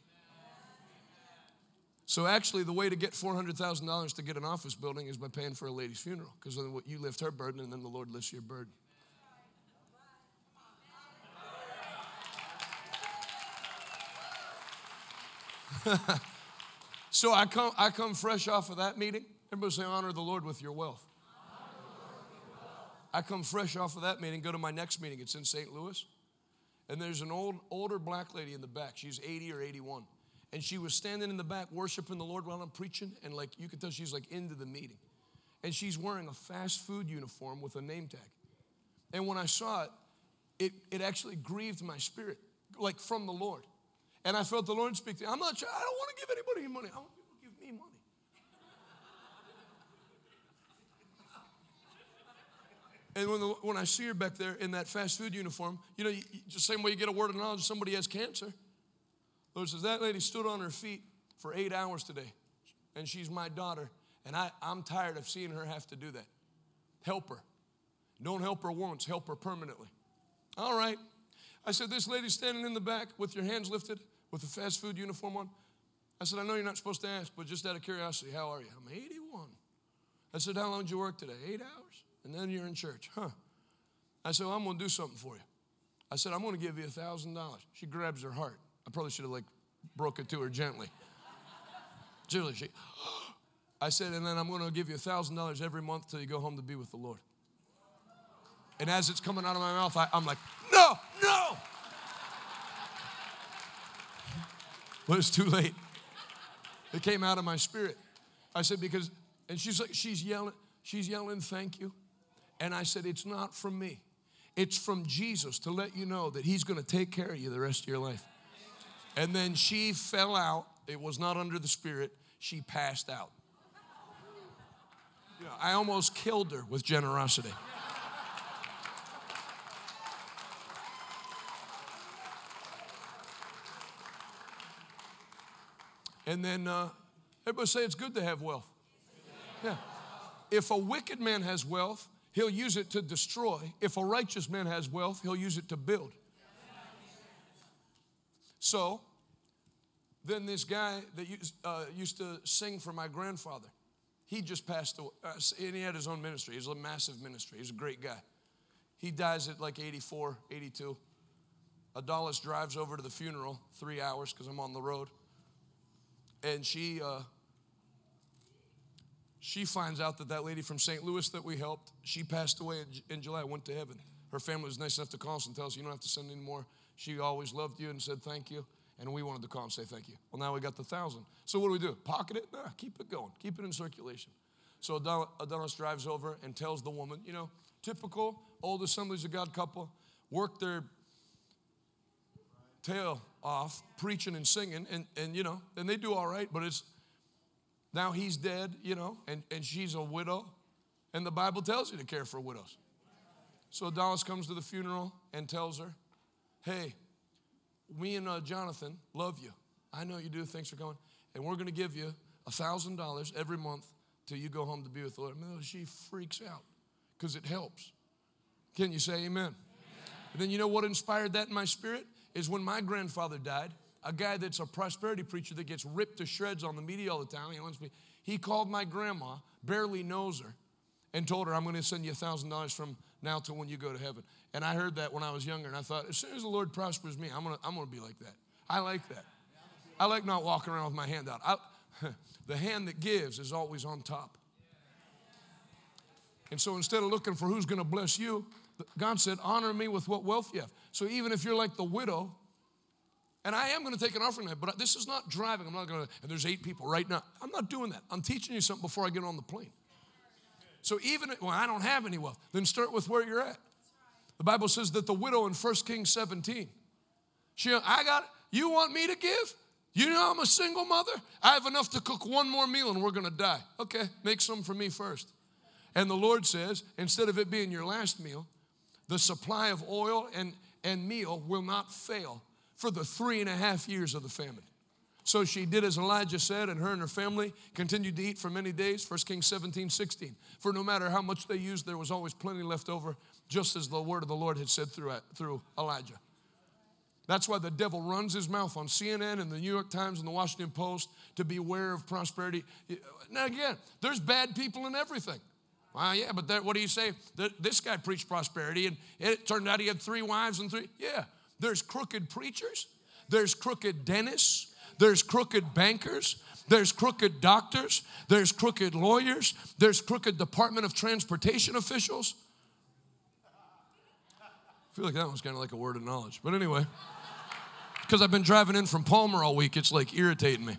So actually, the way to get $400,000 to get an office building is by paying for a lady's funeral, because then you lift her burden and then the Lord lifts your burden. [LAUGHS] so I come, I come fresh off of that meeting. Everybody say, honor the Lord with your wealth. I come fresh off of that meeting, go to my next meeting. It's in St. Louis. And there's an old, older black lady in the back. She's 80 or 81. And she was standing in the back worshiping the Lord while I'm preaching. And like you could tell she's like into the meeting. And she's wearing a fast food uniform with a name tag. And when I saw it, it, it actually grieved my spirit, like from the Lord. And I felt the Lord speak to me. I'm not sure, I don't want to give anybody any money. I want people to give me money. And when, the, when I see her back there in that fast food uniform, you know, you, you, the same way you get a word of knowledge, somebody has cancer. The Lord says, That lady stood on her feet for eight hours today, and she's my daughter, and I, I'm tired of seeing her have to do that. Help her. Don't help her once, help her permanently. All right. I said, This lady standing in the back with your hands lifted with a fast food uniform on. I said, I know you're not supposed to ask, but just out of curiosity, how are you? I'm 81. I said, How long did you work today? Eight hours. And then you're in church. Huh. I said, well, I'm going to do something for you. I said, I'm going to give you a $1,000. She grabs her heart. I probably should have like broke it to her gently. [LAUGHS] Julie, she, [GASPS] I said, and then I'm going to give you a $1,000 every month till you go home to be with the Lord. And as it's coming out of my mouth, I, I'm like, no, But it's too late. It came out of my spirit. I said, because, and she's like, she's yelling, she's yelling, thank you. And I said, it's not from me. It's from Jesus to let you know that He's going to take care of you the rest of your life. And then she fell out. It was not under the Spirit. She passed out. You know, I almost killed her with generosity. And then uh, everybody say it's good to have wealth. Yeah. If a wicked man has wealth, he'll use it to destroy. If a righteous man has wealth, he'll use it to build. So, then this guy that used, uh, used to sing for my grandfather, he just passed away. Uh, and he had his own ministry. He was a massive ministry. He was a great guy. He dies at like 84, 82. Adalis drives over to the funeral, three hours because I'm on the road and she uh, she finds out that that lady from St. Louis that we helped, she passed away in, in July, went to heaven. Her family was nice enough to call us and tell us, you don't have to send anymore. She always loved you and said thank you. And we wanted to call and say thank you. Well, now we got the thousand. So what do we do? Pocket it? Nah, keep it going. Keep it in circulation. So Adalis drives over and tells the woman, you know, typical old Assemblies of God couple, work their tail off preaching and singing, and, and you know, and they do all right, but it's now he's dead, you know, and, and she's a widow. And the Bible tells you to care for widows. So Adalis comes to the funeral and tells her, Hey, me and uh, Jonathan love you. I know you do. Thanks for coming. And we're going to give you a $1,000 every month till you go home to be with the Lord. She freaks out because it helps. Can you say amen? amen? And then you know what inspired that in my spirit? Is when my grandfather died, a guy that's a prosperity preacher that gets ripped to shreds on the media all the time. He wants me. He called my grandma, barely knows her, and told her, "I'm going to send you a thousand dollars from now till when you go to heaven." And I heard that when I was younger, and I thought, as soon as the Lord prospers me, I'm going to, I'm to be like that. I like that. I like not walking around with my hand out. I, [LAUGHS] the hand that gives is always on top. And so instead of looking for who's going to bless you, God said, honor me with what wealth you have. So even if you're like the widow, and I am going to take an offering, but this is not driving. I'm not going to, and there's eight people right now. I'm not doing that. I'm teaching you something before I get on the plane. So even, well, I don't have any wealth, then start with where you're at. The Bible says that the widow in 1 Kings 17, she, I got, you want me to give? You know I'm a single mother. I have enough to cook one more meal and we're going to die. Okay, make some for me first. And the Lord says, instead of it being your last meal, the supply of oil and, and meal will not fail for the three and a half years of the famine. So she did as Elijah said, and her and her family continued to eat for many days. 1 Kings 17, 16. For no matter how much they used, there was always plenty left over, just as the word of the Lord had said through, through Elijah. That's why the devil runs his mouth on CNN and the New York Times and the Washington Post to beware of prosperity. Now, again, there's bad people in everything. Well, yeah, but that, what do you say? That this guy preached prosperity, and it turned out he had three wives and three. Yeah, there's crooked preachers, there's crooked dentists, there's crooked bankers, there's crooked doctors, there's crooked lawyers, there's crooked Department of Transportation officials. I feel like that was kind of like a word of knowledge, but anyway, because I've been driving in from Palmer all week, it's like irritating me.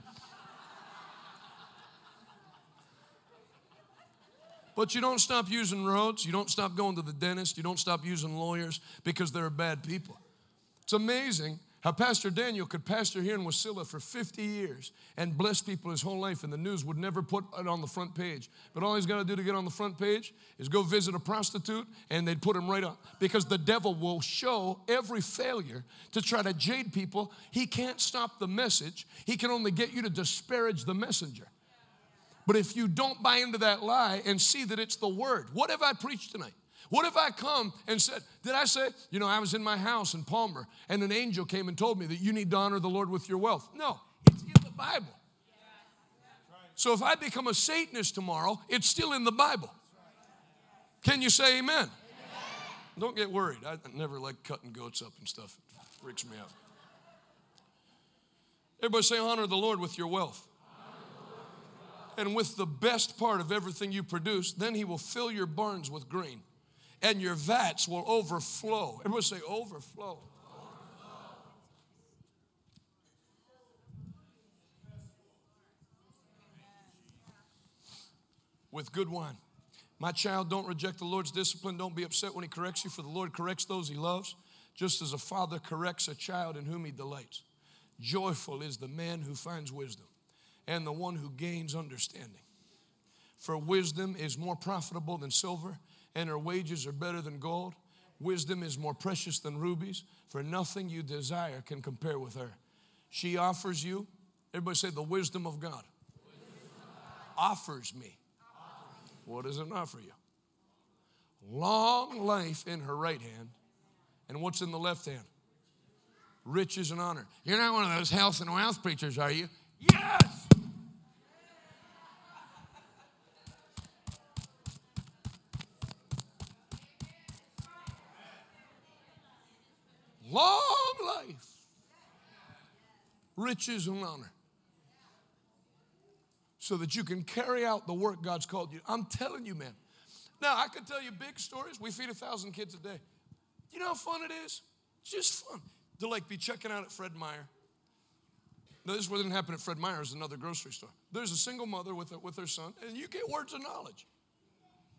But you don't stop using roads. You don't stop going to the dentist. You don't stop using lawyers because they're bad people. It's amazing how Pastor Daniel could pastor here in Wasilla for 50 years and bless people his whole life, and the news would never put it on the front page. But all he's got to do to get on the front page is go visit a prostitute, and they'd put him right up because the devil will show every failure to try to jade people. He can't stop the message, he can only get you to disparage the messenger. But if you don't buy into that lie and see that it's the word, what have I preached tonight? What if I come and said, Did I say, you know, I was in my house in Palmer and an angel came and told me that you need to honor the Lord with your wealth? No, it's in the Bible. So if I become a Satanist tomorrow, it's still in the Bible. Can you say amen? amen? Don't get worried. I never like cutting goats up and stuff. It freaks me out. Everybody say, honor the Lord with your wealth and with the best part of everything you produce, then he will fill your barns with grain and your vats will overflow. Everybody say, overflow. With good wine. My child, don't reject the Lord's discipline. Don't be upset when He corrects you, for the Lord corrects those He loves, just as a father corrects a child in whom He delights. Joyful is the man who finds wisdom and the one who gains understanding. For wisdom is more profitable than silver, and her wages are better than gold. Wisdom is more precious than rubies, for nothing you desire can compare with her. She offers you, everybody say, the wisdom of God. Wisdom of God. Offers me. Offers. What does it offer you? Long life in her right hand, and what's in the left hand? Riches and honor. You're not one of those health and wealth preachers, are you? Yes! long life, riches, and honor. So that you can carry out the work God's called you. I'm telling you, man. Now, I could tell you big stories. We feed a thousand kids a day. You know how fun it is? It's just fun to like be checking out at Fred Meyer. Now, this didn't happen at Fred Meyer's, another grocery store. There's a single mother with, a, with her son, and you get words of knowledge.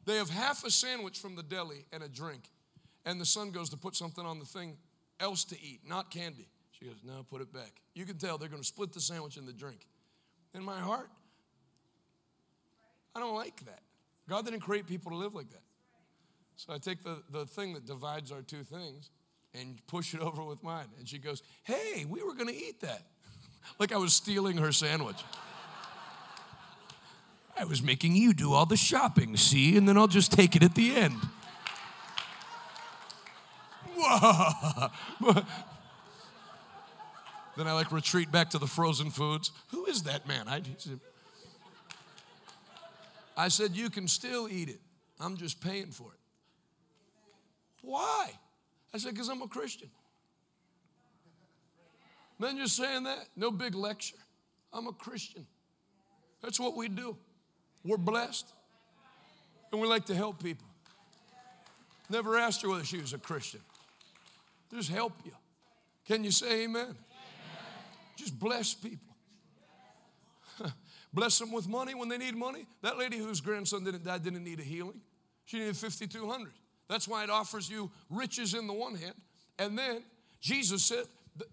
They have half a sandwich from the deli and a drink, and the son goes to put something on the thing else to eat, not candy. She goes, No, put it back. You can tell they're going to split the sandwich and the drink. In my heart, I don't like that. God didn't create people to live like that. So I take the, the thing that divides our two things and push it [LAUGHS] over with mine. And she goes, Hey, we were going to eat that. Like I was stealing her sandwich. I was making you do all the shopping, see? And then I'll just take it at the end. [LAUGHS] then I like retreat back to the frozen foods. Who is that man? I, I said, You can still eat it. I'm just paying for it. Why? I said, Because I'm a Christian. Man, just saying that, no big lecture. I'm a Christian. That's what we do. We're blessed, and we like to help people. Never asked her whether she was a Christian. Just help you. Can you say amen? amen. Just bless people. [LAUGHS] bless them with money when they need money. That lady whose grandson didn't die didn't need a healing. She needed 5,200. That's why it offers you riches in the one hand. And then Jesus said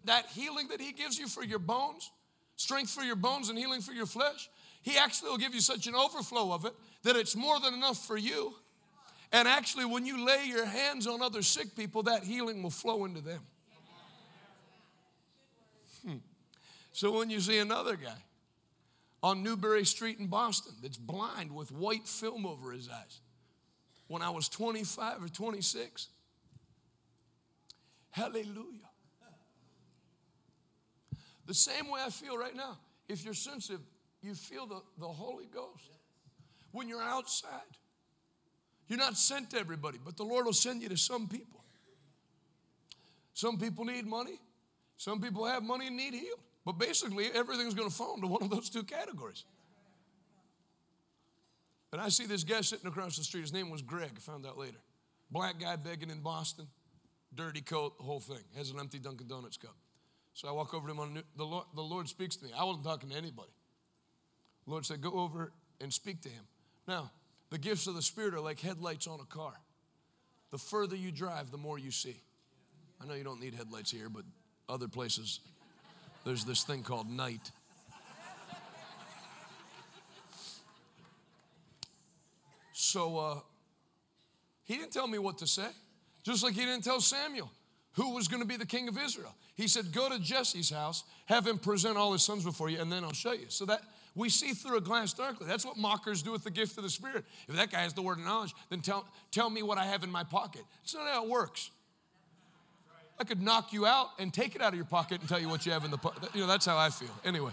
that healing that he gives you for your bones, strength for your bones and healing for your flesh, he actually will give you such an overflow of it that it's more than enough for you and actually, when you lay your hands on other sick people, that healing will flow into them. Hmm. So when you see another guy on Newbury Street in Boston that's blind with white film over his eyes, when I was 25 or 26, hallelujah. The same way I feel right now. If you're sensitive, you feel the, the Holy Ghost. When you're outside, you're not sent to everybody, but the Lord will send you to some people. Some people need money, some people have money and need healed. But basically, everything's going to fall into one of those two categories. And I see this guy sitting across the street. His name was Greg. I found out later. Black guy begging in Boston, dirty coat, the whole thing. Has an empty Dunkin' Donuts cup. So I walk over to him. On the Lord, the Lord speaks to me. I wasn't talking to anybody. The Lord said, "Go over and speak to him." Now, The gifts of the Spirit are like headlights on a car. The further you drive, the more you see. I know you don't need headlights here, but other places, there's this thing called night. So uh, he didn't tell me what to say, just like he didn't tell Samuel who was going to be the king of Israel. He said, Go to Jesse's house, have him present all his sons before you, and then I'll show you. So that we see through a glass darkly. That's what mockers do with the gift of the Spirit. If that guy has the word of knowledge, then tell, tell me what I have in my pocket. It's not how it works. I could knock you out and take it out of your pocket and tell you what you have in the pocket. You know, that's how I feel. Anyway.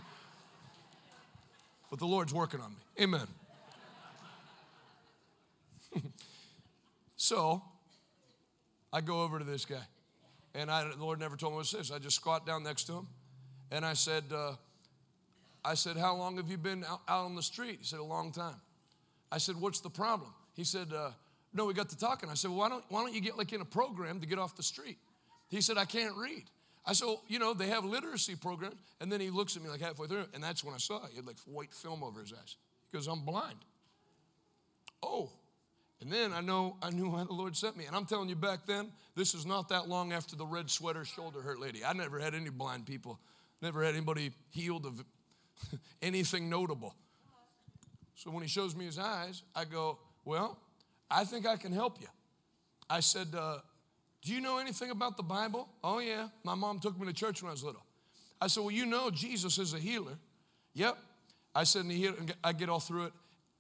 But the Lord's working on me. Amen. [LAUGHS] so I go over to this guy. And I, the Lord never told me what this. I just squat down next to him. And I said, uh, I said, How long have you been out, out, on the street? He said, A long time. I said, What's the problem? He said, uh, No, we got to talking. I said, well, why, don't, why don't you get like in a program to get off the street? He said, I can't read. I said, well, You know, they have literacy programs. And then he looks at me like halfway through, and that's when I saw it. He had like white film over his eyes. He goes, I'm blind. Oh, and then I know I knew why the Lord sent me. And I'm telling you back then, this is not that long after the red sweater shoulder hurt lady. I never had any blind people, never had anybody healed of [LAUGHS] anything notable. So when he shows me his eyes, I go, Well, I think I can help you. I said, uh, Do you know anything about the Bible? Oh, yeah. My mom took me to church when I was little. I said, Well, you know Jesus is a healer. Yep. I said, and he, I get all through it.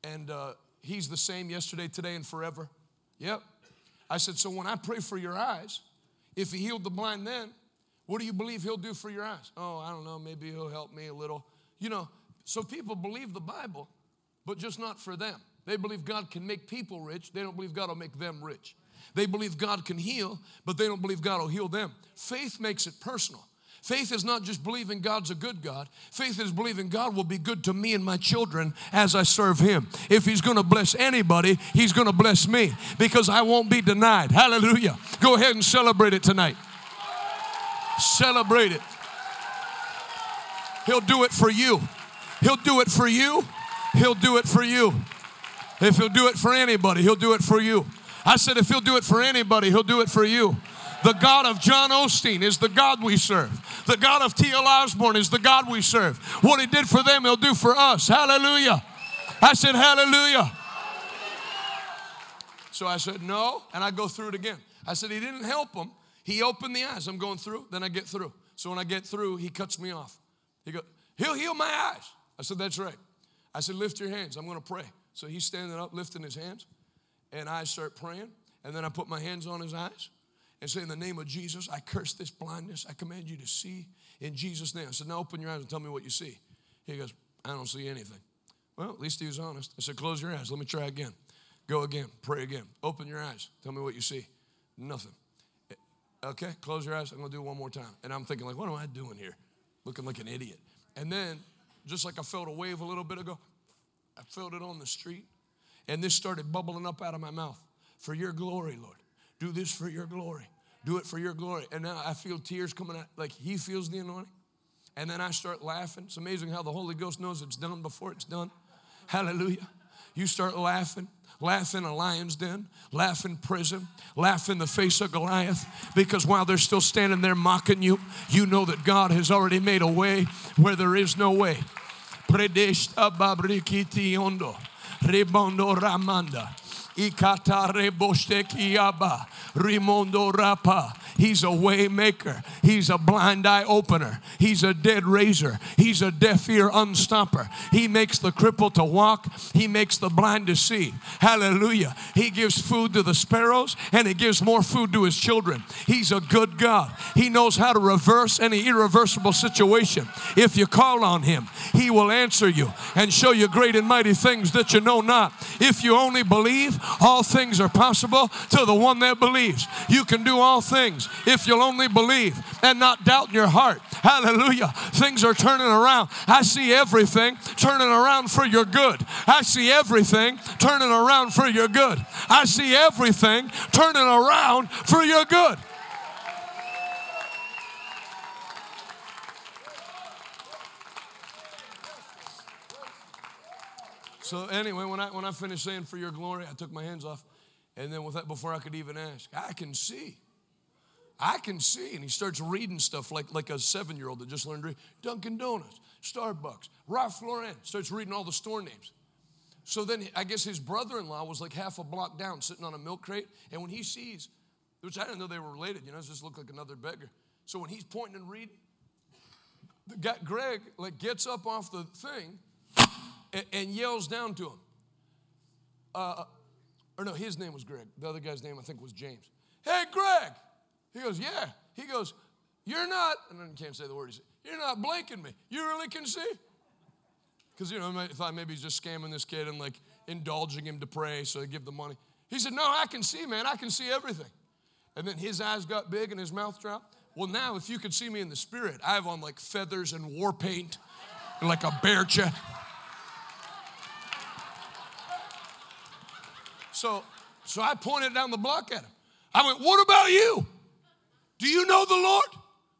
And uh, He's the same yesterday, today, and forever. Yep. I said, So when I pray for your eyes, if He healed the blind then, what do you believe He'll do for your eyes? Oh, I don't know. Maybe He'll help me a little. You know, so people believe the Bible, but just not for them. They believe God can make people rich, they don't believe God will make them rich. They believe God can heal, but they don't believe God will heal them. Faith makes it personal. Faith is not just believing God's a good God. Faith is believing God will be good to me and my children as I serve Him. If He's going to bless anybody, He's going to bless me because I won't be denied. Hallelujah. Go ahead and celebrate it tonight. Celebrate it. He'll do it for you. He'll do it for you. He'll do it for you. If He'll do it for anybody, He'll do it for you. I said, if He'll do it for anybody, He'll do it for you. The God of John Osteen is the God we serve. The God of T.L. Osborn is the God we serve. What He did for them, He'll do for us. Hallelujah. I said, Hallelujah. So I said, No. And I go through it again. I said, He didn't help them. He opened the eyes. I'm going through, then I get through. So when I get through, He cuts me off. He goes, He'll heal my eyes. I said, That's right. I said, Lift your hands. I'm going to pray. So he's standing up, lifting his hands, and I start praying. And then I put my hands on his eyes and say, In the name of Jesus, I curse this blindness. I command you to see in Jesus' name. I said, Now open your eyes and tell me what you see. He goes, I don't see anything. Well, at least he was honest. I said, Close your eyes. Let me try again. Go again. Pray again. Open your eyes. Tell me what you see. Nothing. Okay, close your eyes. I'm going to do it one more time. And I'm thinking, like, what am I doing here? Looking like an idiot. And then, just like I felt a wave a little bit ago, I felt it on the street. And this started bubbling up out of my mouth. For your glory, Lord. Do this for your glory. Do it for your glory. And now I feel tears coming out, like he feels the anointing. And then I start laughing. It's amazing how the Holy Ghost knows it's done before it's done. Hallelujah. You start laughing, laugh in a lion's den, laugh in prison, laugh in the face of Goliath, because while they're still standing there mocking you, you know that God has already made a way where there is no way. Ondo, ramanda. Rimondo rapa. He's a way maker. He's a blind eye opener. He's a dead raiser. He's a deaf ear unstopper. He makes the cripple to walk. He makes the blind to see. Hallelujah. He gives food to the sparrows and he gives more food to his children. He's a good God. He knows how to reverse any irreversible situation. If you call on him, he will answer you and show you great and mighty things that you know not. If you only believe, all things are possible to the one that believes. You can do all things if you'll only believe and not doubt in your heart. Hallelujah. Things are turning around. I see everything turning around for your good. I see everything turning around for your good. I see everything turning around for your good. So anyway, when I when I finished saying for your glory, I took my hands off, and then with that, before I could even ask, I can see. I can see. And he starts reading stuff like, like a seven year old that just learned to read Dunkin' Donuts, Starbucks, Ralph Lauren. Starts reading all the store names. So then I guess his brother in law was like half a block down sitting on a milk crate. And when he sees, which I didn't know they were related, you know, it just looked like another beggar. So when he's pointing and reading, the guy, Greg like gets up off the thing and, yells down to him. Uh, or no, his name was Greg. The other guy's name I think was James. Hey, Greg. He goes, Yeah. He goes, You're not, and I can't say the word he said, You're not blanking me. You really can see? Because, you know, I thought maybe he's just scamming this kid and like indulging him to pray so he give the money. He said, No, I can see, man. I can see everything. And then his eyes got big and his mouth dropped. Well, now if you could see me in the spirit, I have on like feathers and war paint and like a bare chest. So, so I pointed down the block at him. I went, What about you? Do you know the Lord?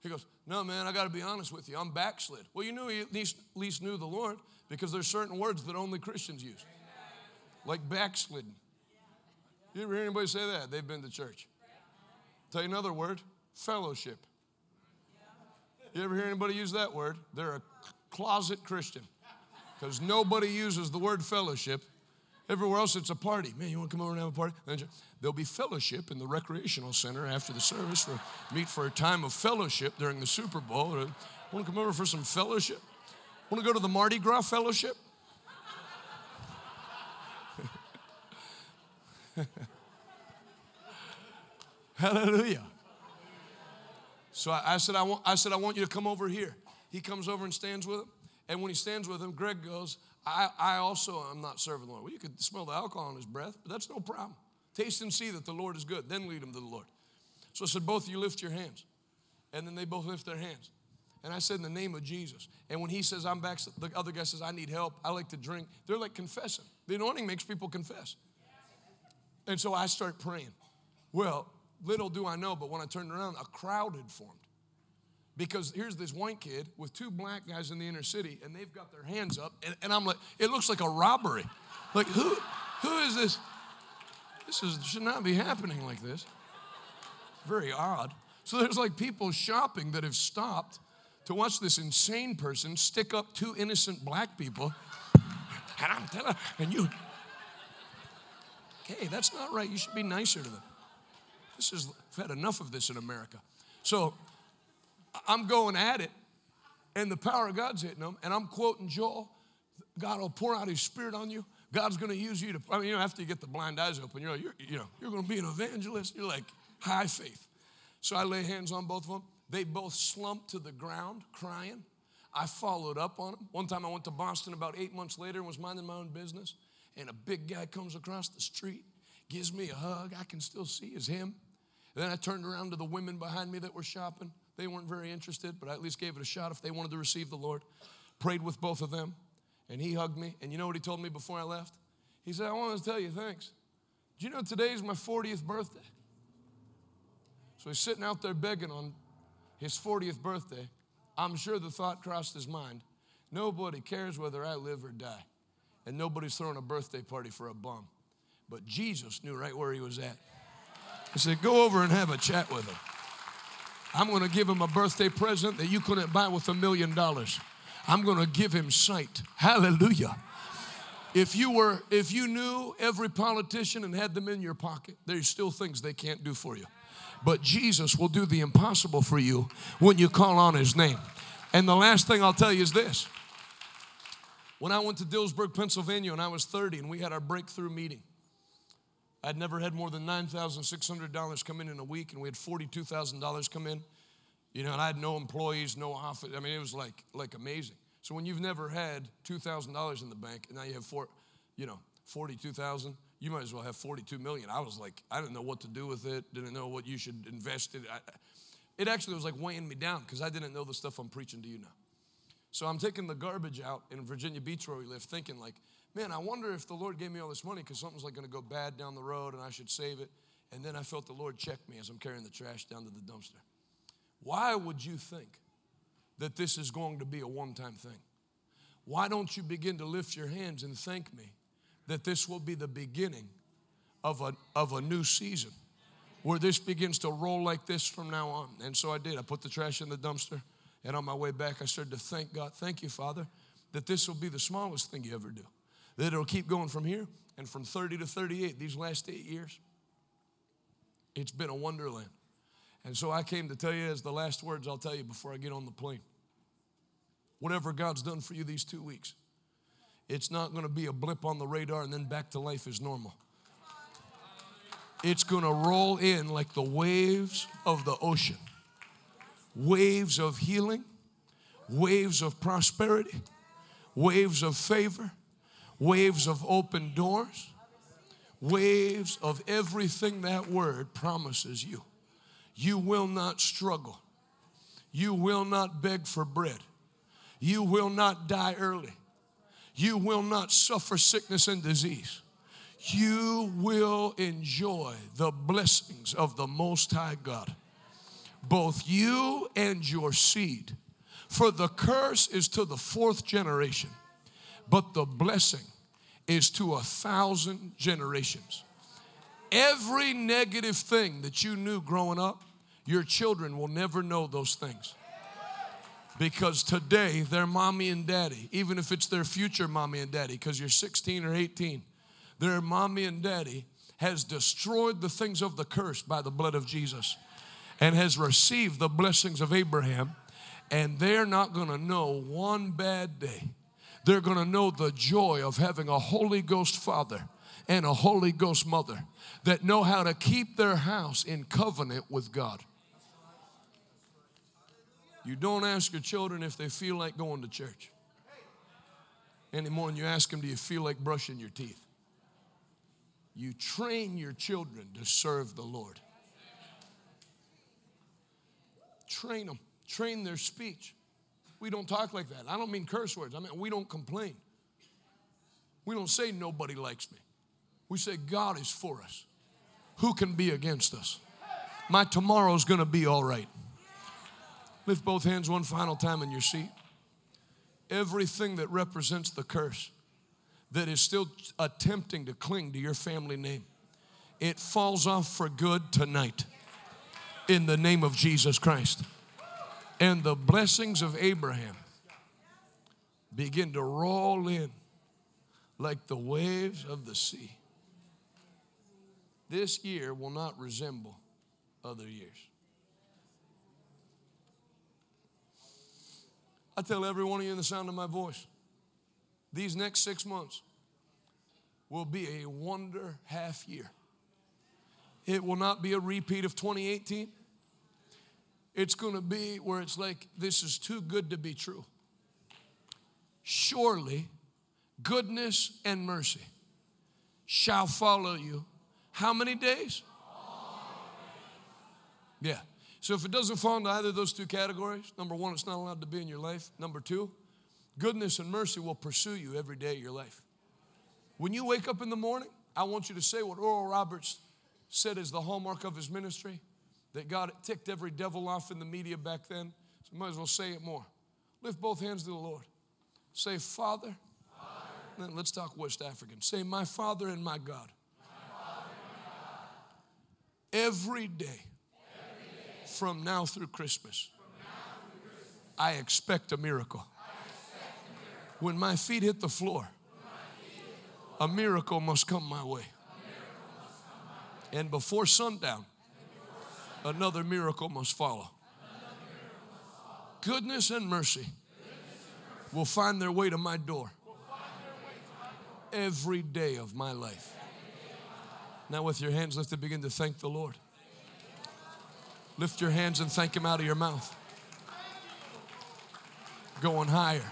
He goes, No, man, I got to be honest with you. I'm backslid. Well, you knew he at least, at least knew the Lord because there's certain words that only Christians use, like backslidden. You ever hear anybody say that? They've been to church. Tell you another word fellowship. You ever hear anybody use that word? They're a closet Christian because nobody uses the word fellowship Everywhere else, it's a party. Man, you want to come over and have a party? There'll be fellowship in the recreational center after the service. For meet for a time of fellowship during the Super Bowl. Want to come over for some fellowship? Want to go to the Mardi Gras fellowship? [LAUGHS] Hallelujah. So I, I, said, I want, I said, I want you to come over here. He comes over and stands with him. And when he stands with him, Greg goes, I, I also am not serving the Lord. Well, you could smell the alcohol in his breath, but that's no problem. Taste and see that the Lord is good. Then lead him to the Lord. So I said, both of you lift your hands. And then they both lift their hands. And I said, in the name of Jesus. And when he says, I'm back, the other guy says, I need help. I like to drink. They're like confessing. The anointing makes people confess. And so I start praying. Well, little do I know, but when I turned around, a crowd had formed. Because here's this white kid with two black guys in the inner city, and they've got their hands up, and, and I'm like, it looks like a robbery. Like, who, who is this? This is, should not be happening like this. Very odd. So there's like people shopping that have stopped to watch this insane person stick up two innocent black people. And I'm telling, and you, okay, that's not right. You should be nicer to them. This is, I've had enough of this in America. So I'm going at it, and the power of God's hitting them, and I'm quoting Joel God will pour out his spirit on you. God's going to use you to, I mean, you know, after you get the blind eyes open, you're like, you're, you know, you're going to be an evangelist. You're like, high faith. So I lay hands on both of them. They both slumped to the ground crying. I followed up on them. One time I went to Boston about eight months later and was minding my own business, and a big guy comes across the street, gives me a hug. I can still see is him. And then I turned around to the women behind me that were shopping. They weren't very interested, but I at least gave it a shot if they wanted to receive the Lord. Prayed with both of them, and he hugged me. And you know what he told me before I left? He said, I want to tell you thanks. Do you know today's my 40th birthday? So he's sitting out there begging on his 40th birthday. I'm sure the thought crossed his mind nobody cares whether I live or die, and nobody's throwing a birthday party for a bum. But Jesus knew right where he was at. I said, Go over and have a chat with him. I'm going to give him a birthday present that you couldn't buy with a million dollars. I'm going to give him sight. Hallelujah. If you were if you knew every politician and had them in your pocket, there's still things they can't do for you. But Jesus will do the impossible for you when you call on his name. And the last thing I'll tell you is this. When I went to Dillsburg, Pennsylvania, and I was 30, and we had our breakthrough meeting, I'd never had more than $9,600 come in in a week, and we had $42,000 come in. You know, and I had no employees, no office. I mean, it was like, like amazing. So when you've never had $2,000 in the bank, and now you have four, you know, 42,000, you might as well have 42 million. I was like, I didn't know what to do with it, didn't know what you should invest in. I, it actually was like weighing me down because I didn't know the stuff I'm preaching to you now. So I'm taking the garbage out in Virginia Beach where we live, thinking like, man, I wonder if the Lord gave me all this money because something's like going to go bad down the road and I should save it. And then I felt the Lord check me as I'm carrying the trash down to the dumpster. Why would you think that this is going to be a one time thing? Why don't you begin to lift your hands and thank me that this will be the beginning of a, of a new season where this begins to roll like this from now on. And so I did. I put the trash in the dumpster, and on my way back, I started to thank God. Thank you, Father, that this will be the smallest thing you ever do. That it'll keep going from here and from 30 to 38, these last eight years. It's been a wonderland. And so I came to tell you as the last words I'll tell you before I get on the plane. Whatever God's done for you these two weeks, it's not going to be a blip on the radar and then back to life as normal. It's going to roll in like the waves of the ocean waves of healing, waves of prosperity, waves of favor, waves of open doors, waves of everything that word promises you. You will not struggle. You will not beg for bread. You will not die early. You will not suffer sickness and disease. You will enjoy the blessings of the Most High God, both you and your seed. For the curse is to the fourth generation, but the blessing is to a thousand generations. Every negative thing that you knew growing up, your children will never know those things. Because today, their mommy and daddy, even if it's their future mommy and daddy, because you're 16 or 18, their mommy and daddy has destroyed the things of the curse by the blood of Jesus and has received the blessings of Abraham. And they're not to know one bad day. They're going to know the joy of having a Holy Ghost father and a Holy Ghost mother that know how to keep their house in covenant with God. You don't ask your children if they feel like going to church anymore, and you ask them, Do you feel like brushing your teeth? You train your children to serve the Lord. Train them, train their speech. We don't talk like that. I don't mean curse words, I mean, we don't complain. We don't say nobody likes me. We say God is for us. Who can be against us? My tomorrow's gonna be all right. Lift both hands one final time in your seat. Everything that represents the curse that is still attempting to cling to your family name, it falls off for good tonight in the name of Jesus Christ. And the blessings of Abraham begin to roll in like the waves of the sea. This year will not resemble other years. I tell every one of you in the sound of my voice, these next six months will be a wonder half year. It will not be a repeat of 2018. It's going to be where it's like, this is too good to be true. Surely, goodness and mercy shall follow you. How many days? Yeah. So if it doesn't fall into either of those two categories, number one, it's not allowed to be in your life. Number two, goodness and mercy will pursue you every day of your life. When you wake up in the morning, I want you to say what Oral Roberts said is the hallmark of his ministry that God ticked every devil off in the media back then. So might as well say it more. Lift both hands to the Lord. Say, Father. Father. Then let's talk West African. Say, My Father and my God. My Father and my God. Every day from now through Christmas, I expect a miracle. When my feet hit the floor, a miracle must come my way. And before sundown, another miracle must follow. Goodness and mercy will find their way to my door every day of my life. Now, with your hands lifted, begin to thank the Lord. Lift your hands and thank Him out of your mouth. Going higher.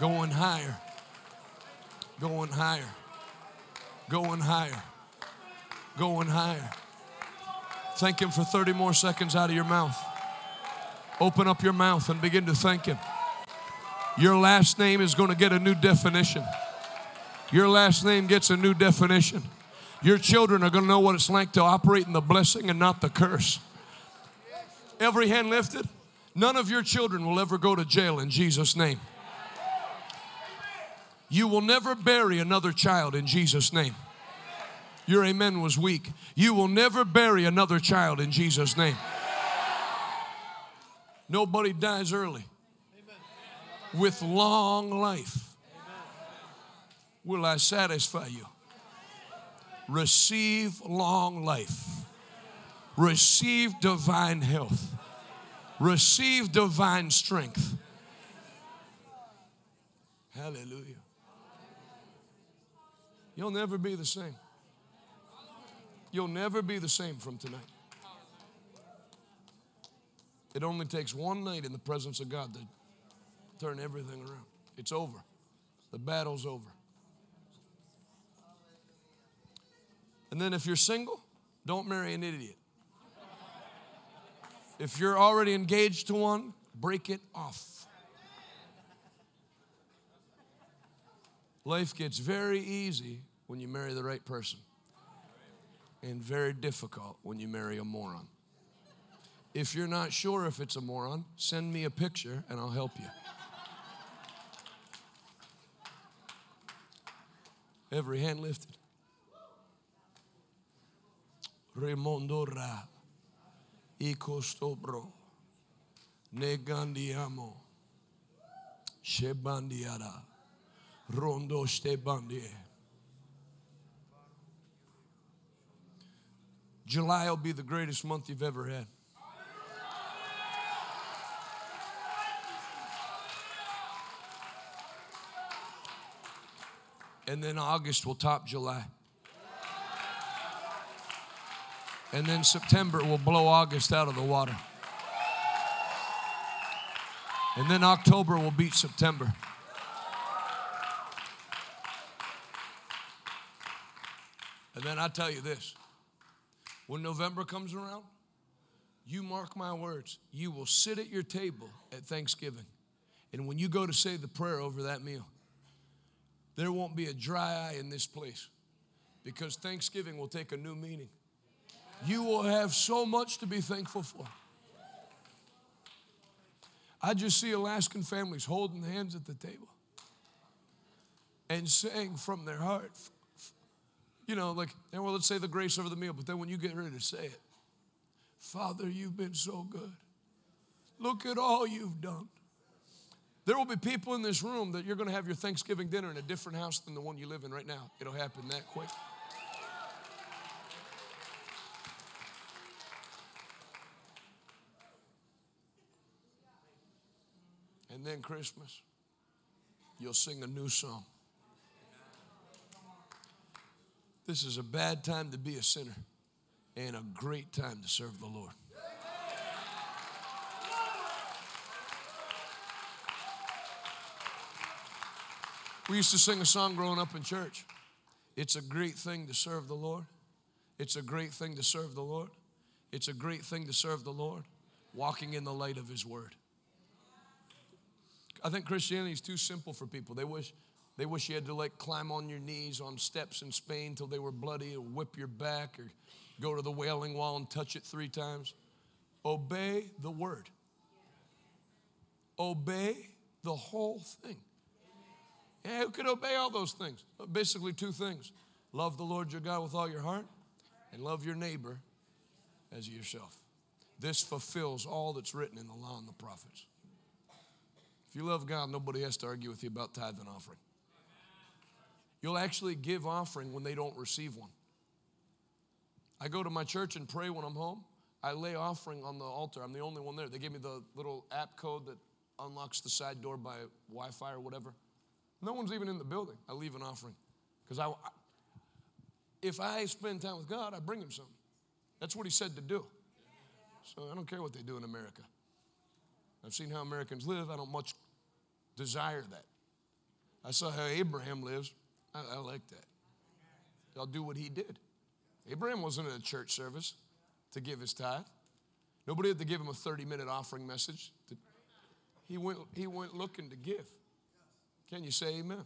Going higher. Going higher. Going higher. Going higher. Thank Him for 30 more seconds out of your mouth. Open up your mouth and begin to thank Him. Your last name is going to get a new definition. Your last name gets a new definition. Your children are going to know what it's like to operate in the blessing and not the curse. Every hand lifted. None of your children will ever go to jail in Jesus' name. You will never bury another child in Jesus' name. Your amen was weak. You will never bury another child in Jesus' name. Nobody dies early. With long life will I satisfy you. Receive long life. Receive divine health. Receive divine strength. Hallelujah. You'll never be the same. You'll never be the same from tonight. It only takes one night in the presence of God to turn everything around. It's over. The battle's over. And then if you're single, don't marry an idiot. If you're already engaged to one, break it off. Life gets very easy when you marry the right person, and very difficult when you marry a moron. If you're not sure if it's a moron, send me a picture and I'll help you. Every hand lifted. Remondora. Ikostobro. Negandiamo. Shebandiara. Rondo. July will be the greatest month you've ever had. And then August will top July. And then September will blow August out of the water. And then October will beat September. And then I tell you this when November comes around, you mark my words, you will sit at your table at Thanksgiving. And when you go to say the prayer over that meal, there won't be a dry eye in this place because Thanksgiving will take a new meaning. You will have so much to be thankful for. I just see Alaskan families holding hands at the table and saying from their heart, you know, like, and well, let's say the grace over the meal, but then when you get ready to say it, Father, you've been so good. Look at all you've done. There will be people in this room that you're going to have your Thanksgiving dinner in a different house than the one you live in right now. It'll happen that quick. And then Christmas, you'll sing a new song. This is a bad time to be a sinner and a great time to serve the Lord. We used to sing a song growing up in church. It's a great thing to serve the Lord. It's a great thing to serve the Lord. It's a great thing to serve the Lord, walking in the light of His Word. I think Christianity is too simple for people. They wish they wish you had to like climb on your knees on steps in Spain till they were bloody, or whip your back, or go to the wailing wall and touch it three times. Obey the Word. Obey the whole thing. Yeah, who could obey all those things? Basically, two things love the Lord your God with all your heart, and love your neighbor as yourself. This fulfills all that's written in the law and the prophets. If you love God, nobody has to argue with you about tithe and offering. You'll actually give offering when they don't receive one. I go to my church and pray when I'm home. I lay offering on the altar. I'm the only one there. They give me the little app code that unlocks the side door by Wi Fi or whatever. No one's even in the building. I leave an offering. Because I, if I spend time with God, I bring him something. That's what he said to do. So I don't care what they do in America. I've seen how Americans live. I don't much desire that. I saw how Abraham lives. I, I like that. I'll do what he did. Abraham wasn't in a church service to give his tithe. Nobody had to give him a 30 minute offering message. To, he, went, he went looking to give. Can you say amen? amen?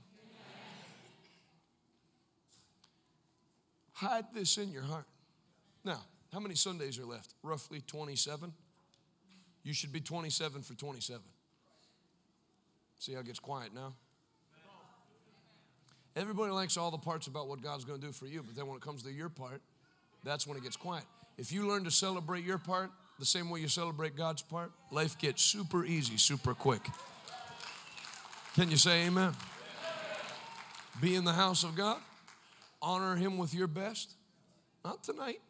Hide this in your heart. Now, how many Sundays are left? Roughly 27. You should be 27 for 27. See how it gets quiet now? Everybody likes all the parts about what God's going to do for you, but then when it comes to your part, that's when it gets quiet. If you learn to celebrate your part the same way you celebrate God's part, life gets super easy, super quick. Can you say amen? Be in the house of God, honor Him with your best. Not tonight,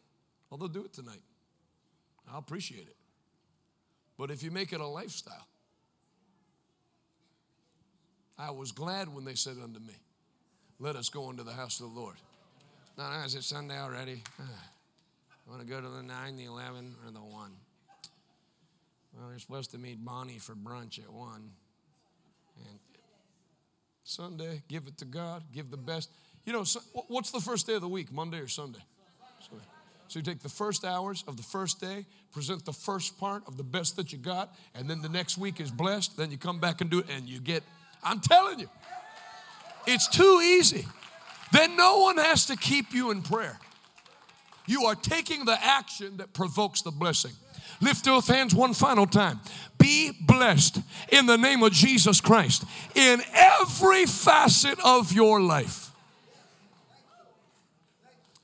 although do it tonight. I'll appreciate it. But if you make it a lifestyle, I was glad when they said unto me, Let us go into the house of the Lord. No, no, is it Sunday already? I want to go to the 9, the 11, or the 1. Well, you're supposed to meet Bonnie for brunch at 1. And Sunday, give it to God, give the best. You know, what's the first day of the week, Monday or Sunday? Sunday. So you take the first hours of the first day, present the first part of the best that you got, and then the next week is blessed. Then you come back and do it, and you get, I'm telling you, it's too easy. Then no one has to keep you in prayer. You are taking the action that provokes the blessing. Lift those hands one final time. Be blessed in the name of Jesus Christ in every facet of your life.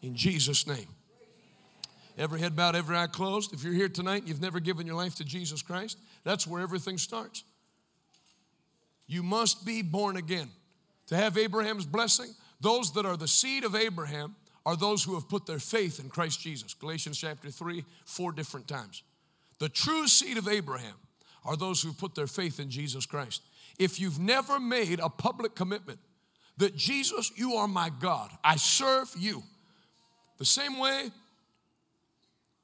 In Jesus' name. Every head bowed, every eye closed. If you're here tonight and you've never given your life to Jesus Christ, that's where everything starts. You must be born again. To have Abraham's blessing, those that are the seed of Abraham are those who have put their faith in Christ Jesus. Galatians chapter 3, four different times. The true seed of Abraham are those who put their faith in Jesus Christ. If you've never made a public commitment that Jesus, you are my God, I serve you, the same way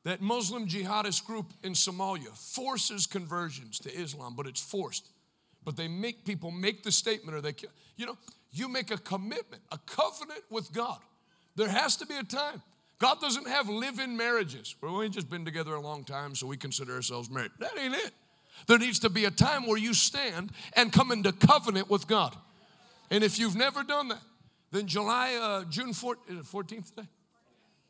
that Muslim jihadist group in Somalia forces conversions to Islam, but it's forced. But they make people make the statement, or they, you know, you make a commitment, a covenant with God. There has to be a time. God doesn't have live in marriages we've just been together a long time, so we consider ourselves married. That ain't it. There needs to be a time where you stand and come into covenant with God. And if you've never done that, then July, uh, June 4, 14th day?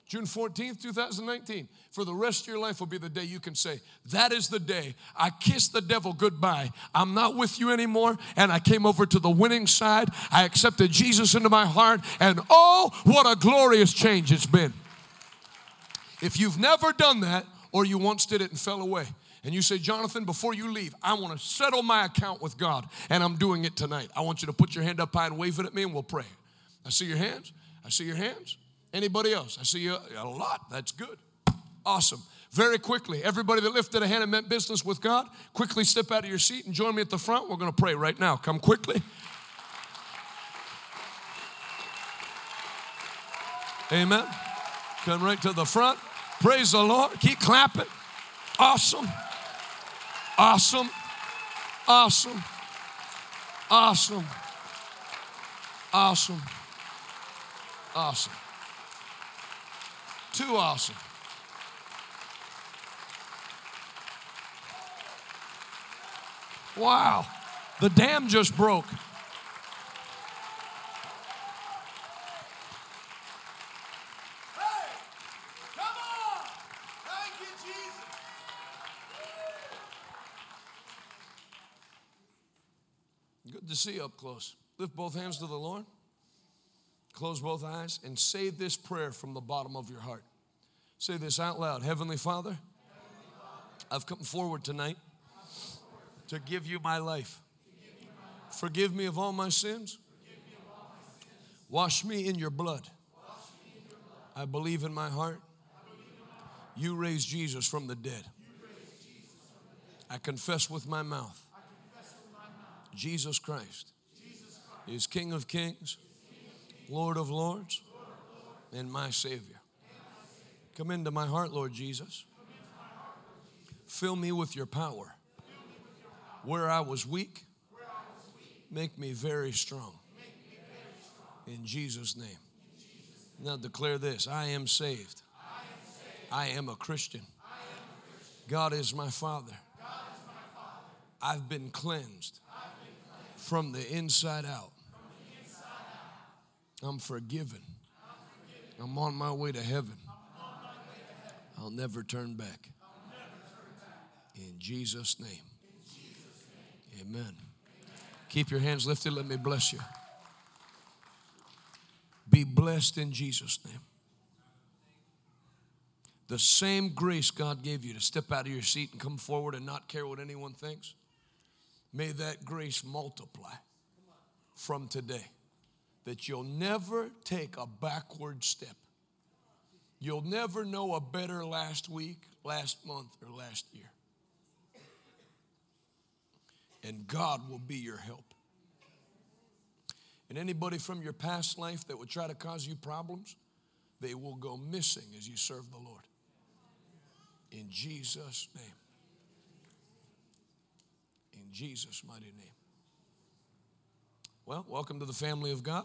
June 14th, 2019, for the rest of your life will be the day you can say, That is the day I kissed the devil goodbye. I'm not with you anymore, and I came over to the winning side. I accepted Jesus into my heart, and oh, what a glorious change it's been. If you've never done that, or you once did it and fell away, and you say, Jonathan, before you leave, I want to settle my account with God, and I'm doing it tonight. I want you to put your hand up high and wave it at me, and we'll pray. I see your hands. I see your hands. Anybody else? I see you a lot. That's good. Awesome. Very quickly, everybody that lifted a hand and meant business with God, quickly step out of your seat and join me at the front. We're going to pray right now. Come quickly. Amen. Come right to the front. Praise the Lord. Keep clapping. Awesome. Awesome. Awesome. Awesome. Awesome. Awesome. Too awesome. Wow. The dam just broke. Good to see up close. Lift both hands to the Lord. Close both eyes and say this prayer from the bottom of your heart. Say this out loud Heavenly Father, I've come forward tonight to give you my life. Forgive me of all my sins. Wash me in your blood. I believe in my heart. You raised Jesus from the dead. I confess with my mouth Jesus Christ is King of Kings, Lord of Lords, and my Savior. Come into my heart, Lord Jesus. Fill me with your power. Where I was weak, make me very strong. In Jesus' name. Now declare this I am saved. I am a Christian. God is my Father. I've been cleansed from the inside out. I'm forgiven. I'm on my way to heaven. I'll never turn back. In Jesus' name. Amen. Keep your hands lifted. Let me bless you. be blessed in Jesus' name. The same grace God gave you to step out of your seat and come forward and not care what anyone thinks, may that grace multiply from today. That you'll never take a backward step. You'll never know a better last week, last month, or last year. And God will be your help. And anybody from your past life that would try to cause you problems, they will go missing as you serve the Lord. In Jesus' name. In Jesus' mighty name. Well, welcome to the family of God.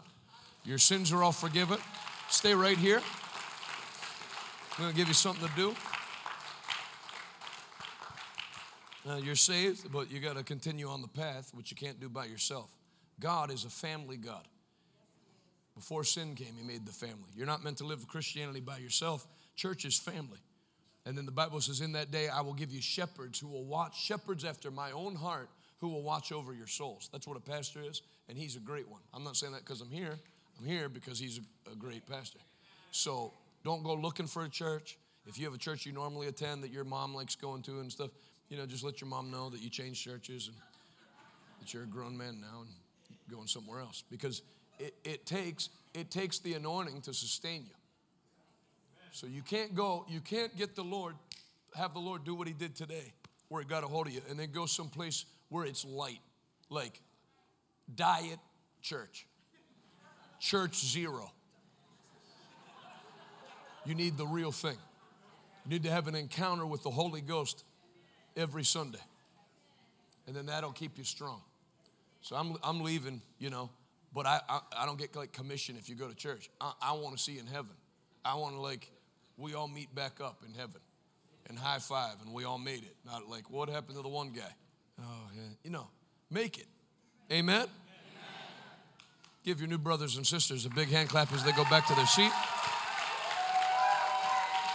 Your sins are all forgiven. Stay right here. I'm going to give you something to do. Uh, you're saved, but you got to continue on the path, which you can't do by yourself. God is a family God. Before sin came, He made the family. You're not meant to live Christianity by yourself. Church is family. And then the Bible says, In that day, I will give you shepherds who will watch, shepherds after my own heart, who will watch over your souls. That's what a pastor is, and he's a great one. I'm not saying that because I'm here. I'm here because he's a, a great pastor. So don't go looking for a church. If you have a church you normally attend that your mom likes going to and stuff, you know, just let your mom know that you changed churches and that you're a grown man now and going somewhere else. Because it, it takes it takes the anointing to sustain you. So you can't go, you can't get the Lord, have the Lord do what he did today, where he got a hold of you, and then go someplace where it's light, like diet church, church zero. You need the real thing. You need to have an encounter with the Holy Ghost every Sunday. And then that'll keep you strong. So I'm, I'm leaving, you know, but I, I, I don't get like commission if you go to church. I, I want to see in heaven. I want to like, we all meet back up in heaven and high five and we all made it. Not like, what happened to the one guy? Oh, yeah. You know, make it. Amen? Amen? Give your new brothers and sisters a big hand clap as they go back to their seat.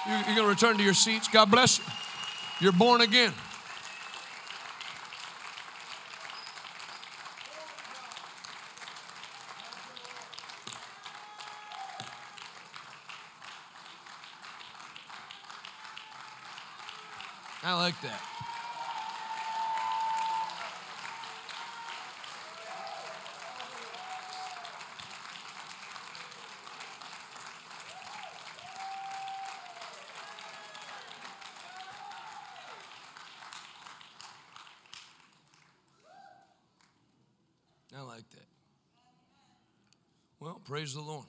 You're going to return to your seats. God bless you. You're born again. I like that. I like that. Well, praise the Lord.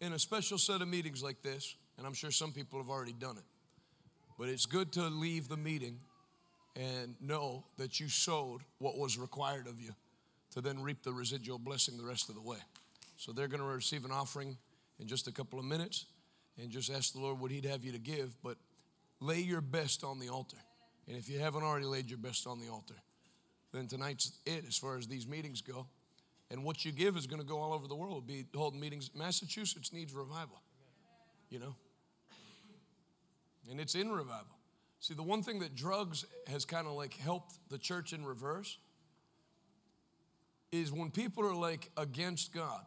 In a special set of meetings like this, and I'm sure some people have already done it, but it's good to leave the meeting and know that you sowed what was required of you to then reap the residual blessing the rest of the way. So they're going to receive an offering in just a couple of minutes and just ask the Lord what He'd have you to give, but lay your best on the altar. And if you haven't already laid your best on the altar, then tonight's it as far as these meetings go. And what you give is going to go all over the world. We'll be holding meetings. Massachusetts needs revival, you know? And it's in revival. See, the one thing that drugs has kind of like helped the church in reverse is when people are like against God,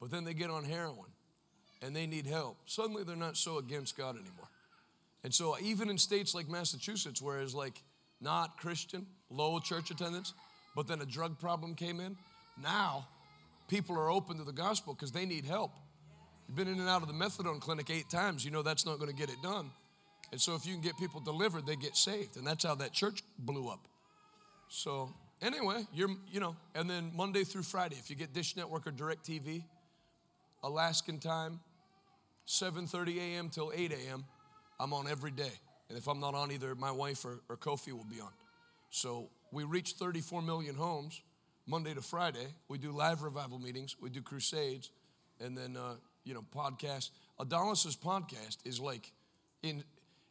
but then they get on heroin and they need help, suddenly they're not so against God anymore. And so, even in states like Massachusetts, where it's like not Christian, low church attendance, but then a drug problem came in, now people are open to the gospel because they need help. You've been in and out of the methadone clinic eight times, you know that's not going to get it done. And so, if you can get people delivered, they get saved. And that's how that church blew up. So, anyway, you're, you know, and then Monday through Friday, if you get Dish Network or Direct TV, Alaskan time, 7:30 a.m. till 8 a.m. I'm on every day. And if I'm not on, either my wife or, or Kofi will be on. So we reach 34 million homes Monday to Friday. We do live revival meetings, we do crusades, and then, uh, you know, podcasts. Adalis's podcast is like, in,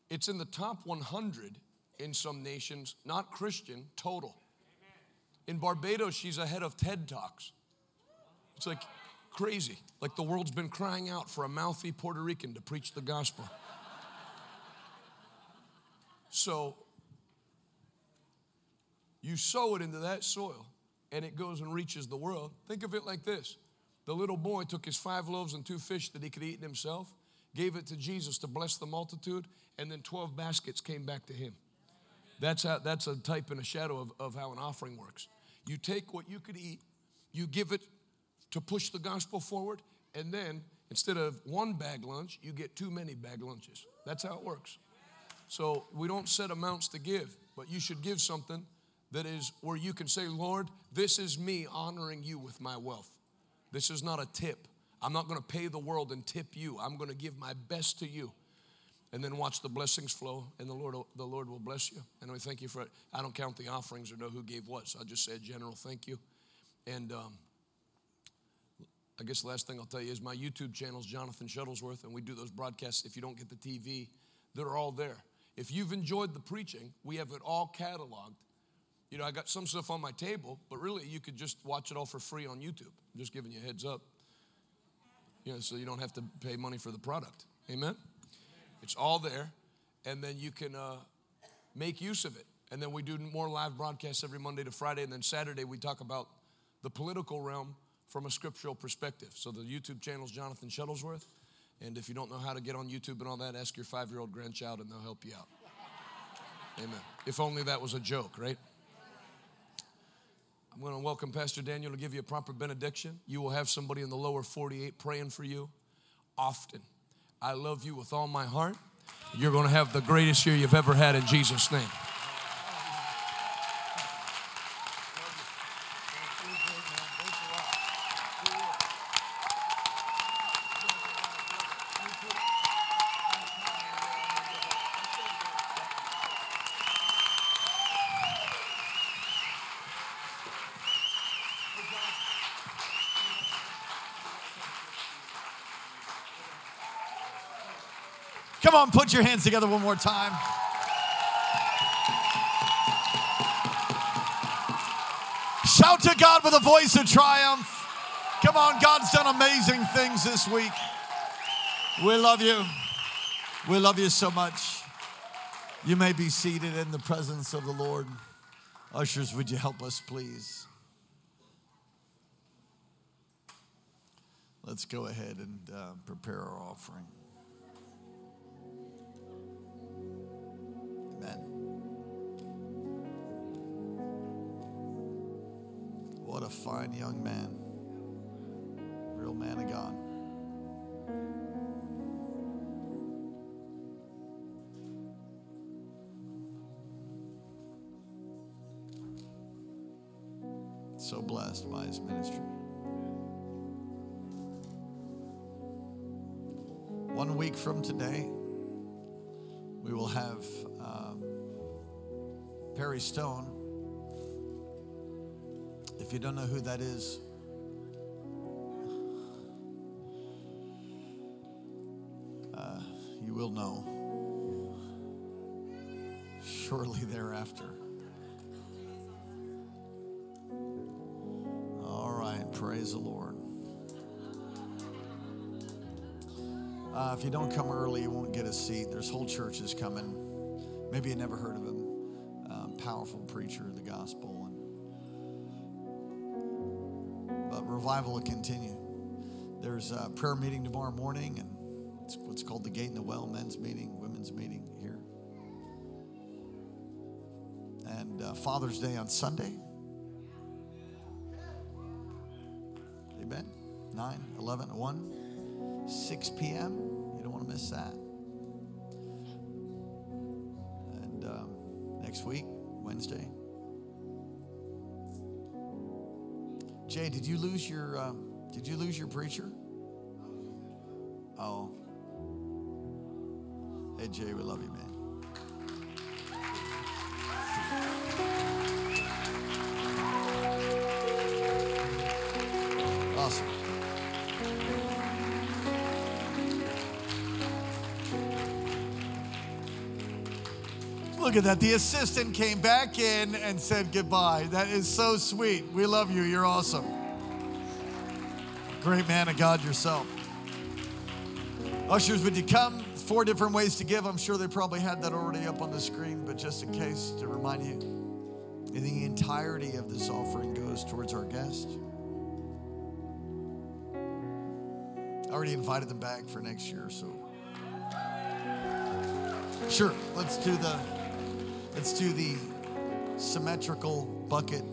it's in the top 100 in some nations, not Christian, total. In Barbados, she's ahead of TED Talks. It's like crazy. Like the world's been crying out for a mouthy Puerto Rican to preach the gospel. So you sow it into that soil, and it goes and reaches the world, think of it like this the little boy took his five loaves and two fish that he could eat himself, gave it to Jesus to bless the multitude, and then 12 baskets came back to him. That's, how, that's a type and a shadow of, of how an offering works. You take what you could eat, you give it to push the gospel forward, and then instead of one bag lunch, you get too many bag lunches. That's how it works. So we don't set amounts to give, but you should give something that is where you can say, Lord, this is me honoring you with my wealth. This is not a tip. I'm not going to pay the world and tip you. I'm going to give my best to you. And then watch the blessings flow, and the Lord, the Lord will bless you. And we thank you for it. I don't count the offerings or know who gave what, so I just say a general thank you. And um, I guess the last thing I'll tell you is my YouTube channel is Jonathan Shuttlesworth, and we do those broadcasts. If you don't get the TV, they're all there. If you've enjoyed the preaching, we have it all cataloged you know, I got some stuff on my table, but really you could just watch it all for free on YouTube. I'm just giving you a heads up. You know, so you don't have to pay money for the product. Amen? It's all there, and then you can uh, make use of it. And then we do more live broadcasts every Monday to Friday, and then Saturday we talk about the political realm from a scriptural perspective. So the YouTube channel is Jonathan Shuttlesworth. And if you don't know how to get on YouTube and all that, ask your five year old grandchild and they'll help you out. Amen. If only that was a joke, right? I'm going to welcome Pastor Daniel to give you a proper benediction. You will have somebody in the lower 48 praying for you often. I love you with all my heart. You're going to have the greatest year you've ever had in Jesus' name. Come on, put your hands together one more time. Shout to God with a voice of triumph. Come on, God's done amazing things this week. We love you. We love you so much. You may be seated in the presence of the Lord. Ushers, would you help us, please? Let's go ahead and uh, prepare our offering. Amen. What a fine young man. Real man of God. So blessed by his ministry. One week from today, we will have Perry Stone. If you don't know who that is, uh, you will know shortly thereafter. All right, praise the Lord. Uh, if you don't come early, you won't get a seat. There's whole churches coming. Maybe you never heard of him. Powerful preacher of the gospel. And, but revival will continue. There's a prayer meeting tomorrow morning, and it's what's called the Gate in the Well men's meeting, women's meeting here. And uh, Father's Day on Sunday. Amen. 9, 11, 1, 6 p.m. You don't want to miss that. And um, next week, Wednesday. Jay, did you lose your um, did you lose your preacher? Oh. Hey Jay, we love you, man. Look at that. The assistant came back in and said goodbye. That is so sweet. We love you. You're awesome. Great man of God yourself. Ushers, would you come? Four different ways to give. I'm sure they probably had that already up on the screen, but just in case to remind you. The entirety of this offering goes towards our guest. I already invited them back for next year, so. Sure, let's do the let's do the symmetrical bucket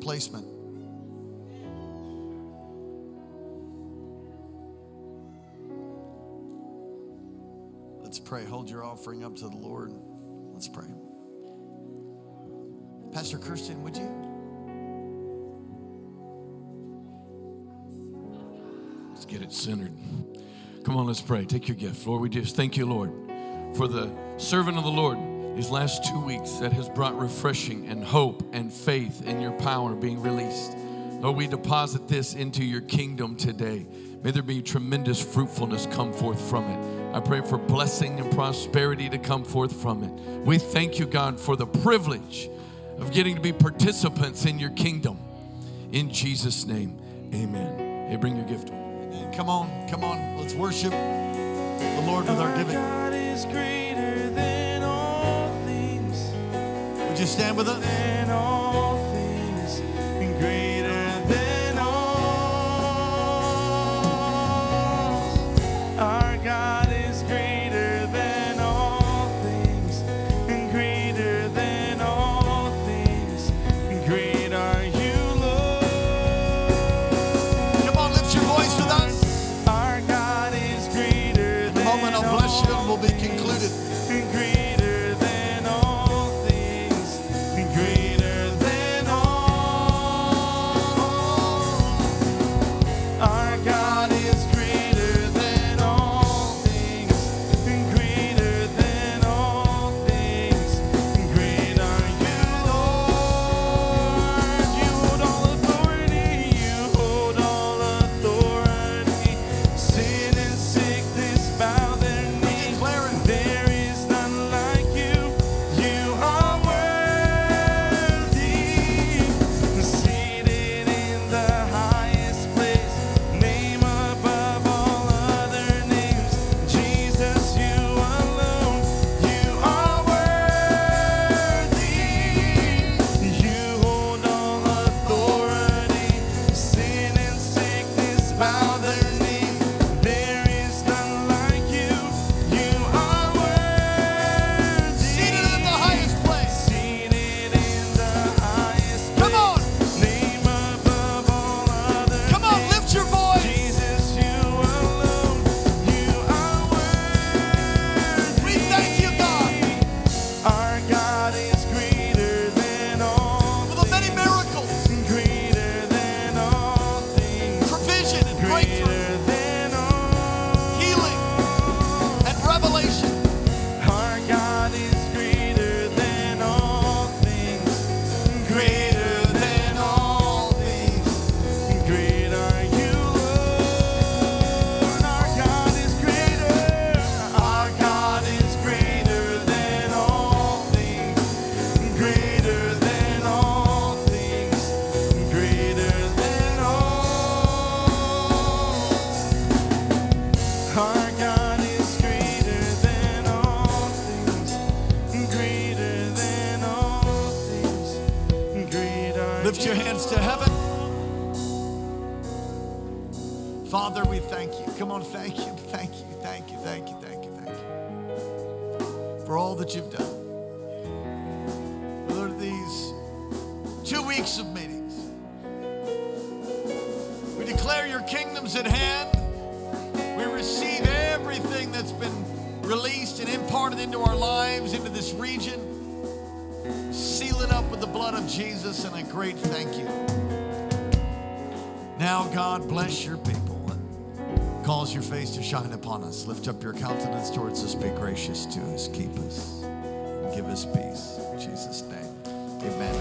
placement. Let's pray. Hold your offering up to the Lord. Let's pray. Pastor Kirsten, would you? Let's get it centered. Come on, let's pray. Take your gift. Lord, we just thank you, Lord, for the servant of the Lord these last two weeks that has brought refreshing and hope and faith in your power being released. Lord, we deposit this into your kingdom today. May there be tremendous fruitfulness come forth from it. I pray for blessing and prosperity to come forth from it. We thank you, God, for the privilege of getting to be participants in your kingdom. In Jesus' name, amen. Hey, bring your gift. Come on, come on. Let's worship the Lord with our giving. Would you stand with us? You've done. Lord, these two weeks of meetings, we declare your kingdom's at hand. We receive everything that's been released and imparted into our lives, into this region. Seal it up with the blood of Jesus and a great thank you. Now, God, bless your people and cause your face to shine upon us. Lift up your countenance towards us. Be gracious to us. Keep us. Us peace. In Jesus' name. Amen.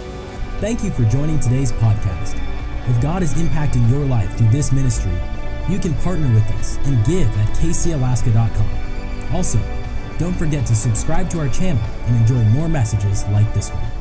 Thank you for joining today's podcast. If God is impacting your life through this ministry, you can partner with us and give at kcalaska.com. Also, don't forget to subscribe to our channel and enjoy more messages like this one.